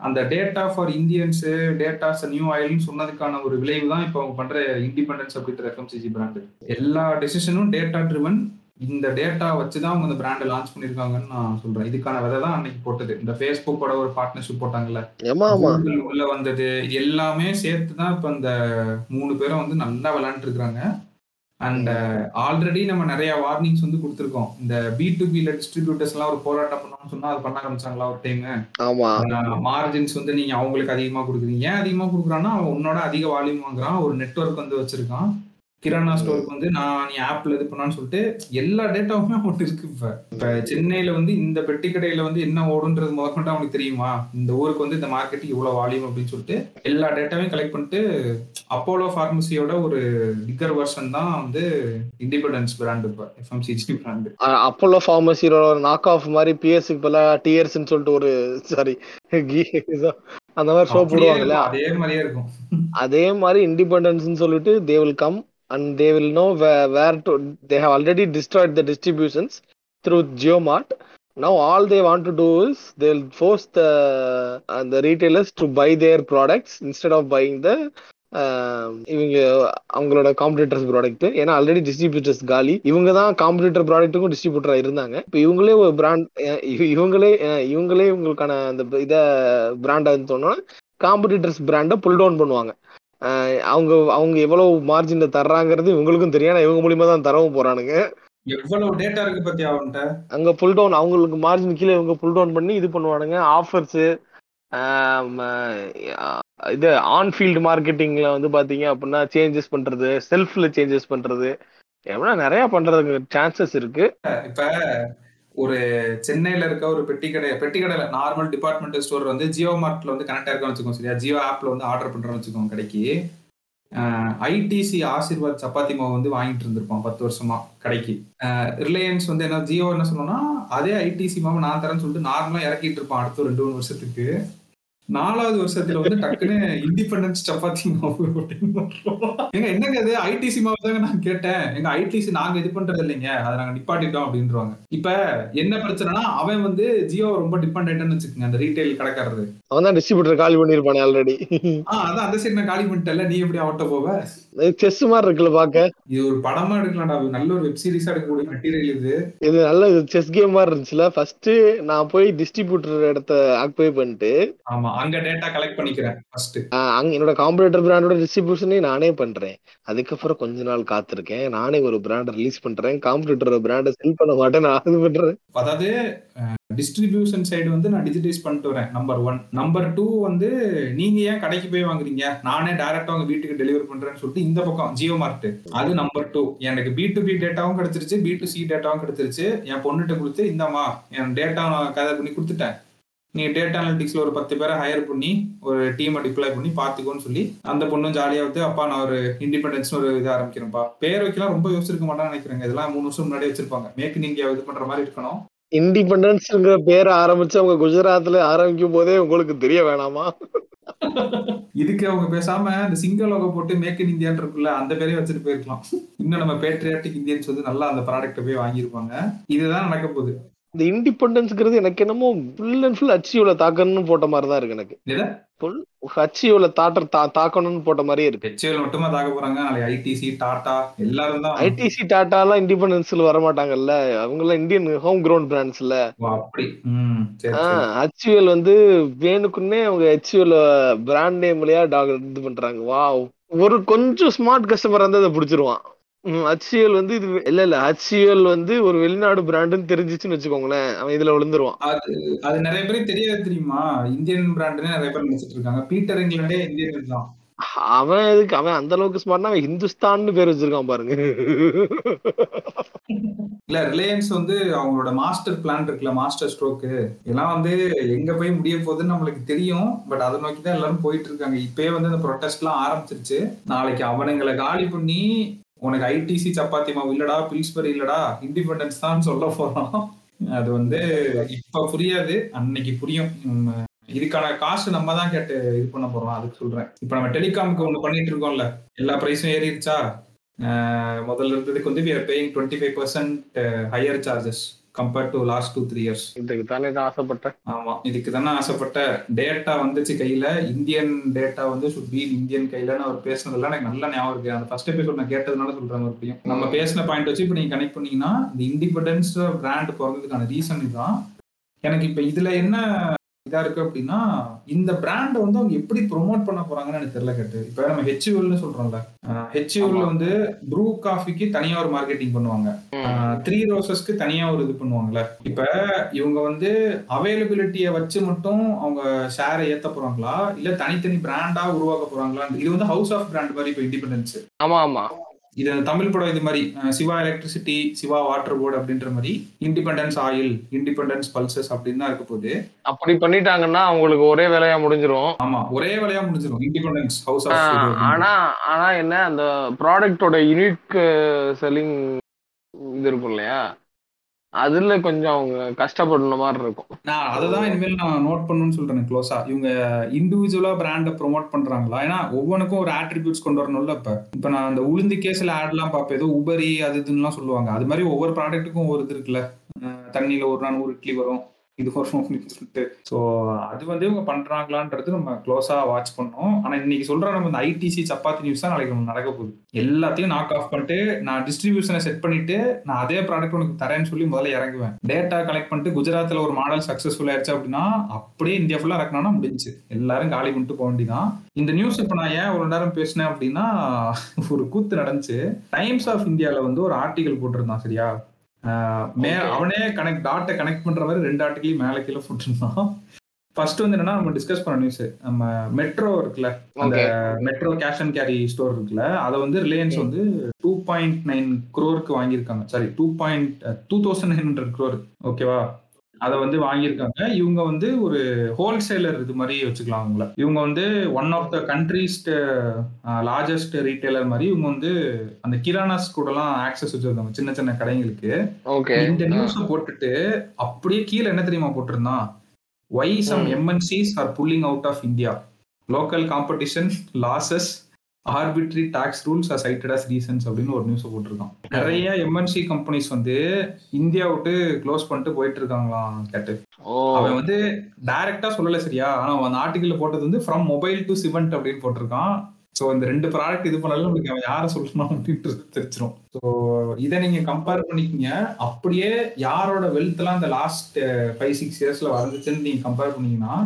B: அந்த data for Indians datas new ஆயில்னு சொன்னதுக்கான ஒரு விளைவு தான் இப்போ அவங்க பண்ற இண்டிபெண்டன்ஸ் அப்படின்ற எஃப்எம்சிஜி பிராண்டு எல்லா டெசிஷனும் டேட்டா ட்ரிவன் இந்த டேட்டா வச்சுதான் அவங்க இந்த பிராண்டை லான்ச் பண்ணிருக்காங்கன்னு நான் சொல்றேன். இதுக்கான விதை தான் அன்னைக்கு போட்டது. இந்த ஃபேஸ்புக்கோட ஒரு பார்ட்னர்ஷிப் போட்டாங்கல்ல. உள்ள வந்தது. எல்லாமே சேர்த்து தான் இப்ப இந்த மூணு பேரும் வந்து நல்லா விளையாண்டு இருக்காங்க அண்ட் ஆல்ரெடி நம்ம நிறைய வார்னிங்ஸ் வந்து கொடுத்துருக்கோம். இந்த பி டு பில டிஸ்ட்ரிபியூட்டர்ஸ் எல்லாம் ஒரு போராட்டம் பண்ணணும்னு சொன்னா அது பண்ண ஆரம்பிச்சாங்களா ஒரு டைம் மார்ஜின்ஸ் வந்து நீங்க அவங்களுக்கு அதிகமா கொடுக்குறீங்க. ஏன் அதிகமா கொடுக்குறான்னா அவன் உன்னோட அதிக வால்யூம் வாங்குறான். ஒரு நெட்வொர்க் வந்து வச்சிருக்கான். கிரானா ஸ்டோருக்கு வந்து நான் நீ ஆப்ல இது பண்ணான்னு சொல்லிட்டு எல்லா டேட்டாவுமே அவன்கிட்ட இருக்கு இப்ப. இப்ப சென்னையில வந்து இந்த பெட்டி கடையில வந்து என்ன ஓடுன்றது முதற்கொண்டு அவனுக்கு தெரியுமா? இந்த ஊருக்கு வந்து இந்த மார்க்கெட்டுக்கு இவ்வளவு வால்யூம் அப்படின்னு சொல்லிட்டு எல்லா டேட்டாவையும் கலெக்ட் பண்ணிட்டு அப்போலோ ஃபார்மசியோட ஒரு பிக்கர் வெர்ஷன் தான் வந்து இண்டிபெண்டன்ஸ் பிராண்ட் இப்ப எஃப்எம்சிஜி பிராண்டு
A: அப்போலோ ஃபார்மசியோட நாக் ஆஃப் மாதிரி பிஎஸ்க்கு பதிலா டிஎர்ஸ்னு சொல்லிட்டு ஒரு சாரி அந்த மாதிரி ஷோ போடுவாங்கல்ல?
B: அதே மாதிரியே இருக்கும்.
A: அதே மாதிரி இண்டிபெண்டன்ஸ்னு சொல்லிட்டு they will come and they will know where to they have already destroyed the distributions through Jio Mart now all they want to do is they'll force the uh, the retailers to buy their products instead of buying the um, இவங்க அவங்களோட competitors product ஏன்னா already distributors காலி. இவங்க தான் competitor ப்ராடக்ட்டுக்கும் டிஸ்ட்ரிபியூட்டரா இருந்தாங்க. இப்போ இவங்களே ஒரு பிராண்ட் இவங்களே இவங்களே இவங்களுக்கான அந்த இதை பிராண்டா சொன்னா காம்படிட்டர்ஸ் பிராண்டை புல் டவுன் பண்ணுவாங்க. அவங்க அவங்க எவ்வளவு மார்ஜின்ல தர்றாங்கிறது இவங்களுக்கும் தெரியும். ஆனா இவங்க மூலியமா தான் தரவும் போறானுங்க.
B: எவ்வளவு டேட்டா இருக்கு பத்தி அவன்கிட்ட?
A: அங்க புல் டவுன் அவங்களுக்கு மார்ஜின் கீழே இவங்க புல் டவுன் பண்ணி இது பண்ணுவானுங்க. ஆஃபர்ஸ் இது ஆன் ஃபீல்டு மார்க்கெட்டிங்ல வந்து பாத்தீங்க அப்படின்னா சேஞ்சஸ் பண்றது செல்ஃப்ல சேஞ்சஸ் பண்றது. எவ்வளோ நிறைய பண்றதுக்கு சான்சஸ் இருக்கு.
B: இப்ப ஒரு சென்னையில இருக்க ஒரு பெட்டி கடை பெட்டி கடையில நார்மல் டிபார்ட்மெண்டல் ஸ்டோர் வந்து ஜியோ மார்ட்ல வந்து கனெக்ட் ஆயிருக்கோம் வச்சுக்கோங்க சரியா? ஜியோ ஆப்ல வந்து ஆர்டர் பண்றோம்னு வச்சுக்கோங்க கடைக்கு. ஐடிசி ஆசீர்வாத் சப்பாத்தி மாவு வந்து வாங்கிட்டு இருந்திருப்போம் பத்து வருஷமா கடைக்கு. ரிலையன்ஸ் வந்து என்ன ஜியோ என்ன சொன்னோம்னா அதே ஐடிசி மாவு நான் தரேன்னு சொல்லிட்டு நார்மலா இறக்கிட்டு இருப்பான் அடுத்த ரெண்டு மூணு வருஷத்துக்கு. நாலாவது வருஷத்துல வந்து டக்குன்னு இண்டிபெண்டன்ஸ் சப்பாத்தி மாவு எங்க என்னங்க இது? ஐடிசி மாவு தாங்க நான் கேட்டேன். எங்க ஐடிசி நாங்க இது பண்றது இல்லைங்க. அதை நாங்க நிப்பாட்டிட்டோம் அப்படின்றாங்க இப்ப என்ன பிரச்சனைனா அவன் வந்து ஜியோ ரொம்ப டிபெண்ட் வச்சுக்கோங்க அந்த ரீட்டைல் கடைக்காரரு.
A: அவன் தான் டிஸ்ட்ரிபியூட்டர் காலி பண்ணிருப்பானே ஆல்ரெடி
B: ஆஹ் அதான் அந்த சைடு நான் காலி பண்ணிட்டல நீ எப்படி அவட்ட போவ?
A: செஸ் மாதிரி இருக்குல்ல பாக்க.
B: இது ஒரு படமா எடுக்கலாம்டா. நல்ல ஒரு வெப் சீரிஸா எடுக்கக்கூடிய மெட்டீரியல் இது.
A: இது நல்ல செஸ் கேம் மாதிரி இருந்துச்சுல. ஃபர்ஸ்ட் நான் போய் டிஸ்ட்ரிபியூட்டர் இடத்த ஆக்குபை பண்ணிட்டு
B: ஆமா. அங்க டேட்டா கலெக்ட் பண்ணிக்கிறேன் ஃபர்ஸ்ட்
A: அங்க என்னோட காம்படிட்டர் பிராண்டோட டிஸ்ட்ரிபியூஷனே நானே பண்றேன். அதுக்கப்புறம் கொஞ்ச நாள் காத்திருக்கேன். நானே ஒரு பிராண்டை ரிலீஸ் பண்றேன். காம்படிட்டர் பிராண்டை செல் பண்ண மாட்டேன் நான் அது பண்றேன்
B: அதாவது டிஸ்ட்ரிபியூஷன் சைடு வந்து நான் டிஜிட்டைஸ் பண்ணிட்டு வரேன் நம்பர் ஒன் நம்பர் டூ வந்து நீங்க ஏன் கடைக்கு போய் வாங்குறீங்க? நானே டைரக்டா உங்க வீட்டுக்கு டெலிவரி பண்றேன்னு சொல்லிட்டு இந்த பக்கம் ஜியோ மார்ட் அது நம்பர் டூ எனக்கு பி டு பி டேட்டாவும் கிடைச்சிருச்சு பி டு சி டேட்டாவும் கிடைச்சிருச்சு. என் பொண்ணுகிட்ட கொடுத்து இந்தாம்மா என் டேட்டா நான் கதை பண்ணி கொடுத்துட்டேன். நீ டேட்டா அனலிட்டிக்ஸ்ல ஒரு பத்து பேரை ஹையர் பண்ணி ஒரு டீமை டிப்ளாய் பண்ணி பாத்துக்கோன்னு சொல்லி அந்த பொண்ணும் ஜாலியா வந்து அப்பா நான் ஒரு இண்டிபெண்டன்ஸ் ஒரு இது ஆரம்பிக்கிறேன்ப்பா பேர் வைக்கலாம் ரொம்ப யோசிச்சிருக்க மாட்டான்னு நினைக்கிறேங்க. இதெல்லாம் மூணு வருஷம் முன்னாடி வச்சிருப்பாங்க. மேக் இன் இந்தியா இது பண்ற மாதிரி இருக்கணும்.
A: இண்டிபெண்டன்ஸ்ங்கிற பேரை ஆரம்பிச்சு அவங்க குஜராத்ல ஆரம்பிக்கும் போதே உங்களுக்கு தெரிய வேணாமா?
B: இதுக்கு அவங்க பேசாம இந்த சிங்க லோகோ போட்டு மேக் இன் இந்தியான்னு இருக்குல்ல அந்த பேரே வச்சுட்டு போயிருக்கலாம். இன்னும் நம்ம பேட்ரியாட்டிக் இந்தியன்ஸ் வந்து நல்லா அந்த ப்ராடக்ட்டை போய் வாங்கியிருப்பாங்க. இதுதான் நடக்க போகுது.
A: இந்த இண்டிபெண்டன்ஸ்ங்கிறது எனக்கு என்னமோ ஃபுல் அண்ட் ஃபுல் ஹச்சியோல தாக்கணும்னு போட்ட மாதிரி தான் இருக்கு எனக்கு? ஃபுல் ஹச்சியோல தாட்ட தா தாக்கணும்னு போட்ட மாதிரியே இருக்கு.
B: ஹெச்ஏஎல் மட்டுமா தாக்க போறாங்க? ஐடிசி டாடா எல்லாரும் தான்.
A: ஐடிசி டாட்டாலாம் இண்டிபெண்டன்ஸ்ல வர மாட்டாங்கல்ல. அவங்க எல்லாம் இந்தியன் ஹோம் கிரவுண்ட் பிராண்ட்ஸ்ல
B: அப்படி.
A: ஹச்யூஎல் வந்து வேணுக்குன்னே அவங்க ஹச்யூஎல் பிராண்ட் நேம்லயா டாக் இது பண்றாங்க. வாவ் ஒரு கொஞ்சம் ஸ்மார்ட் கஸ்டமர் வந்து அதை பிடிச்சிருவான். ஹச்சிஎல் வந்து இது இல்ல இல்ல ஹச்சிஎல் வந்து ஒரு வெளிநாடு பிராண்டுன்னு தெரிஞ்சிச்சுன்னு வச்சுக்கோங்களேன். அவன் இதுல விழுந்துருவான்.
B: அது அது நிறைய பேருக்கு தெரியாது தெரியுமா? இந்தியன் பிராண்டுன்னு நிறைய பேர் நினைச்சிட்டு இருக்காங்க. பீட்டர் இங்கிலாண்டே இந்தியன் தான்.
A: அவன் எதுக்கு அவன் அந்த அளவுக்கு ஸ்மார்ட்னா அவன் ஹிந்துஸ்தான்னு பேர் வச்சிருக்கான் பாருங்க.
B: இல்ல ரிலையன்ஸ் வந்து அவங்களோட மாஸ்டர் பிளான் இருக்குல்ல மாஸ்டர் ஸ்ட்ரோக்கு. இதெல்லாம் வந்து எங்க போய் முடிய போகுதுன்னு நம்மளுக்கு தெரியும். பட் அதை நோக்கி தான் எல்லாரும் போயிட்டு இருக்காங்க. இப்பயே வந்து இந்த ப்ரொடெஸ்ட் எல்லாம் ஆரம்பிச்சிருச்சு. நாளைக்கு அவனுங்களை காலி பண்ணி உனக்கு ஐடிசி சப்பாத்தி மாவு இல்லடா பில்ஸ்பரி இல்லடா இண்டிபெண்டன்ஸ் தான் சொல்ல போறோம். அது வந்து இப்ப புரியாது அன்னைக்கு புரியும். இதுக்கான காசு நம்ம தான் கேட்டு இது பண்ண போறோம் அதுக்கு சொல்றேன். இப்ப நம்ம டெலிகாமுக்கு ஒண்ணு பண்ணிட்டு இருக்கோம்ல எல்லா பிரைஸும் ஏறிடுச்சா? முதல்ல இருந்ததுக்கு வந்து we are paying twenty five percent higher charges compared to last two three years
A: இதுக்கு தானே ஆசைப்பட்டேன்
B: ஆமா இதுக்கு தானே ஆசைப்பட்ட. டேட்டா வந்துச்சு கையில. இந்தியன் டேட்டா வந்து சுட் பி இந்தியன் கையிலன்னு அவர் பேசுனதெல்லாம் எனக்கு நல்ல ஞாபகம் இருக்கு. அந்த ஃபர்ஸ்ட் எபிசோட் நான் கேட்டதுனால சொல்றேன் மறுபடியும். நம்ம பேசின பாயிண்ட் வச்சு இப்போ நீங்க கனெக்ட் பண்ணீங்கன்னா இந்த இண்டிபெண்டன்ஸ் பிராண்ட் பிறந்ததுக்கான ரீசன் இதுதான். எனக்கு இப்ப இதுல என்ன இதா இருக்கு அப்படின்னா இந்த பிராண்டை வந்து அவங்க எப்படி ப்ரொமோட் பண்ண போறாங்கன்னு எனக்கு தெரியல கேட்டு. இப்ப நம்ம ஹெச்யூஎல்னு சொல்றோம்ல. ஹெச்யூஎல்ல. வந்து ப்ரூ காஃபிக்கு தனியா ஒரு மார்க்கெட்டிங் பண்ணுவாங்க. த்ரீ ரோசஸ்க்கு தனியா ஒரு இது பண்ணுவாங்கல்ல. இப்ப இவங்க வந்து அவைலபிலிட்டியை வச்சு மட்டும் அவங்க ஷேரை ஏத்த போறாங்களா? இல்ல தனித்தனி பிராண்டா உருவாக்க போறாங்களா? இது வந்து ஹவுஸ் ஆஃப் பிராண்ட் மாதிரி இப்போ இண்டிபெண்டன்ஸ்
A: ஆமா ஆமா.
B: இது தமிழ் படம் இது மாதிரி Siva electricity Siva water board அப்படின்ற மாதிரி இண்டிபெண்டன்ஸ் ஆயில் இண்டிபெண்டன்ஸ் பல்சஸ் அப்படின்னு தான் இருக்க போகுது.
A: அப்படி பண்ணிட்டாங்கன்னா அவங்களுக்கு ஒரே வேலையா முடிஞ்சிரும்.
B: ஆமா ஒரே வேலையா முடிஞ்சிடும் இண்டிபெண்டன்ஸ் ஹவுஸ்
A: ஆனா ஆனா என்ன அந்த ப்ராடக்டோட யூனிக் செல்லிங் இது இருக்கும் இல்லையா? அதுல கொஞ்சம் அவங்க கஷ்டப்படுற மாதிரி இருக்கும்.
B: நான் அதை தான் இனிமேல் நான் நோட் பண்ணணும்னு சொல்றேன் க்ளோஸா இவங்க இண்டிவிஜுவலா பிராண்டை ப்ரோமோட் பண்றாங்களா? ஏன்னா ஒவ்வொன்றுக்கும் ஒரு ஆட்ரிபியூட்ஸ் கொண்டு வரணும்ல இப்ப. இப்ப நான் அந்த உளுந்து கேஸ்ல ஆட்லாம் பார்ப்பேன். ஏதோ உபரி அது இதுன்னுலாம் சொல்லுவாங்க. அது மாதிரி ஒவ்வொரு ப்ராடக்ட்டுக்கும் ஒரு இது இருக்குல்ல. தண்ணியில ஒரு நாள் ஒரு இட்லி வரும். இது வருஷம் அப்படின்னு சொல்லிட்டு. ஸோ அது வந்து இவங்க பண்றாங்களான்றது நம்ம க்ளோஸா வாட்ச் பண்ணோம். ஆனா இன்னைக்கு சொல்ற நம்ம இந்த ஐடிசி சப்பாத்தி நியூஸ் தான் நாளைக்கு நம்ம நடக்க போகுது. எல்லாத்தையும் நாக் ஆஃப் பண்ணிட்டு நான் டிஸ்ட்ரிபியூஷனை செட் பண்ணிட்டு நான் அதே ப்ராடக்ட் உனக்கு தரேன்னு சொல்லி முதல்ல இறங்குவேன். டேட்டா கலெக்ட் பண்ணிட்டு குஜராத்தில் ஒரு மாடல் சக்சஸ்ஃபுல் ஆயிடுச்சு அப்படின்னா அப்படியே இந்தியா ஃபுல்லாக இறக்கணும்னா முடிஞ்சுச்சு. எல்லாரும் காலி பண்ணிட்டு போக வேண்டியதான் இந்த நியூஸ் இப்போ நான் ஏன் ஒரு நேரம் பேசினேன் அப்படின்னா ஒரு கூத்து நடந்துச்சு. டைம்ஸ் ஆஃப் இந்தியாவில் வந்து ஒரு ஆர்டிகல் போட்டிருந்தான் சரியா? அவனே கனெக்ட் டாட்டை கனெக்ட் பண்ற மாதிரி ரெண்டு ஆர்டிகலையும் மேல கீழே போட்டிருந்தான். ஃபர்ஸ்ட் வந்து என்னன்னா நம்ம டிஸ்கஸ் பண்ண நியூஸ் நம்ம மெட்ரோ இருக்குல்ல அந்த metro cash and carry store இருக்குல்ல அதை வந்து ரிலையன்ஸ்
A: ம்.
B: வந்து டூ பாயிண்ட் நைன் க்ரோருக்கு வாங்கியிருக்காங்க. Sorry two point two thousand nine hundred crore ஓகேவா அதை வந்து வாங்கியிருக்காங்க. இவங்க வந்து ஒரு ஹோல்சேலர் இது மாதிரி வச்சுக்கலாம் அவங்கள. இவங்க வந்து one of the country's largest retailer மாதிரி இவங்க வந்து அந்த கிரானாஸ் கூடலாம் ஆக்சஸ் வச்சிருக்காங்க. சின்ன சின்ன கடைங்களுக்கு. இந்த நியூஸ் போட்டுட்டு அப்படியே கீழே என்ன தெரியுமா போட்டிருந்தான்? Why some. MNCs are pulling out of India local competition losses arbitrary tax rules are cited as reasons அப்படின்னு ஒரு நியூஸ் போட்டிருக்கான். நிறைய எம்என்சி கம்பெனிஸ் வந்து இந்தியா விட்டு க்ளோஸ் பண்ணிட்டு போயிட்டு இருக்காங்களாம் கேட்டு அவன் வந்து டைரக்டா சொல்லல சரியா. ஆனா அவன் அந்த ஆர்டிகல்ல போட்டது வந்து ஃப்ரம் மொபைல் டு சிவெண்ட் அப்படின்னு போட்டிருக்கான். சோ இந்த ரெண்டு ப்ராடக்ட் இது பண்ணாலும் உங்களுக்கு அவன் யாரை சொல்லணும் அப்படின்ட்டு தெரிஞ்சிரும். ஸோ இதை நீங்க கம்பேர் பண்ணிக்கிங்க. அப்படியே யாரோட வெல்த் எல்லாம் இந்த லாஸ்ட் ஃபைவ் சிக்ஸ் இயர்ஸ்ல வந்துச்சுன்னு நீங்க கம்பேர் பண்ணீங்கன்னா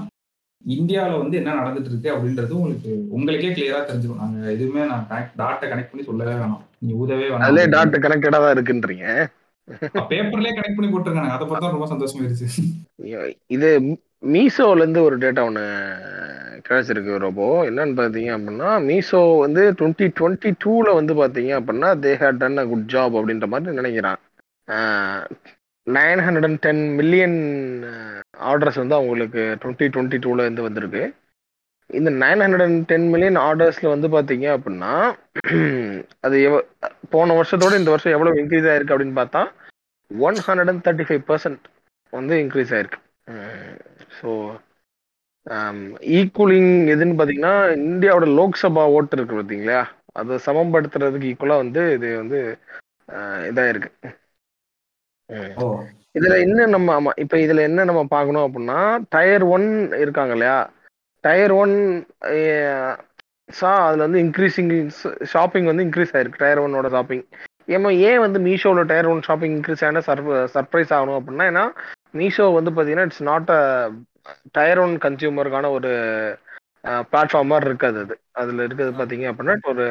B: இந்தியாவில் வந்து என்ன நடந்துட்டு இருக்கு அப்படின்றது உங்களுக்கு உங்களுக்கே கிளியரா தெரிஞ்சிடும் நாங்க எதுவுமே நான் டாட்டை கனெக்ட் பண்ணி சொல்லவே வேணாம். நீ ஊதவே
A: அதுலயே
B: வேணாம்
A: டாட் கனெக்டடா தான் இருக்குன்றீங்க.
B: பேப்பர்லயே கனெக்ட் பண்ணி போட்டிருக்காங்க அதை பார்த்தா ரொம்ப சந்தோஷமாயிருச்சு.
A: இது மீசோல இருந்து ஒரு டேட்டா ஒன்று கிடைச்சிருக்கு ரோபோ. என்னன்னு பார்த்தீங்க அப்படின்னா மீசோ வந்து டுவெண்ட்டி டுவெண்ட்டி டூவில் வந்து பார்த்தீங்க அப்படின்னா they had done a good job அப்படின்ற மாதிரி நினைக்கிறேன். Nine hundred and ten million orders வந்து அவங்களுக்கு டுவெண்ட்டி டுவெண்ட்டி டூவில் இருந்து வந்திருக்கு. இந்த nine hundred and ten million ஆர்டர்ஸில் வந்து பார்த்தீங்க அப்படின்னா அது எவ போன வருஷத்தோட இந்த வருஷம் எவ்வளோ இன்க்ரீஸ் ஆயிருக்கு அப்படின்னு பார்த்தா one hundred and thirty five percent வந்து இன்க்ரீஸ் ஆயிருக்கு. ஸோ ஈக்குவலிங் எதுன்னு பார்த்தீங்கன்னா இந்தியாவோட லோக்சபா ஓட்டு இருக்கு பார்த்தீங்களா அதை சமப்படுத்துறதுக்கு ஈக்குவலாக வந்து இது வந்து இதாக
B: இருக்குது
A: இதுல என்ன நம்ம ஆமா இப்ப இதுல என்ன நம்ம பார்க்கணும் அப்படின்னா டயர் ஒன் இருக்காங்க இல்லையா? டயர் ஒன் சா அதுல வந்து இன்க்ரீசிங் ஷாப்பிங் வந்து இன்க்ரீஸ் ஆயிருக்கு டயர் ஒன்னோட ஷாப்பிங் ஏமா ஏன் வந்து மீஷோவில் டயர் ஒன் ஷாப்பிங் இன்க்ரீஸ் ஆனா சர்ப் சர்ப்ரைஸ் ஆகணும் அப்படின்னா ஏன்னா மீஷோ வந்து பார்த்தீங்கன்னா it's not a tier one கன்சியூமருக்கான ஒரு பிளாட்ஃபார்ம் மாதிரி இருக்காது அது. அதில் இருக்கிறது பார்த்தீங்க அப்படின்னா ஒரு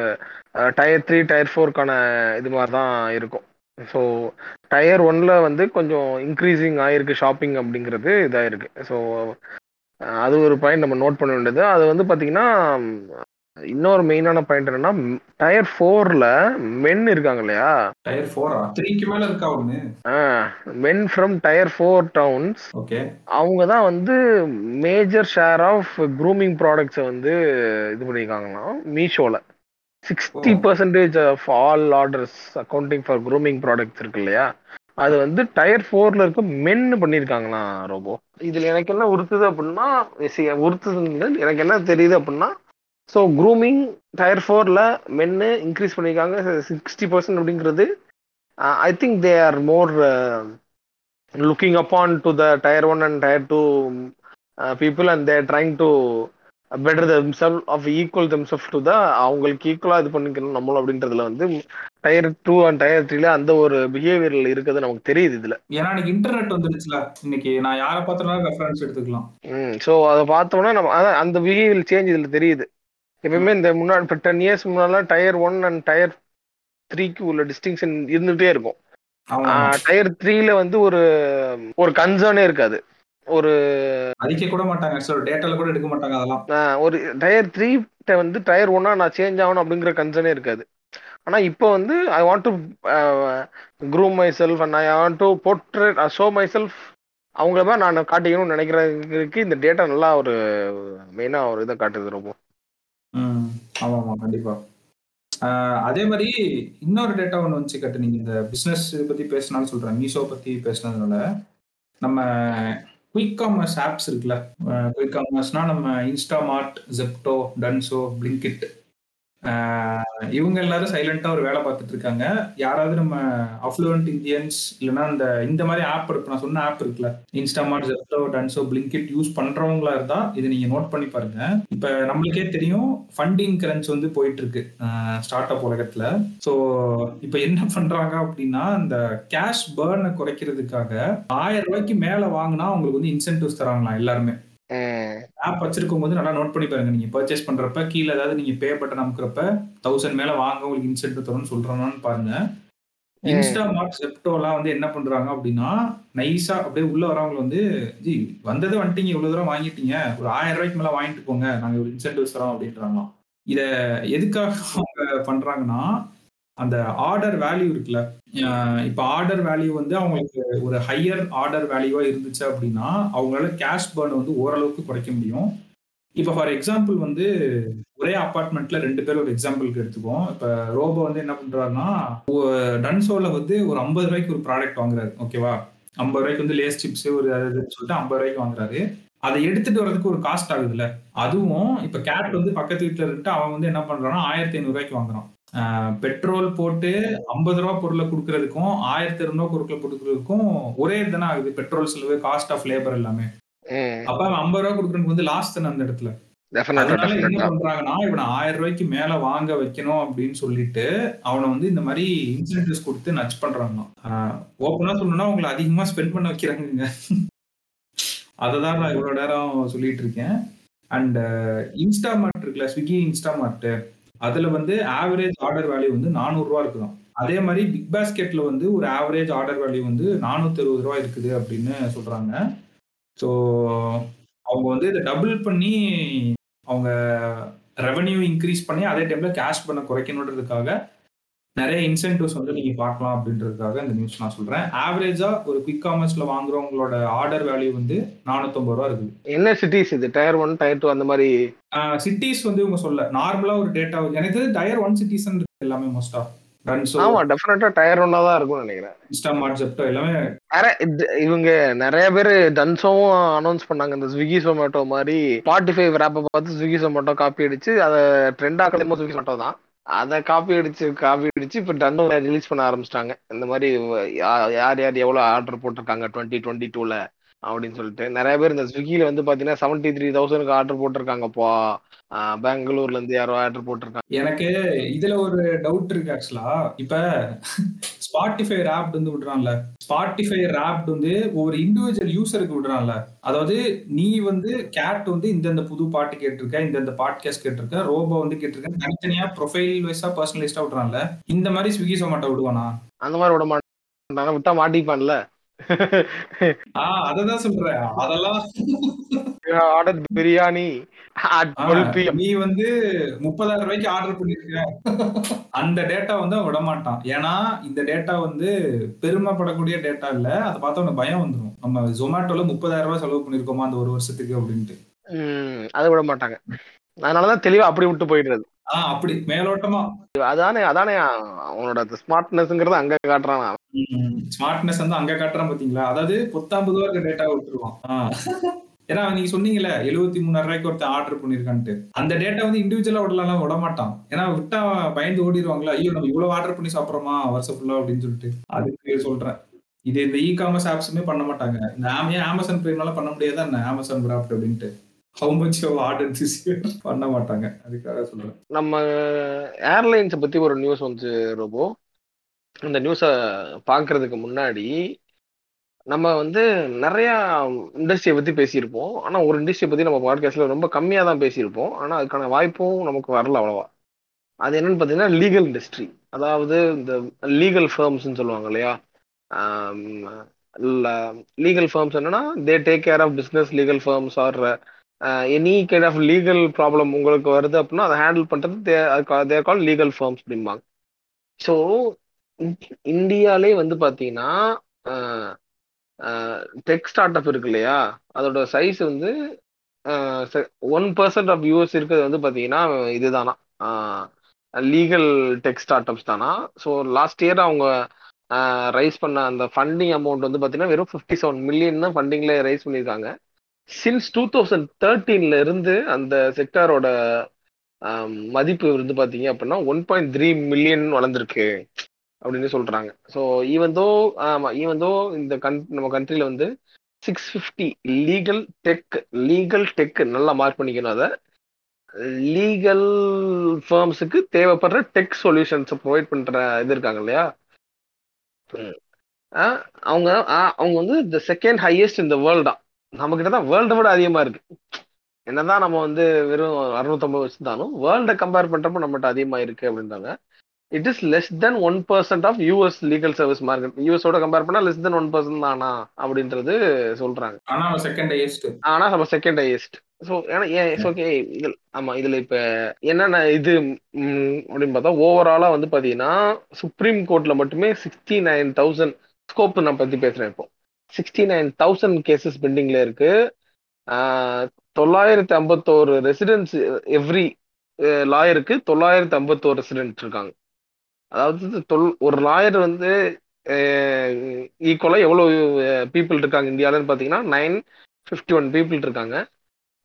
A: டயர் த்ரீ டயர் ஃபோருக்கான இது மாதிரி தான் இருக்கும். ஸோ டயர் ஒன்ல வந்து கொஞ்சம் இன்க்ரீசிங் ஆயிருக்கு ஷாப்பிங் அப்படிங்கிறது இதாக இருக்கு. ஸோ அது ஒரு பாயிண்ட் நம்ம நோட் பண்ண வேண்டியது. அது வந்து பார்த்தீங்கன்னா இன்னொரு மெயினான பாயிண்ட் என்னன்னா டயர் ஃபோர்ல மென் இருக்காங்க இல்லையா?
B: டயர் ஃபோரா த்ரீக்கு மேல இருக்கா ஒண்ணு?
A: Men from tier four towns
B: okay.
A: அவங்க தான் வந்து மேஜர் ஷேர் ஆஃப் க்ரூமிங் ப்ராடக்ட்ஸை வந்து இது பண்ணியிருக்காங்களாம் மீஷோவில் sixty percentage of all orders accounting for grooming products இருக்கு இல்லையா? அது வந்து டயர் ஃபோர்ல இருக்க மென்னு பண்ணியிருக்காங்களா ரோபோ? இதில் எனக்கு என்ன உறுத்துது அப்படின்னா உறுத்துது எனக்கு என்ன தெரியுது அப்படின்னா ஸோ க்ரூமிங் டயர் ஃபோரில் மென்னு இன்க்ரீஸ் பண்ணியிருக்காங்க சிக்ஸ்டி பர்சன்ட் அப்படிங்கிறது I think they are more looking upon to the tier one and tier two people and they're trying to better themself of equal themself to the அவங்களுக்கு ஈக்குவலாக இது பண்ணிக்கணும் நம்மளும் அப்படின்றதுல வந்து டயர் டூ அண்ட் டயர் த்ரீல அந்த ஒரு பிஹேவியர்ல இருக்கிறது நமக்கு தெரியுது இதுல.
B: ஏன்னா இன்னைக்கு இன்டர்நெட் வந்துருச்சுல இன்னைக்கு நான் யாரை பார்த்தாலும் ரெஃபரன்ஸ் எடுத்துக்கலாம்.
A: ம் ஸோ அதை பார்த்தோம்னா நம்ம அந்த பிஹேவியர் சேஞ்ச் இதுல தெரியுது. எப்பயுமே இந்த முன்னாடி இப்போ டென் இயர்ஸ் முன்னாலாம் டயர் ஒன் அண்ட் டயர் த்ரீக்கு உள்ள டிஸ்டிங்ஷன் இருந்துகிட்டே இருக்கும். டயர் த்ரீல வந்து ஒரு ஒரு கன்சர்னே இருக்காது. ஒரு
B: அடிக்க கூட மாட்டாங்க சார் டேட்டால கூட எடுக்க மாட்டாங்க அதெல்லாம்.
A: ஒரு டயர் த்ரீ வந்து டயர் ஒன்னா நான் சேஞ்ச் ஆகணும் அப்படிங்கிற கன்சர்னே இருக்காது. ஆனா இப்போ வந்து I want to groom my self and I want to portrait show my self அவங்கள மாதிரி நான் காட்டிக்கணும்னு நினைக்கிறதுக்கு இந்த டேட்டா நல்லா ஒரு மெயினா ஒரு இதை காட்டுது ரொம்ப.
B: ஆமா ஆமா கண்டிப்பா. அதே மாதிரி இன்னொரு டேட்டா ஒன்று வந்துச்சு கட்டு நீங்க இந்த பிசினஸ் பத்தி பேசினாலும் சொல்றேன். மீஷோ பத்தி பேசினதுனால நம்ம குயிக் காமர்ஸ் ஆப்ஸ் இருக்குல்ல? குயிக் காமர்ஸ்னா நம்ம இன்ஸ்டாமார்ட் ஜெப்டோ டன்சோ பிளிங்கிட் இவங்க எல்லாரும் சைலண்டா ஒரு வேலை பார்த்துட்டு இருக்காங்க யாராவது நம்ம அஃப்ளூவன்ட் இந்தியன்ஸ் இல்லைன்னா இந்த இந்த மாதிரி ஆப் இருக்கு. நான் சொன்ன ஆப் இருக்குல்ல Instamart Zepto Dunzo Blinkit use பண்றவங்களா இருந்தா இதை நீங்க நோட் பண்ணி பாருங்க. இப்ப நம்மளுக்கே தெரியும் ஃபண்டிங் கிரன்ச் வந்து போயிட்டு இருக்கு ஸ்டார்ட் அப் உலகத்துல. ஸோ இப்ப என்ன பண்றாங்க அப்படின்னா இந்த கேஷ் பேர்னை குறைக்கிறதுக்காக ஆயிரம் ரூபாய்க்கு மேல வாங்கினா அவங்களுக்கு வந்து இன்சென்டிவ்ஸ் தராங்களாம் எல்லாருமே. ஆப் வச்சிருக்கும் போது நல்லா நோட் பண்ணி பாருங்க. நீங்க பர்ச்சேஸ் பண்றப்ப கீழே ஏதாவது நீங்க பே பட்டன் அமுக்கிறப்ப தௌசண்ட் மேல வாங்க உங்களுக்கு இன்சென்டிவ் தரும்னு சொல்றானு பாருங்க. இன்ஸ்டா மார்ட் செப்டோலாம் வந்து என்ன பண்றாங்க அப்படின்னா நைஸா அப்படியே உள்ள வரவங்க வந்து ஜி வந்தது வந்துட்டீங்க இவ்வளவு தூரம் வாங்கிட்டீங்க. ஒரு ஆயிரம் ரூபாய்க்கு மேல வாங்கிட்டு போங்க. நாங்க ஒரு இன்சென்டிவ்ஸ் தரோம் அப்படின்றாங்களாம். இத எதுக்காக அவங்க பண்றாங்கன்னா அந்த ஆர்டர் வேல்யூ இருக்குல்ல இப்போ ஆர்டர் வேல்யூ வந்து அவங்களுக்கு ஒரு ஹையர் ஆர்டர் வேல்யூவா இருந்துச்சு அப்படின்னா அவங்களால கேஷ் பர்ன் வந்து ஓரளவுக்கு குறைக்க முடியும். இப்போ ஃபார் எக்ஸாம்பிள் வந்து ஒரே அப்பார்ட்மெண்ட்ல ரெண்டு பேர் ஒரு எக்ஸாம்பிளுக்கு எடுத்துக்குவோம். இப்போ ரோபோ வந்து என்ன பண்றாருன்னா டன்சோல வந்து ஒரு ஐம்பது ரூபாய்க்கு ஒரு ப்ராடக்ட் வாங்குறாரு ஓகேவா ஐம்பது ரூபாய்க்கு வந்து லேஸ் சிப்ஸ் ஒரு அதுன்னு சொல்லிட்டு ஐம்பது ரூபாய்க்கு வாங்குறாரு. அதை எடுத்துட்டு வரதுக்கு ஒரு காஸ்ட் ஆகுதுல்ல. அதுவும் இப்ப கேட் வந்து பக்கத்து வீட்டுல இருந்துட்டு அவன் வந்து என்ன பண்றான்னா ஆயிரத்தி ஐநூறு ரூபாய்க்கு வாங்குறான். பெட்ரோல் போட்டு ஐம்பது ரூபா பொருளை கொடுக்கறதுக்கும் ஆயிரத்தி இரநூறுவா பொருட்களை கொடுக்கறதுக்கும் ஒரே தானே ஆகுது. பெட்ரோல் செலவு காஸ்ட் ஆஃப் லேபர் எல்லாமே. அப்ப ஐம்பது ரூபா கொடுக்கறதுக்கு வந்து லாஸ்ட் தானே அந்த இடத்துல. அதனால என்ன பண்றாங்கன்னா இவனை ஆயிரம் ரூபாய்க்கு மேல வாங்க வைக்கணும் அப்படின்னு சொல்லிட்டு அவனை வந்து இந்த மாதிரி இன்சென்டிவ்ஸ் கொடுத்து நச் பண்றாங்க ஓப்பனா சொல்லணும்னா உங்களை அதிகமா ஸ்பெண்ட் பண்ண வைக்கிறாங்க அததான் நான் இவ்வளவு நேரம் சொல்லிட்டு இருக்கேன். அண்ட் இன்ஸ்டாமார்ட் இருக்குல்ல ஸ்விக்கி இன்ஸ்டாமார்ட் அதுல வந்து ஆவரேஜ் ஆர்டர் வேல்யூ வந்து நானூறு ரூபா அதே மாதிரி பிக் பாஸ்கெட்ல வந்து ஒரு ஆவரேஜ் ஆர்டர் வேல்யூ வந்து நானூத்தி அறுபது ரூபா இருக்குது அப்படின்னு சொல்றாங்க. ஸோ அவங்க வந்து இதை டபுள் பண்ணி அவங்க ரெவன்யூ இன்க்ரீஸ் பண்ணி அதே டைம்ல கேஷ் பண்ண குறைக்கணுன்றதுக்காக நிறைய இன்சென்டிவ்ஸ் வந்து நீங்க பார்க்கலாம் அப்படின்றதுக்காக இந்த நியூஸ் நான் சொல்றேன். ஆவரேஜா ஒரு குவிக் காமர்ஸ்ல வாங்குறவங்களோட ஆர்டர் வேல்யூ வந்து நானூத்தம்பது ரூபா இருக்குது.
A: என்ன சிட்டிஸ் இது? டயர் ஒன் டயர் டூ அந்த மாதிரி?
B: சிட்டிஸ் வந்து இவங்க சொல்ல நார்மலா ஒரு டேட்டா எனக்கு டயர் ஒன் சிட்டிஸ் எல்லாமே மோஸ்டா
A: ஆமா டெஃபினட்டா டயர் ஒன்னா தான் இருக்கும்னு நினைக்கிறேன்.
B: ஜெப்டோ எல்லாமே
A: இது- இவங்க நிறைய பேர் டன்ஸோவும் அனௌன்ஸ் பண்ணாங்க. இந்த ஸ்விக்கி சொமேட்டோ மாதிரி ஸ்பாட்டிஃபை ரேப்பை பார்த்து ஸ்விக்கி சொமேட்டோ காப்பி அடிச்சு அதை ட்ரெண்ட் ஆக்கலைமோ ஸ்விக்கி சொமேட்டோ தான். அதை காப்பி அடிச்சு காப்பி அடிச்சு இப்போ டன்னு ரிலீஸ் பண்ண ஆரம்பிச்சிட்டாங்க. இந்த மாதிரி யார் யார் எவ்வளோ ஆர்டர் போட்டிருக்காங்க? டுவெண்ட்டி டுவெண்ட்டி டூவில் அப்படின்னு சொல்லிட்டு. நிறைய பேர் இந்த ஸ்விக்கில வந்து பாத்தீங்கன்னா செவன்ட்டி த்ரீ தௌசண்ட்க்கு ஆர்டர் போட்டிருக்காங்கப்பா. பெங்களூர்ல இருந்து யாரோ ஆர்டர் போட்டிருக்காங்க.
B: எனக்கு இதுல ஒரு டவுட் இருக்கு ஆக்சுவலா இப்ப ஸ்பாட்டிஃபை ரேப்ட் வந்து விடுறான்ல. ஸ்பாட்டிஃபை ரேப்ட் வந்து ஒரு இண்டிவிஜுவல் யூசருக்கு விடுறான்ல. அதாவது நீ வந்து கேட் வந்து இந்தந்த புது பாட்டு கேட்டிருக்க இந்தந்த பாட்காஸ்ட் கேட்டிருக்க ரோபோ வந்து கேட்டிருக்க தனித்தனியா ப்ரொஃபைல் வைஸா பர்சனலிஸ்டா விடுறான்ல. இந்த மாதிரி ஸ்விக்கி சொமாட்டோ விடுவானா?
A: அந்த மாதிரி விட மாட்டாங்க விட்டா மாட்டிப்பான்ல.
B: அததான் சொல்றேன். அதெல்லாம்
A: order biryani at
B: ah,
A: 12 PM.
B: நீ வந்து முப்பதாயிரம் ரூபாய்க்கு ஆர்டர் பண்ணிருக்க. அந்த டேட்டா வந்து அவன் விட மாட்டான் ஏன்னா இந்த டேட்டா வந்து பெருமைப்படக்கூடிய டேட்டா இல்ல. அதை பார்த்தா அவனுக்கு பயம் வந்துடும் நம்ம ஜொமேட்டோல முப்பதாயிரம் ரூபாய் செலவு பண்ணிருக்கோமா அந்த ஒரு வருஷத்துக்கு அப்படின்ட்டு.
A: அதை விட மாட்டாங்க அதனாலதான் தெளிவா அப்படி விட்டு போயிடுறது.
B: அப்படி. மேலோட்டமா.
A: அதானே அதானே அவனோட ஸ்மார்ட்னஸ்ங்கிறது அங்க காட்டுறான்.
B: ஸ்மார்ட்னஸ் வந்து அங்க காட்டுறான் பாத்தீங்களா? அதாவது பத்தாம்பது ரூபா இருக்க டேட்டா விட்டுருவான். ஏன்னா நீங்க சொன்னீங்கல்ல எழுபத்தி மூணாயிரம் ரூபாய்க்கு ஒருத்தன் ஆர்டர் பண்ணிருக்கான்ட்டு. அந்த டேட்டா வந்து இண்டிவிஜுவலா விடலாம் விட மாட்டான் ஏன்னா விட்டா பயந்து ஓடிடுவாங்களா? ஐயோ நம்ம இவ்வளவு ஆர்டர் பண்ணி சாப்பிடுறோமா? வருஷம் ஃபுல்லா அப்படின்னு சொல்லிட்டு. அதுக்கு சொல்றேன். இது இந்த இ காமர்ஸ் ஆப்ஸுமே பண்ண மாட்டாங்க. இந்த ஆம் ஏன் அமேசான் பிரைம்னால பண்ண முடியாதா என்ன? அமேசான் கிராஃப்ட் அப்படின்ட்டு. ஹவு மச் பண்ண மாட்டாங்க. அதுக்காக சொல்றேன்.
A: நம்ம ஏர்லைன்ஸை பத்தி ஒரு நியூஸ் வந்து ரோபோ. இந்த நியூஸை பார்க்கறதுக்கு முன்னாடி நம்ம வந்து நிறைய இண்டஸ்ட்ரியை பத்தி பேசியிருப்போம். ஆனா ஒரு இண்டஸ்ட்ரியை பத்தி நம்ம பாட்காஸ்ட்ல ரொம்ப கம்மியா தான் பேசியிருப்போம். ஆனா அதுக்கான வாய்ப்பும் நமக்கு வரல அவ்வளவா. அது என்னன்னு பார்த்தீங்கன்னா லீகல் இண்டஸ்ட்ரி அதாவது இந்த லீகல் ஃபேர்ம்ஸ்ன்னு சொல்லுவாங்க இல்லையா? லீகல் ஃபேர்ம்ஸ் என்னன்னா they take care of business legal firms are any kind of legal problem உங்களுக்கு வருது அப்படின்னா அதை ஹேண்டில் பண்றது தேர் கால் லீகல் ஃபார்ம்ஸ் அப்படிம்பாங்க. ஸோ இந்தியாலே வந்து பார்த்தீங்கன்னா டெக் ஸ்டார்ட் அப் இருக்கு இல்லையா? அதோட சைஸ் வந்து ஒன் பர்சன்ட் ஆஃப் யூஎஸ் இருக்கிறது வந்து பார்த்தீங்கன்னா இதுதானா? லீகல் டெக் ஸ்டார்ட் அப்ஸ் தானா? ஸோ லாஸ்ட் இயர் அவங்க ரைஸ் பண்ண அந்த ஃபண்டிங் அமௌண்ட் வந்து பார்த்தீங்கன்னா வெறும் ஃபிஃப்டி செவன் மில்லியன் தான் ஃபண்டிங்கில் ரைஸ் பண்ணியிருக்காங்க. சின்ஸ் டூ தௌசண்ட் தேர்ட்டீன்ல இருந்து அந்த செக்டாரோட மதிப்பு வந்து பார்த்தீங்க அப்படின்னா ஒன் பாயிண்ட் த்ரீ மில்லியன் வளர்ந்துருக்கு அப்படின்னு சொல்றாங்க. ஸோ ஈவன் தோ ஆமா ஈவன் தோ இந்த கன் நம்ம கண்ட்ரில வந்து six fifty legal tech legal tech நல்லா மார்க் பண்ணிக்கணும். அதை லீகல் ஃபேர்ம்ஸுக்கு தேவைப்படுற டெக் சொல்யூஷன்ஸை ப்ரொவைட் பண்ற இது இருக்காங்க இல்லையா? அவங்க அவங்க வந்து த செகண்ட் ஹையஸ்ட் இந்த வேர்ல்டா நம்ம கிட்ட தான் வேர்ல்டை விட அதிகமா இருக்கு. என்னதான் நம்ம வந்து வெறும் அறுநூத்தம்பது வச்சிருந்தாலும் வேர்ல்டை கம்பேர் பண்றப்ப நம்மகிட்ட அதிகமா இருக்கு அப்படின்றாங்க. It is less than one percent of US legal service market யூஎஸோட compare பண்ணா லெஸ் தென் ஒன் பர்சன்ட் தானா அப்படின்றது சொல்றாங்க.
B: ஆனா செகண்ட் ஹையஸ்ட்
A: ஆனா நம்ம செகண்ட் ஹையஸ்ட் ஸோ ஏன்னா ஏன் ஓகே இதில் ஆமா இதுல இப்ப என்னென்ன இது அப்படின்னு பார்த்தா ஓவராலா வந்து பாத்தீங்கன்னா சுப்ரீம் கோர்ட்ல மட்டுமே சிக்ஸ்டி நைன் தௌசண்ட் ஸ்கோப் நான் பத்தி பேசுறேன் இப்போ. சிக்ஸ்டி நைன் தௌசண்ட் கேசஸ் பெண்டிங்ல இருக்கு தொள்ளாயிரத்தி ஐம்பத்தோரு ரெசிடென்ட்ஸ் எவ்ரி லாயருக்கு தொள்ளாயிரத்தி ஐம்பத்தோரு ரெசிடென்ட் இருக்காங்க. அதாவது தொல் ஒரு லாயர் வந்து ஈக்குவலாக எவ்வளோ பீப்புள் இருக்காங்க இந்தியாவிலன்னு பார்த்தீங்கன்னா நைன் ஃபிஃப்டி ஒன் பீப்புள் இருக்காங்க.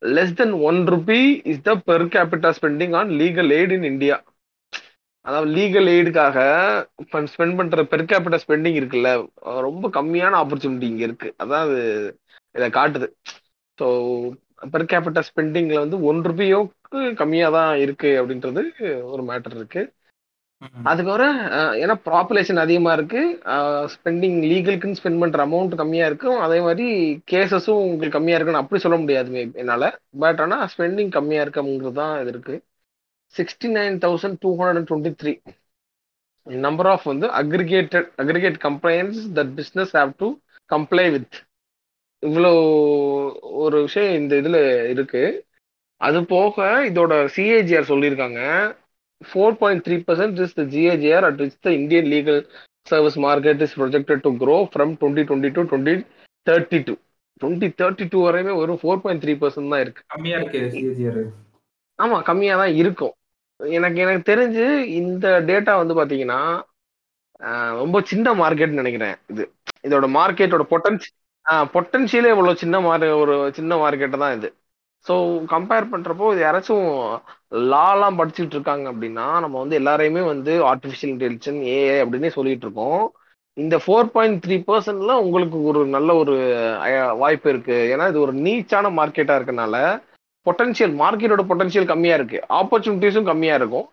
A: Less than one rupee is the per capita spending on legal aid in India அதாவது லீகல் எய்டுக்காக ஸ்பெண்ட் பண்ற பெர் கேபிட்டா ஸ்பெண்டிங் இருக்குல்ல ரொம்ப கம்மியான ஆப்பர்ச்சுனிட்டி இங்க இருக்கு. அதாவது இதை காட்டுது. ஸோ பெர் கேபிட்டா ஸ்பெண்டிங்ல வந்து ஒன் ருபியோக்கு கம்மியாக தான் இருக்கு அப்படின்றது ஒரு மேட்டர் இருக்கு. அதுக்கப்புறம் ஏன்னா பாப்புலேஷன் அதிகமா இருக்கு. ஸ்பெண்டிங் லீகலுக்குன்னு ஸ்பெண்ட் பண்ற அமௌண்ட் கம்மியா இருக்கும். அதே மாதிரி கேசஸும் உங்களுக்கு கம்மியா இருக்குன்னு அப்படி சொல்ல முடியாது என்னால. பட் ஆனா ஸ்பெண்டிங் கம்மியா இருக்குங்கிறது தான் இது இருக்கு. Sixty nine thousand two hundred and twenty three number of வந்து aggregated aggregate complaints that business have to comply with இவ்வளோ ஒரு விஷயம் இந்த இதுல இருக்கு. அது போக இதோட சிஏஜிஆர் சொல்லியிருக்காங்க. Four point three percent is the GAGR at which the Indian legal service market is projected to grow from twenty twenty two twenty thirty two twenty thirty two வரையுமே வெறும் ஃபோர் பாயிண்ட் த்ரீ பர்சன்ட் தான் இருக்கு.
B: கம்மியா இருக்கு CAGR
A: ஆமா கம்மியா தான் இருக்கும். எனக்கு எனக்கு தெரிஞ்சு இந்த டேட்டா வந்து பாத்தீங்கன்னா ரொம்ப சின்ன மார்க்கெட்னு நினைக்கிறேன் இது. இதோட மார்க்கெட்டோட பொட்டன்ஷி பொட்டன்ஷியலே இவ்வளவு சின்ன மார்க் ஒரு சின்ன மார்க்கெட்டு தான் இது. ஸோ கம்பேர் பண்றப்போ இது யாராச்சும் லாலாம் படிச்சுட்டு இருக்காங்க அப்படின்னா நம்ம வந்து எல்லாரையுமே வந்து ஆர்டிஃபிஷியல் இன்டெலிஜென்ஸ் ஏஐ அப்படின்னே சொல்லிட்டு இருக்கோம். இந்த ஃபோர் பாயிண்ட் த்ரீ பர்சன்ட்ல உங்களுக்கு ஒரு நல்ல ஒரு வாய்ப்பு இருக்கு. ஏன்னா இது ஒரு நீச்சான மார்க்கெட்டா இருக்கனால பொட்டன்ஷியல் மார்க்கெட்டோட பொட்டன்ஷியல் கம்மியா இருக்கு. ஆப்பர்ச்சுனிட்டிஸும் கம்மியா இருக்கும்.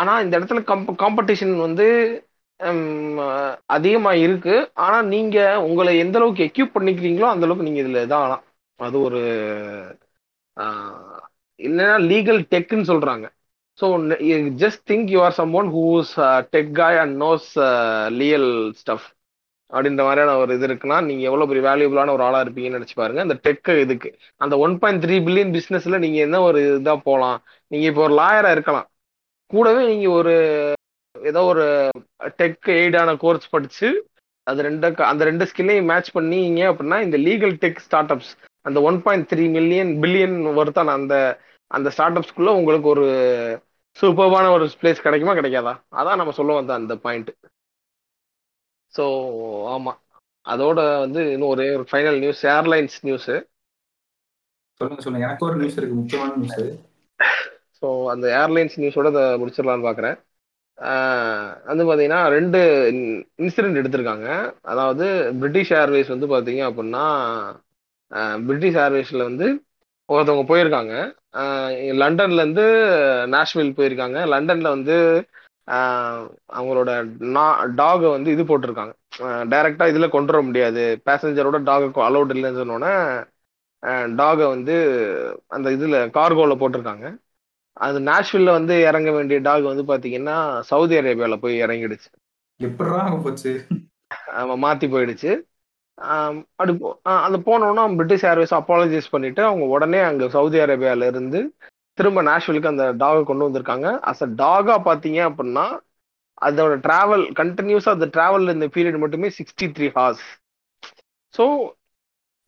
A: ஆனா இந்த இடத்துல கம்ப காம்படிஷன் வந்து அதிகமாக அதிகமா இருக்கு. ஆனா நீங்க உங்களை எந்த அளவுக்கு எக்யூப் பண்ணிக்கிறீங்களோ அந்த அளவுக்கு நீங்க இதுல இதாகலாம். அது ஒரு இல்லைன்னா லீகல் டெக்குன்னு சொல்றாங்க. So just think you are someone who's tech guy and knows லியல் stuff அப்படின்ற மாதிரியான ஒரு இது இருக்குன்னா நீங்க எவ்வளவு பெரிய வேல்யூபிளான ஒரு ஆளா இருப்பீங்கன்னு நினைச்சு பாருங்க. அந்த டெக் இதுக்கு. அந்த ஒன் பாயிண்ட் த்ரீ பில்லியன் பிசினஸ்ல நீங்க என்ன ஒரு இதா போகலாம் நீங்க இப்போ ஒரு லாயரா இருக்கலாம். கூடவே நீங்க ஒரு ஏதோ ஒரு டெக் எய்டான கோர்ஸ் படிச்சு அது ரெண்டு அந்த ரெண்டு ஸ்கில்லையும் மேட்ச் பண்ணீங்க அப்படின்னா இந்த லீகல் டெக் ஸ்டார்ட் அப்ஸ் அந்த one point three million billion ஒருத்தான அந்த அந்த ஸ்டார்ட் அப்ஸ்க்குள்ள உங்களுக்கு ஒரு சூப்பர்வான ஒரு பிளேஸ் கிடைக்குமா? கிடைக்காதா? அதான் நம்ம சொல்ல வந்த அந்த பாயிண்ட் ஸோ ஆமா. அதோட வந்து இன்னும் ஒரே ஒரு ஃபைனல் நியூஸ் ஏர்லைன்ஸ் நியூஸ்
B: சொல்லுங்க சொல்லுங்க. எனக்கு ஒரு நியூஸ் இருக்கு முக்கியமான நியூஸ்
A: ஸோ அந்த ஏர்லைன்ஸ் நியூஸோட இதை முடிச்சிடலான்னு பார்க்குறேன் வந்து பார்த்தீங்கன்னா ரெண்டு இன்சிடென்ட் எடுத்திருக்காங்க. அதாவது பிரிட்டிஷ் ஏர்வேஸ் வந்து பார்த்தீங்க அப்படின்னா பிரிட்டிஷ் ஏர்வேஸில் வந்து ஒருத்தவங்க போயிருக்காங்க. லண்டன்லேருந்து நேஷ்வில் போயிருக்காங்க. லண்டனில் வந்து அவங்களோட டாகை வந்து இது போட்டிருக்காங்க. டைரெக்டாக இதில் கொண்டு வர முடியாது. பேசஞ்சரோட டாகை அலௌட் இல்லைன்னு சொன்னோன்னே டாகை வந்து அந்த இதில் கார்கோவில் போட்டிருக்காங்க. அது நாஷ்வில்ல வந்து இறங்க வேண்டிய டாக் வந்து பாத்தீங்கன்னா சவுதி அரேபியால போய் இறங்கிடுச்சு.
B: போச்சு?
A: ஆமா, மாத்தி போயிடுச்சு. ஆ, அது போனோன்னா பிரிட்டிஷ் ஏர்வேஸ் அப்பாலஜைஸ் பண்ணிட்டு அவங்க உடனே அங்க சவுதி அரேபியால இருந்து திரும்ப நாஷ்விலுக்கு அந்த டாகை கொண்டு வந்திருக்காங்க. அஸ் அ டாகா பாத்தீங்க அப்படின்னா அதோட டிராவல் கண்டினியூஸா அந்த டிராவல் இந்த பீரியட் மட்டுமே சிக்ஸ்டி த்ரீ ஹார்ஸ் ஸோ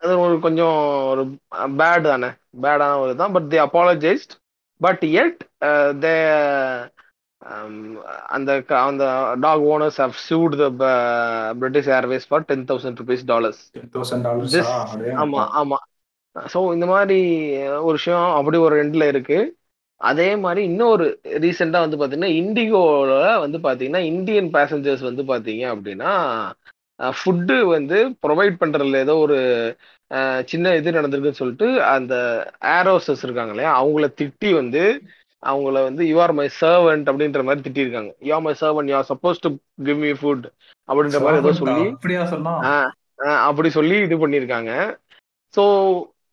A: அது ஒரு கொஞ்சம் ஒரு பேட் தானே? பேடான ஒரு தான். பட் தே அப்பாலஜைஸ்ட் பட் எட் தே அந்த அந்த dog owners have sued the British Airways for ten thousand rupees dollars
B: ten thousand
A: This-
B: dollars
A: ஆமா ஆமா. ஸோ இந்த மாதிரி ஒரு விஷயம் அப்படி ஒரு எண்ட்ல இருக்கு. அதே மாதிரி இன்னொரு ரீசெண்டா வந்து பாத்தீங்கன்னா இண்டிகோல வந்து பாத்தீங்கன்னா இந்தியன் பேசஞ்சர்ஸ் வந்து பாத்தீங்க அப்படின்னா ஃபுட்டு வந்து ப்ரொவைட் பண்றதுல ஏதோ ஒரு சின்ன இது நடந்திருக்குன்னு சொல்லிட்டு அந்த ஏரோசஸ் இருக்காங்க இல்லையா அவங்கள திட்டி வந்து அவங்கள வந்து யூ ஆர் மை சர்வன்ட் அப்படின்ற மாதிரி திட்டிருக்காங்க you are my servant you are suppose to give me food அப்படின்ற மாதிரி ஏதோ சொல்லி
B: அப்படியா சொன்னா?
A: அப்படி சொல்லி இது பண்ணியிருக்காங்க. ஸோ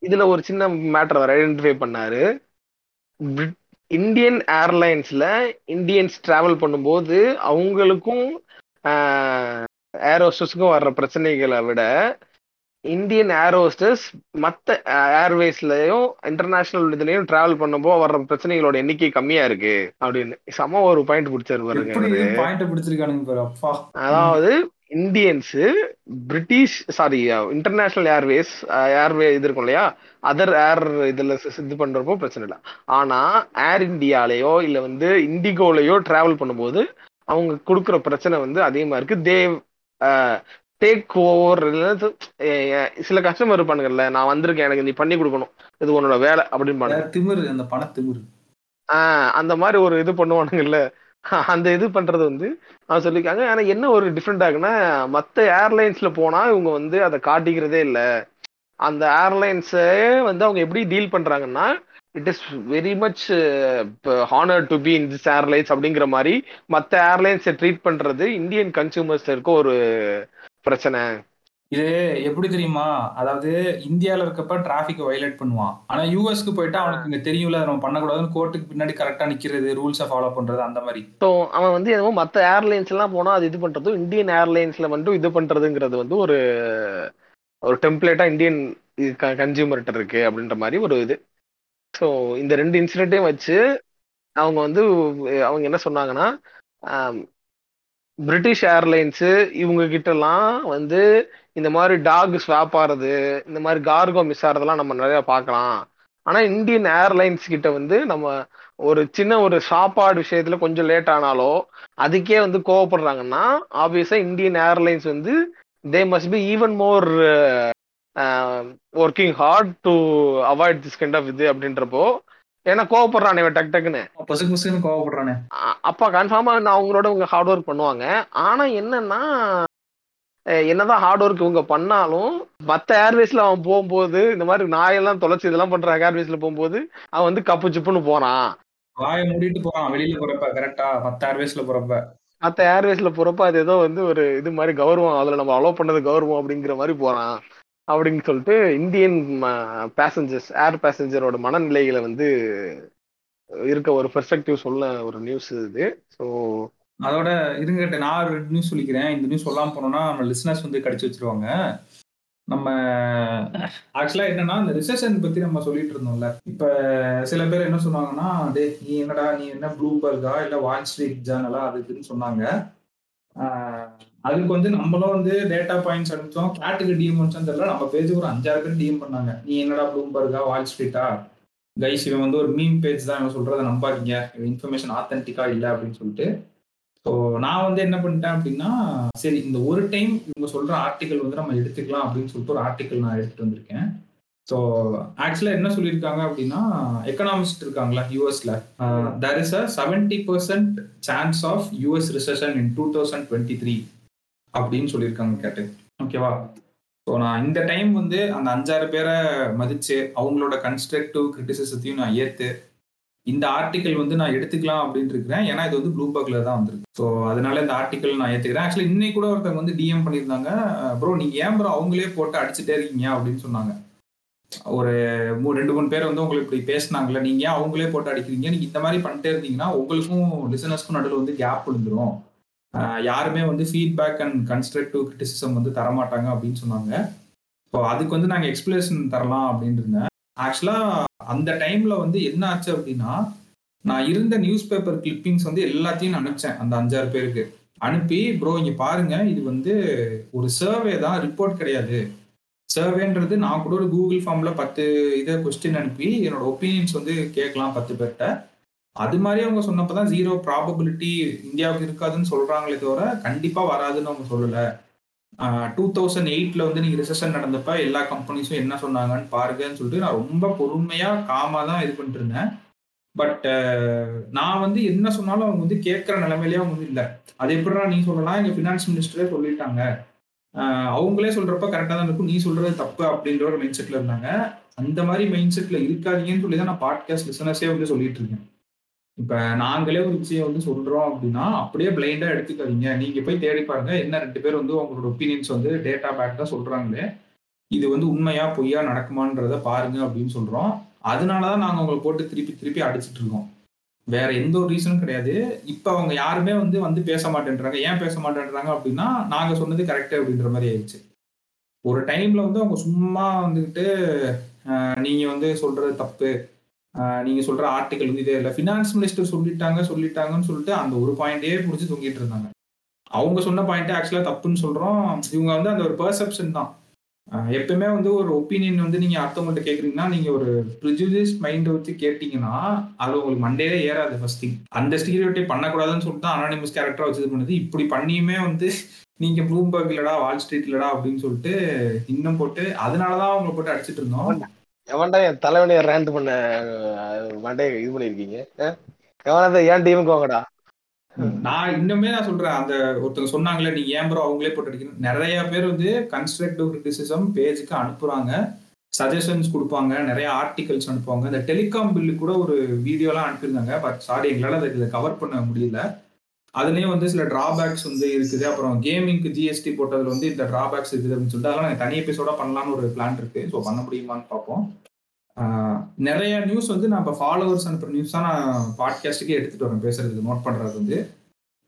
A: இதுல ஒரு சின்ன மேட்டர் அவர் ஐடென்டிஃபை பண்ணாரு. இந்தியன் ஏர்லைன்ஸ்ல இந்தியன்ஸ் டிராவல் பண்ணும்போது அவங்களுக்கும் ஏரோஸ்டர்ஸ்க்கும் வர்ற பிரச்சனைகளை விட இந்தியன் ஏரோஸ்டர்ஸ் மற்ற ஏர்வேஸ்லயும் இன்டர்நேஷனல் இதுலயும் டிராவல் பண்ணும்போது வர்ற பிரச்சனைகளோட எண்ணிக்கை கம்மியா இருக்கு அப்படின்னு. சம ஒரு பாயிண்ட் பிடிச்சாரு பாருங்க அதாவது Indians British sorry international airways airway இது இருக்கும் இல்லையா? அதர் ஏர் இதுல இது பண்றப்போ பிரச்சனை இல்லை. ஆனா ஏர் இந்தியாலயோ இல்ல வந்து இண்டிகோலயோ டிராவல் பண்ணும்போது அவங்க கொடுக்குற பிரச்சனை வந்து அதிகமா இருக்கு. தே டேக் ஓவர் சில கஸ்டமர் இருப்பானுங்கல்ல நான் வந்திருக்கேன் எனக்கு நீ பண்ணி கொடுக்கணும். இது உன்னோட வேலை அப்படின்னு
B: திமிரு அந்த பண திமிரு.
A: ஆஹ் அந்த மாதிரி ஒரு இது பண்ணுவானுங்கல்ல. அந்த இது பண்றது வந்து அவன் சொல்லியிருக்காங்க. ஆனா என்ன ஒரு டிஃப்ரெண்ட் ஆகுன்னா மத்த ஏர்லைன்ஸ்ல போனா இவங்க வந்து அதை காட்டிக்கிறதே இல்ல. அந்த ஏர்லைன்ஸே வந்து அவங்க எப்படி டீல் பண்றாங்கன்னா it is very much honour to be in this airlines அப்படிங்கிற மாதிரி மற்ற ஏர்லைன்ஸை ட்ரீட் பண்றது இந்தியன் கன்சூமர்ஸ் இருக்க ஒரு பிரச்சனை.
B: இது எப்படி தெரியுமா? அதாவது இந்தியால இருக்கப்ப டிராபிக் வயலேட் பண்ணுவான். ஆனா யூஎஸ்க்கு போயிட்டா அவனுக்கு இங்க தெரியும்ல நம்ம பண்ணக்கூடாதுன்னு கோர்ட்டுக்கு பின்னாடி கரெக்டா நிக்கிறது ரூல்ஸை ஃபாலோ பண்றது அந்த மாதிரி.
A: ஸோ அவன் வந்து என்னமோ மற்ற ஏர்லைன்ஸ் எல்லாம் போனா அது இது பண்றதும் இந்தியன் ஏர்லைன்ஸ்ல வந்து இது பண்றதுங்கிறது வந்து ஒரு ஒரு டெம்ப்ளேட்டா இந்தியன் கன்சியூமர்கிட்ட இருக்கு அப்படின்ற மாதிரி ஒரு இது. ஸோ இந்த ரெண்டு இன்சிடென்ட்டையும் வச்சு அவங்க வந்து அவங்க என்ன சொன்னாங்கன்னா பிரிட்டிஷ் ஏர்லைன்ஸு இவங்க கிட்டலாம் வந்து இந்த மாதிரி டாக் ஸ்வாப் ஆறது இந்த மாதிரி கார்கோ மிஸ் ஆகிறதெல்லாம் நம்ம நிறைய பார்க்கலாம். ஆனால் இந்தியன் ஏர்லைன்ஸ் கிட்ட வந்து நம்ம ஒரு சின்ன ஒரு சாப்பாடு விஷயத்துல கொஞ்சம் லேட் ஆனாலோ அதுக்கே வந்து கோவப்படுறாங்கன்னா ஆப்வியஸா இந்தியன் ஏர்லைன்ஸ் வந்து they must be even more working hard to avoid this kind of இது அப்படின்றப்போ ஏன்னா கோவப்படுறானே இவன் டக் டக்குன்னு.
B: பசுக்கு கோவப்படுறானே.
A: அப்பா கன்ஃபார்மா அவங்களோட இவங்க ஹார்ட் ஒர்க் பண்ணுவாங்க. ஆனா என்னன்னா என்னதான் ஹார்ட் ஒர்க் இவங்க பண்ணாலும் மத்த ஏர்வேஸ்ல அவன் போகும்போது இந்த மாதிரி நாயெல்லாம் தொலைச்சு இதெல்லாம் பண்ற ஏர்வேஸ்ல போகும்போது அவன் வந்து கப்பு சிப்புன்னு போறான்.
B: வாயை மூடிட்டு போறான். வெளியில போறப்ப கரெக்டா மத்த ஏர்வேஸ்ல போறப்ப.
A: மத்த ஏர்வேஸ்ல போறப்ப அது ஏதோ வந்து ஒரு இது மாதிரி கௌரவம். அதுல நம்ம அலோவ் பண்ணது கௌரவம் அப்படிங்கிற மாதிரி போறான். அப்படின்னு சொல்லிட்டு இந்தியன் பேசஞ்சர்ஸ் ஏர் பேசஞ்சரோட மனநிலைகளை வந்து இருக்க ஒரு பெர்ஸ்பெக்டிவ் சொல்ல ஒரு நியூஸ் இது. ஸோ
B: அதோட இருங்கிட்ட நான் ஒரு நியூஸ் சொல்லிக்கிறேன். இந்த நியூஸ் சொல்லாம போனோம்னா நம்ம லிசனர்ஸ் வந்து கடிச்சு வச்சிருவாங்க. நம்ம ஆக்சுவலா என்னன்னா இந்த ரிசெஷன் பத்தி நம்ம சொல்லிட்டு இருந்தோம்ல. இப்ப சில பேர் என்ன சொன்னாங்கன்னா டே நீ என்னடா நீ என்ன ப்ளூபர்கா இல்ல வால் ஸ்ட்ரீட் ஜேர்னலா அது இதுன்னு சொன்னாங்க. அதுக்கு வந்து நம்மளும் வந்து டேட்டா பாயிண்ட்ஸ் அனுப்பிச்சோம். கேட்டுக்கு டிஎம் அனுப்பிச்சோம் தெரியல. நம்ம பேஜுக்கு ஒரு அஞ்சாறு பேர் டிஎம் பண்ணாங்க. நீ என்னடா ப்ளூம்பர்கா வால் ஸ்ட்ரீட்டா கைஸ் இவன் வந்து ஒரு மீம் பேஜ் தான். இவன் சொல்றதை நம்பாதீங்க. இன்ஃபர்மேஷன் ஆத்தென்டிக்கா இல்லை அப்படின்னு சொல்லிட்டு. ஸோ நான் வந்து என்ன பண்ணிட்டேன் அப்படின்னா சரி இந்த ஒரு டைம் இவங்க சொல்ற ஆர்டிக்கல் வந்து நம்ம எடுத்துக்கலாம் அப்படின்னு சொல்லிட்டு ஒரு ஆர்டிக்கல் நான் எடுத்துட்டு வந்திருக்கேன். ஸோ ஆக்சுவலாக என்ன சொல்லியிருக்காங்க அப்படின்னா எக்கனாமிஸ்ட் இருக்காங்களா யூஎஸ்ல there is a seventy percent chance of US recession in two thousand twenty three அப்படின்னு சொல்லியிருக்காங்க கேட்டு. ஓகேவா ஸோ நான் இந்த டைம் வந்து அந்த அஞ்சாறு பேரை மதித்து அவங்களோட கன்ஸ்ட்ரக்டிவ் கிரிட்டிசிசத்தையும் நான் ஏற்று இந்த ஆர்டிக்கல் வந்து நான் எடுத்துக்கலாம் அப்படின்னு இருக்கிறேன். ஏன்னா இது வந்து ப்ளூபர்க்ல தான் வந்திருக்கு. ஸோ அதனால இந்த ஆர்டிக்கல் நான் ஏற்றுக்கிறேன் ஆக்சுவலி இன்னைக்கு கூட ஒருத்தவங்க வந்து டிஎம் பண்ணியிருந்தாங்க. ப்ரோ நீங்கள் ஏன் ப்ரோ அவங்களே போட்டு அடிச்சுட்டே இருக்கீங்க அப்படின்னு சொன்னாங்க. ஒரு மூ- ரெண்டு மூணு பேர் வந்து உங்களுக்கு இப்படி பேசினாங்கல்ல நீங்கள் ஏன் அவங்களே போட்டு அடிக்கிறீங்க? நீங்கள் இந்த மாதிரி பண்ணிட்டே இருந்தீங்கன்னா உங்களுக்கும் லிசனர்ஸ்க்கும் நடுவில் வந்து கேப் விழுந்துரும். யாருமே வந்து ஃபீட்பேக் அண்ட் கன்ஸ்ட்ரக்டிவ் கிரிட்டிசிசம் வந்து தரமாட்டாங்க அப்படின்னு சொன்னாங்க. ஸோ அதுக்கு வந்து நாங்கள் எக்ஸ்பிளேஷன் தரலாம் அப்படின்னு இருந்தேன். ஆக்சுவலாக அந்த டைமில் வந்து என்ன ஆச்சு அப்படின்னா நான் இருந்த நியூஸ் பேப்பர் கிளிப்பிங்ஸ் வந்து எல்லாத்தையும் நான் அனுப்பிச்சேன் அந்த அஞ்சாறு பேருக்கு. அனுப்பி ப்ரோ இங்கே பாருங்க இது வந்து ஒரு சர்வே தான் ரிப்போர்ட் கிடையாது. சர்வேன்றது நான் கூட ஒரு கூகுள் ஃபார்மில் பத்து இதை கொஸ்டின் அனுப்பி என்னோட ஒப்பீனியன்ஸ் வந்து கேட்கலாம் பத்து பேர்கிட்ட அது மாதிரி அவங்க சொன்னப்பதான் ஜீரோ ப்ராபபிலிட்டி இந்தியாவுக்கு இருக்காதுன்னு சொல்றாங்களே தவிர கண்டிப்பா வராதுன்னு அவங்க சொல்லல. டூ தௌசண்ட் எயிட்ல வந்து நீங்க ரிசெஷன் நடந்தப்ப எல்லா கம்பெனிஸும் என்ன சொன்னாங்கன்னு பாருங்கன்னு சொல்லிட்டு நான் ரொம்ப பொறுமையா காமா தான் இது பண்ணிட்டு இருந்தேன். பட் நான் வந்து என்ன சொன்னாலும் அவங்க வந்து கேட்குற நிலைமையிலேயே அவங்க வந்து இல்லை. அது எப்படிடா நீ சொல்லலாம்? எங்க ஃபினான்ஸ் மினிஸ்டரே சொல்லிட்டாங்க. அவங்களே சொல்றப்ப கரெக்டாக தான் இருக்கும். நீ சொல்றது தப்பு அப்படின்ற ஒரு மைண்ட் செட்ல இருந்தாங்க. அந்த மாதிரி மைண்ட் செட்ல இருக்காதீங்கன்னு சொல்லி தான் நான் பாட்காஸ்ட் லிசனர்ஸே வந்து சொல்லிட்டு இருக்கேன். இப்ப நாங்களே ஒரு விஷயம் வந்து சொல்றோம் அப்படின்னா அப்படியே பிளைண்டா எடுத்துக்காதீங்க. நீங்க போய் தேடி பாருங்க என்ன ரெண்டு பேர் வந்து உங்களோட ஒப்பீனியன்ஸ் வந்து டேட்டா பேக்டா சொல்றாங்களே இது வந்து உண்மையா பொய்யா நடக்குமான்றத பாருங்க அப்படின்னு சொல்றோம். அதனாலதான் நாங்க உங்களை போட்டு திருப்பி திருப்பி அடிச்சிட்டு இருக்கோம். வேற எந்த ஒரு ரீசனும் கிடையாது. இப்ப அவங்க யாருமே வந்து வந்து பேச மாட்டேன்றாங்க. ஏன் பேச மாட்டேன்றாங்க அப்படின்னா நாங்க சொன்னது கரெக்ட் அப்படின்ற மாதிரி ஆயிடுச்சு. ஒரு டைம்ல வந்து அவங்க சும்மா வந்துகிட்டு நீங்க வந்து சொல்றது தப்பு. நீங்க சொல்ற ஆர்டிகல் வந்து இதே இல்லை. ஃபினான்ஸ் மினிஸ்டர் சொல்லிட்டாங்க சொல்லிட்டாங்கன்னு சொல்லிட்டு அந்த ஒரு பாயிண்டே பிடிச்சி தொங்கிட்டு இருந்தாங்க. அவங்க சொன்ன பாயிண்டே ஆக்சுவலா தப்புன்னு சொல்றோம். இவங்க வந்து அந்த ஒரு பெர்செப்ஷன் தான். எப்பயுமே வந்து ஒரு ஒப்பீனியன் வந்து நீங்க அடுத்தவங்கள்ட்ட கேக்குறீங்கன்னா நீங்க ஒரு ப்ரிஜுடிஸ் மைண்டை வச்சு கேட்டீங்கன்னா அது உங்களுக்கு மண்டேலே ஏறாது ஃபர்ஸ்ட் திங் அந்த ஸ்டீரியோட்டை பண்ணக்கூடாதுன்னு சொல்லிட்டு தான் அனானிமஸ் கேரக்டரா வச்சு பண்ணுது. இப்படி பண்ணியுமே வந்து நீங்க ப்ளூம்பர்க் இல்லடா வால் ஸ்ட்ரீட் இல்லடா அப்படின்னு சொல்லிட்டு இன்னும் போட்டு அதனாலதான் அவங்களை போட்டு அடிச்சிட்டு இருந்தோம்.
A: எவன்டா என் தலைவனைய ரேண்ட் பண்ண மண்டே இது பண்ணிருக்கீங்க எவனா ஏன் டீமுக்கு வாங்கடா?
B: நான் இன்னுமே நான் சொல்றேன் அந்த ஒருத்தர் சொன்னாங்களே நீங்க ஏன் ப்ரோ அவங்களே போட்டு அடிக்கணும்? நிறைய பேர் வந்து கன்ஸ்ட்ரக்டிவ் கிரிட்டிசிசம் பேஜுக்கு அனுப்புறாங்க சஜஷன்ஸ் கொடுப்பாங்க நிறைய ஆர்டிகல்ஸ் அனுப்புவாங்க. இந்த டெலிகாம் பில்லு கூட ஒரு வீடியோலாம் அனுப்பியிருந்தாங்க பட் சாரி எங்களால் அதை கவர் பண்ண முடியல. அதுலேயும் வந்து சில டிராபேக்ஸ் வந்து இருக்குது. அப்புறம் கேமிங்க்கு ஜிஎஸ்டி போட்டதில் வந்து இந்த டிராபேக்ஸ் இருக்குது அப்படின்னு சொல்லிட்டு அதெல்லாம் எனக்கு தனி எபிசோட பண்ணலாம்னு ஒரு பிளான் இருக்கு. ஸோ பண்ண முடியுமான்னு பார்ப்போம். நிறைய நியூஸ் வந்து நான் இப்போ ஃபாலோவர்ஸ் அனுப்புற நியூஸ் தான் நான் பாட்காஸ்ட்டுக்கே எடுத்துட்டு வரேன். பேசுறதுக்கு நோட் பண்றது வந்து.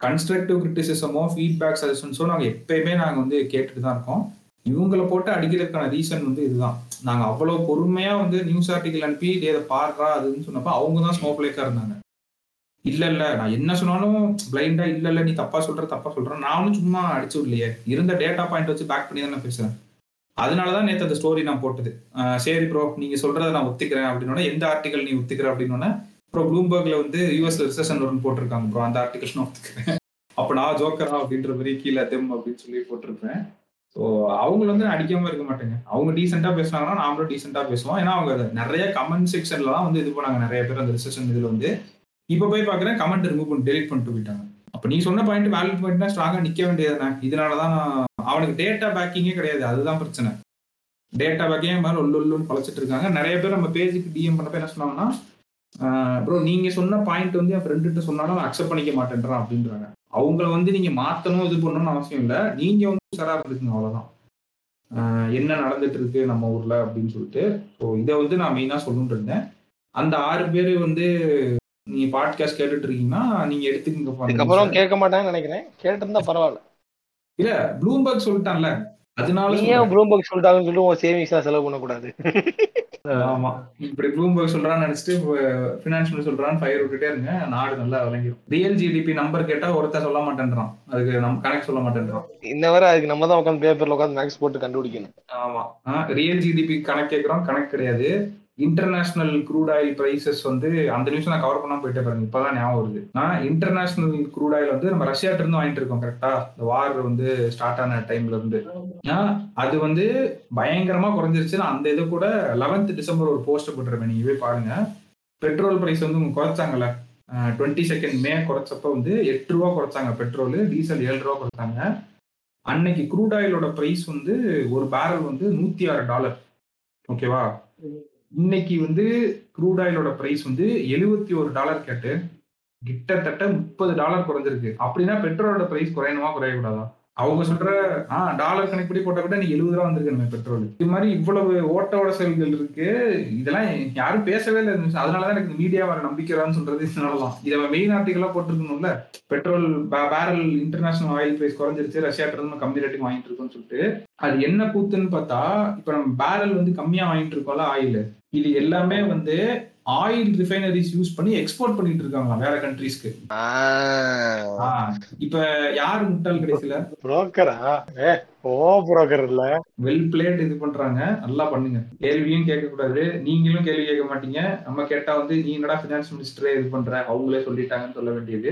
B: கன்ஸ்ட்ரக்டிவ் கிரிட்டிசிசமோ ஃபீட்பேக் சஜஷன்ஸோ நாங்கள் எப்பயுமே நாங்கள் வந்து கேட்டுட்டு தான் இருக்கோம். இவங்களை போட்டு அடிக்கிறதுக்கான ரீசன் வந்து இதுதான். நாங்கள் அவ்வளோ பொறுமையாக வந்து நியூஸ் ஆர்டிகல் அனுப்பி இதை பாடுறா அதுன்னு சொன்னப்போ அவங்க தான் ஸ்மோப்லேக்காக இருந்தாங்க. இல்ல இல்ல நான் என்ன சொன்னாலும் பிளைண்டா இல்ல இல்ல நீ தப்பா சொல்ற தப்பா சொல்ற. நானும் சும்மா அடிச்சு விடலையே. இருந்த டேட்டா பாயிண்ட் வச்சு பேக் பண்ணி தான் நான் பேசுறேன் அதனாலதான் நேத்து அந்த ஸ்டோரி நான் போட்டது. சரி ப்ரோ நீங்க சொல்றதை நான் ஒத்துக்கிறேன் அப்படின்னா எந்த ஆர்டிகல் நீ ஒத்துக்கிற அப்படின்னா ப்ரோ ப்ளூம்பர்க்ல வந்து யூஎஸ்ல ரிசெஷன் வரும்னு போட்டிருக்காங்க ப்ரோ அந்த ஆர்டிகல் நான் ஒத்துக்கிறேன். அப்ப நான் ஜோக்கரா அப்படின்ற மாதிரி கீழே தெம் அப்படின்னு சொல்லி போட்டிருப்பேன். ஸோ அவங்க வந்து அடிக்காம இருக்க மாட்டேங்க. அவங்க டீசெண்டா பேசுனாங்கன்னா நாமளும் டீசெண்டா பேசுவோம். ஏன்னா அவங்க நிறைய கமெண்ட் செக்ஷன்ல தான் வந்து இது பண்ணாங்க. நிறைய பேர் அந்த ரிசெஷன் இதுல வந்து. இப்போ போய் பார்க்குறேன் கமெண்ட் ரிமூவ் பண்ணி டெலிட் பண்ணிட்டு போயிட்டாங்க. அப்போ நீ சொன்ன பாயிண்ட் வேலிட் பாயிண்ட்னா ஸ்ட்ராங்காக நிற்க வேண்டியதுதானே. இதனால தான் அவனுக்கு டேட்டா பேக்கிங்கே கிடையாது அதுதான் பிரச்சனை. டேட்டா பேக்கே மாதிரி ஒல்லொல்லுன்னு பழச்சிட்டு இருக்காங்க. நிறைய பேர் நம்ம பேஜுக்கு டிஎம் பண்ணப்ப என்ன சொன்னாங்கன்னா ப்ரோ நீங்க சொன்ன பாயிண்ட் வந்து என் ஃப்ரெண்டுகிட்ட சொன்னாலும் அக்செப்ட் பண்ணிக்க மாட்டேன்றான் அப்படின்றாங்க. அவங்கள வந்து நீங்க மாத்தணும் இது பண்ணணும்னு அவசியம் இல்லை. நீங்க வந்து உஷாரா இருக்குங்க அவ்வளவுதான். என்ன நடந்துட்டு இருக்கு நம்ம ஊர்ல அப்படின்னு சொல்லிட்டு. ஸோ இதை வந்து நான் மெயினா சொல்லணுன்ட்டு இருந்தேன். அந்த ஆறு பேர் வந்து நீங்க பாட்காஸ்ட் கேட்டுட்டு இருக்கீங்கன்னா நீங்க எடுத்துக்கங்க
A: இதுக்கப்புறம் கேட்க மாட்டாங்கன்னு நினைக்கிறேன். கேட்டிருந்தா பரவாயில்ல.
B: இல்ல ப்ளூம்பர்க் சொல்லிட்டான்ல. அதனால.
A: ஏன் ப்ளூம்பர்க் சொல்லிட்டாங்கன்னு சொல்லி உன் சேவிங்ஸ் செலவு பண்ணக்கூடாது?
B: ஆமா. இப்படி ப்ளூம்பர்க் சொல்றான்னு நினைச்சிட்டு பினான்சியல் சொல்றான்னு ஃபயர் விட்டுட்டே இருங்க. நாடு நல்லா விளங்கிடும் ரியல் ஜிடிபி நம்பர் கேட்டா ஒருத்தர் சொல்ல மாட்டேன்றான். அதுக்கு நம்ம கணக்கு சொல்ல மாட்டேன்றான்.
A: இந்த வரை அதுக்கு நம்ம தான் உட்காந்து பேப்பர்ல உட்காந்து மேக்ஸ் போட்டு கண்டுபிடிக்கணும்.
B: ஆமா. ரியல் ஜிடிபி கணக்கு கேட்கறோம். கணக்கு கிடையாது. இன்டர்நேஷனல் க்ரூட் ஆயில் பிரைசஸ் வந்து அந்த நியூஸ் நான் கவர் பண்ணாம போயிட்டே பாருங்க. இப்பதான் ஞாபகம் வருது. நான் இன்டர்நேஷனல் க்ரூட் ஆயில் வந்து நம்ம ரஷ்யாட்ட இருந்து வாங்கிட்டு இருக்கோம் கரெக்டா இந்த வார் வந்து ஸ்டார்ட் ஆன டைம்ல இருந்து. அது வந்து பயங்கரமா குறைஞ்சிருச்சு. நான் அந்த இது கூட லெவன்த் டிசம்பர் ஒரு போஸ்ட் போட்டுருவேன் நீங்க போய் பாருங்க. பெட்ரோல் பிரைஸ் வந்து குறைச்சாங்கல்ல. டுவெண்ட்டி செகண்ட் மே குறைச்சப்ப வந்து எட்டு ரூபா குறைச்சாங்க பெட்ரோல் டீசல் ஏழு ரூபா குறைச்சாங்க. அன்னைக்கு க்ரூட் ஆயிலோட பிரைஸ் வந்து ஒரு பேரல் வந்து நூத்தி ஆறு டாலர் ஓகேவா இன்னைக்கு வந்து க்ரூட் ஆயிலோட ப்ரைஸ் வந்து எழுபத்தி ஒரு டாலர் கேட்டு கிட்டத்தட்ட முப்பது டாலர் குறைஞ்சிருக்கு. அப்படின்னா பெட்ரோலோட ப்ரைஸ் குறையணுமா குறையக்கூடாதா? அவங்க சொல்ற ஆ டாலர் கணக்குப்படி போட்ட கூட நீ எழுபது ரூபா வந்திருக்கு பெட்ரோல் இது மாதிரி இவ்வளவு ஓட்டோட செல்கள் இருக்கு. இதெல்லாம் யாரும் பேசவே இல்லை இந்த அதனாலதான் எனக்கு மீடியா வர நம்பிக்கைறான்னு சொல்றது இதனாலதான். இதை மெயின் ஆர்டிகலா போட்டிருக்கணும்ல. Petrol barrel international oil price குறைஞ்சிருச்சு. ரஷ்யாட்ட இருந்து கம்மி ரேட்டுக்கு வாங்கிட்டு இருக்கோம்னு சொல்லிட்டு. அது என்ன கூத்துன்னு பார்த்தா இப்ப நம்ம பேரல் வந்து கம்மியா வாங்கிட்டு இருக்கோம்ல ஆயில் இது எல்லாமே வந்து ஆயில் ரிஃபைனரிஸ் யூஸ் பண்ணி எக்ஸ்போர்ட் பண்ணிட்டு இருக்காங்க வேற கண்ட்ரீஸ்க்கு இப்ப யாரு முட்டாள் கடைசியில?
A: புரோக்கரா ஓ புரோக்கர் இல்ல.
B: வெல் பிளேட் இது பண்றாங்க. நல்லா பண்ணுங்க. கேள்வியும் கேட்க கூடாது நீங்களும் கேள்வி கேட்க மாட்டீங்க. நம்ம கேட்டா வந்து நீ என்னடா பினான்ஸ் மினிஸ்டரே இது பண்ற? அவங்களே சொல்லிட்டாங்கன்னு சொல்ல வேண்டியது.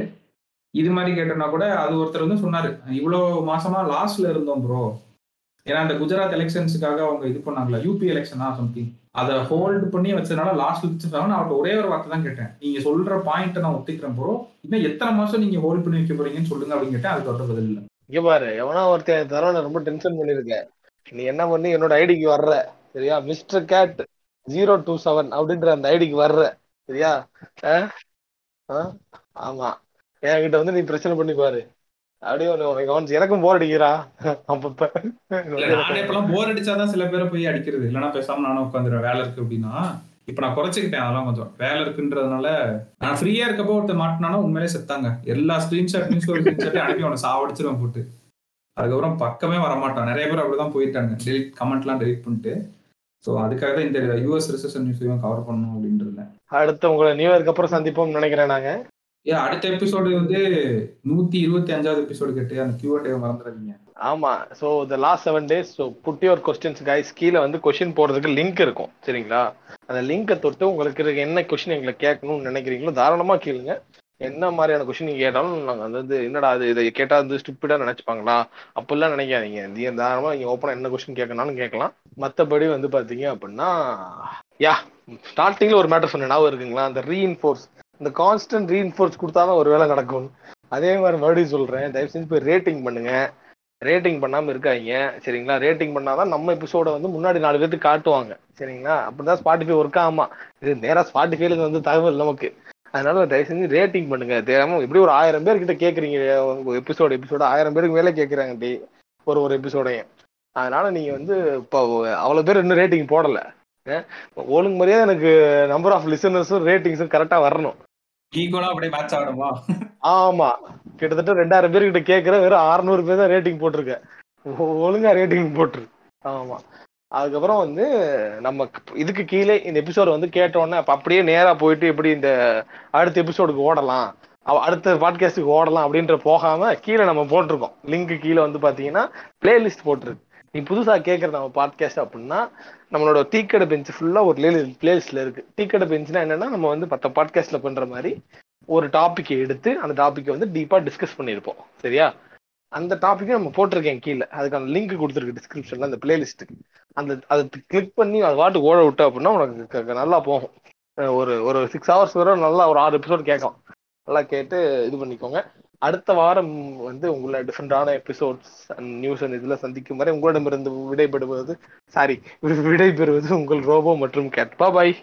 B: இது மாதிரி கேட்டோம்னா கூட அது ஒருத்தர் வந்து சொன்னாரு. இவ்வளவு மாசமா லாஸ்ட்ல இருந்தோம் ப்ரோ ஏன்னா அந்த குஜராத் எலெக்ஷன்ஸுக்காக அவங்க இது பண்ணாங்களா? யூபி எலெக்ஷனா சம்திங் அதை ஹோல்டு பண்ணி வச்சதுனால லாஸ்ட் வச்சிருந்தாங்க நான் அவர்கிட்ட ஒரே ஒரு வார்த்தை தான் கேட்டேன். நீங்க சொல்ற பாயிண்ட்டை நான் ஒத்துக்கிறேன் போறோம் இன்னும் எத்தனை மாசம் நீங்க ஹோல்ட் பண்ணி வைக்க போறீங்கன்னு சொல்லுங்க அப்படின்னு கேட்டேன். அதுக்கு அவர்கிட்ட பதில் இல்லை.
A: இங்க பாரு எவனா ஒருத்தன் தரவன ரொம்ப டென்ஷன் பண்ணிருக்கேன் நீ என்ன பண்ணி என்னோட ஐடிக்கு வர்ற? சரியா? Mister cat zero two seven அப்படின்ற அந்த ஐடிக்கு வர்ற. சரியா? ஆ? ஆ? ஆமா. என்கிட்ட வந்து நீ பிரச்சனை பண்ணி பாரு. அப்படியே உனக்கு கவனிச்சு எனக்கும் போர் அடிக்கிறா அப்பப்ப.
B: நானே இப்பெல்லாம் போர் அடிச்சாதான் சில பேரை போய் அடிக்கிறது. இல்லைன்னா பேசாம நானும் உட்காந்துருவேன். வேலை இருக்கு அப்படின்னா இப்ப நான் குறைச்சிக்கிட்டேன் அதெல்லாம் கொஞ்சம். வேலை இருக்குன்றதுனால நான் ஃப்ரீயா இருக்கப்போ ஒருத்தர் மாட்டினானா உண்மையிலே செத்தாங்க. எல்லா ஸ்கிரீன்ஷாட் நியூஸ் ஸ்கிரீன்ஷாட் அனுப்பி அவனை சாவடிச்சிருவேன் போட்டு. அதுக்கப்புறம் பக்கமே வரமாட்டான். நிறைய பேர் அப்படிதான் போயிட்டாங்க டெலிட் கமெண்ட்லாம் டெலிட் பண்ணிட்டு. ஸோ அதுக்காக தான் இந்த யூஎஸ் ரிசெஷன் நியூஸையும் கவர் பண்ணணும் அப்படின்றதுல
A: அடுத்து உங்களை நியூ இயர்க்கு அப்புறம் சந்திப்போம்னு நினைக்கிறேன் நாங்க.
B: ஏ அடுத்த எபிசோடு வந்து நூத்தி இருபத்தி அஞ்சாவது எபிசோடு கேட்டு அந்த கியூஆர்டே மறந்துடாதீங்க.
A: ஆமா so the last seven days so put your questions guys கீழே வந்து கொஸ்டின் போடுறதுக்கு லிங்க் இருக்கும் சரிங்களா? அந்த லிங்கை தொட்டு உங்களுக்கு இருக்க என்ன கொஸ்டின் எங்களை கேட்கணும்னு நினைக்கிறீங்களோ தாராளமா கேளுங்க. என்ன மாதிரியான கொஸ்டின் நீங்க கேட்டாலும் நாங்க வந்து என்னடா அது இதை கேட்டா வந்து ஸ்டூப்பிடா நினைச்சுப்பாங்களா? அப்படிலாம் நினைக்காதீங்க. நீங்க தாராளமா நீங்க ஓப்பனா என்ன கொஸ்டின் கேட்கணும்னாலும் கேட்கலாம். மத்தபடி வந்து பாத்தீங்க அப்படின்னா யா ஸ்டார்டிங்ல ஒரு மேட்டர் சொன்ன ஞாபகம் இருக்குங்களா? அந்த ரீஇன்ஃபோர்ஸ் இந்த கான்ஸ்டன்ட் ரீஎன்ஃபோர்ஸ் கொடுத்தாதான் ஒரு வேலை நடக்கும். அதே மாதிரி மறுபடியும் சொல்கிறேன் தயவு செஞ்சு போய் ரேட்டிங் பண்ணுங்க. ரேட்டிங் பண்ணாமல் இருக்காங்க சரிங்களா? ரேட்டிங் பண்ணாதான் நம்ம எபிசோட வந்து முன்னாடி நாலு பேர்த்துக்கு காட்டுவாங்க சரிங்களா? அப்படிதான் ஸ்பாட்டிஃபை ஒர்க் ஆமா இது நேராக ஸ்பாட்டிஃபைல வந்து தகவல் நமக்கு. அதனால தயவு செஞ்சு ரேட்டிங் பண்ணுங்க. தேவை எப்படி ஒரு ஆயிரம் பேர் கிட்ட கேட்குறீங்க எபிசோடு எபிசோடு ஆயிரம் பேருக்கு மேலே கேட்குறாங்க டி ஒரு ஒரு எபிசோடையும் அதனால நீங்க வந்து இப்போ அவ்வளோ பேர் இன்னும் ரேட்டிங் போடலை. ஒழுங்கு மாதிரியே எனக்கு நம்பர் ஆஃப் லிசனர்ஸும் ரேட்டிங்ஸும் கரெக்டாக வரணும்.
B: ஈக்குவலா அப்படியே மேட்ச் ஆடுமா
A: ஆமா. கிட்டத்தட்ட ரெண்டாயிரம் பேர் கிட்ட கேக்குற வெறும் அறுநூறு பேர் தான் ரேட்டிங் போட்டிருக்கேன் ஒழுங்கா ரேட்டிங் போட்டுரு. ஆமா. அதுக்கப்புறம் வந்து நம்ம இதுக்கு கீழே இந்த எபிசோடு வந்து கேட்டோன்னே அப்படியே நேரா போயிட்டு எப்படி இந்த அடுத்த எபிசோடுக்கு ஓடலாம் அடுத்த பாட்காஸ்டுக்கு ஓடலாம் அப்படின்ற போகாம கீழே நம்ம போட்டிருக்கோம். லிங்க் கீழே வந்து பாத்தீங்கன்னா பிளேலிஸ்ட் போட்டிருக்கு. நீ புதுசா கேட்கற நம்ம பாட்காஸ்ட் அப்படின்னா நம்மளோட டீக்கடை பெஞ்ச் ஃபுல்லாக ஒரு லே பிளேலிஸ்ட்ல இருக்கு. டீக்கடை பெஞ்ச்னா என்னன்னா நம்ம வந்து மற்ற பாட்காஸ்ட்ல பண்ற மாதிரி ஒரு டாபிக் எடுத்து அந்த டாப்பிக்கை வந்து டீப்பாக டிஸ்கஸ் பண்ணியிருப்போம். சரியா? அந்த டாப்பிக்கை நம்ம போட்டிருக்கேன் கீழே. அதுக்கான லிங்க் கொடுத்துருக்கு டிஸ்கிரிப்ஷன்ல அந்த பிளேலிஸ்ட்டுக்கு அந்த அதை கிளிக் பண்ணி அது வாட்டு ஓட விட்ட அப்படின்னா உனக்கு க- நல்லா போகும். ஒரு ஒரு சிக்ஸ் ஹவர்ஸ் வரை நல்லா ஒரு ஆறு எபிசோட் கேட்கலாம் நல்லா கேட்டு இது பண்ணிக்கோங்க. அடுத்த வாரம் வந்து உங்களை டிஃப்ரெண்டான எபிசோட்ஸ் அண்ட் நியூஸ் அண்ட் இதில் சந்திக்கும் வரை உங்களிடமிருந்து விடைபெறுவது சாரி விடைபெறுவது உங்கள் ரோபோ மற்றும் கேட். பாய்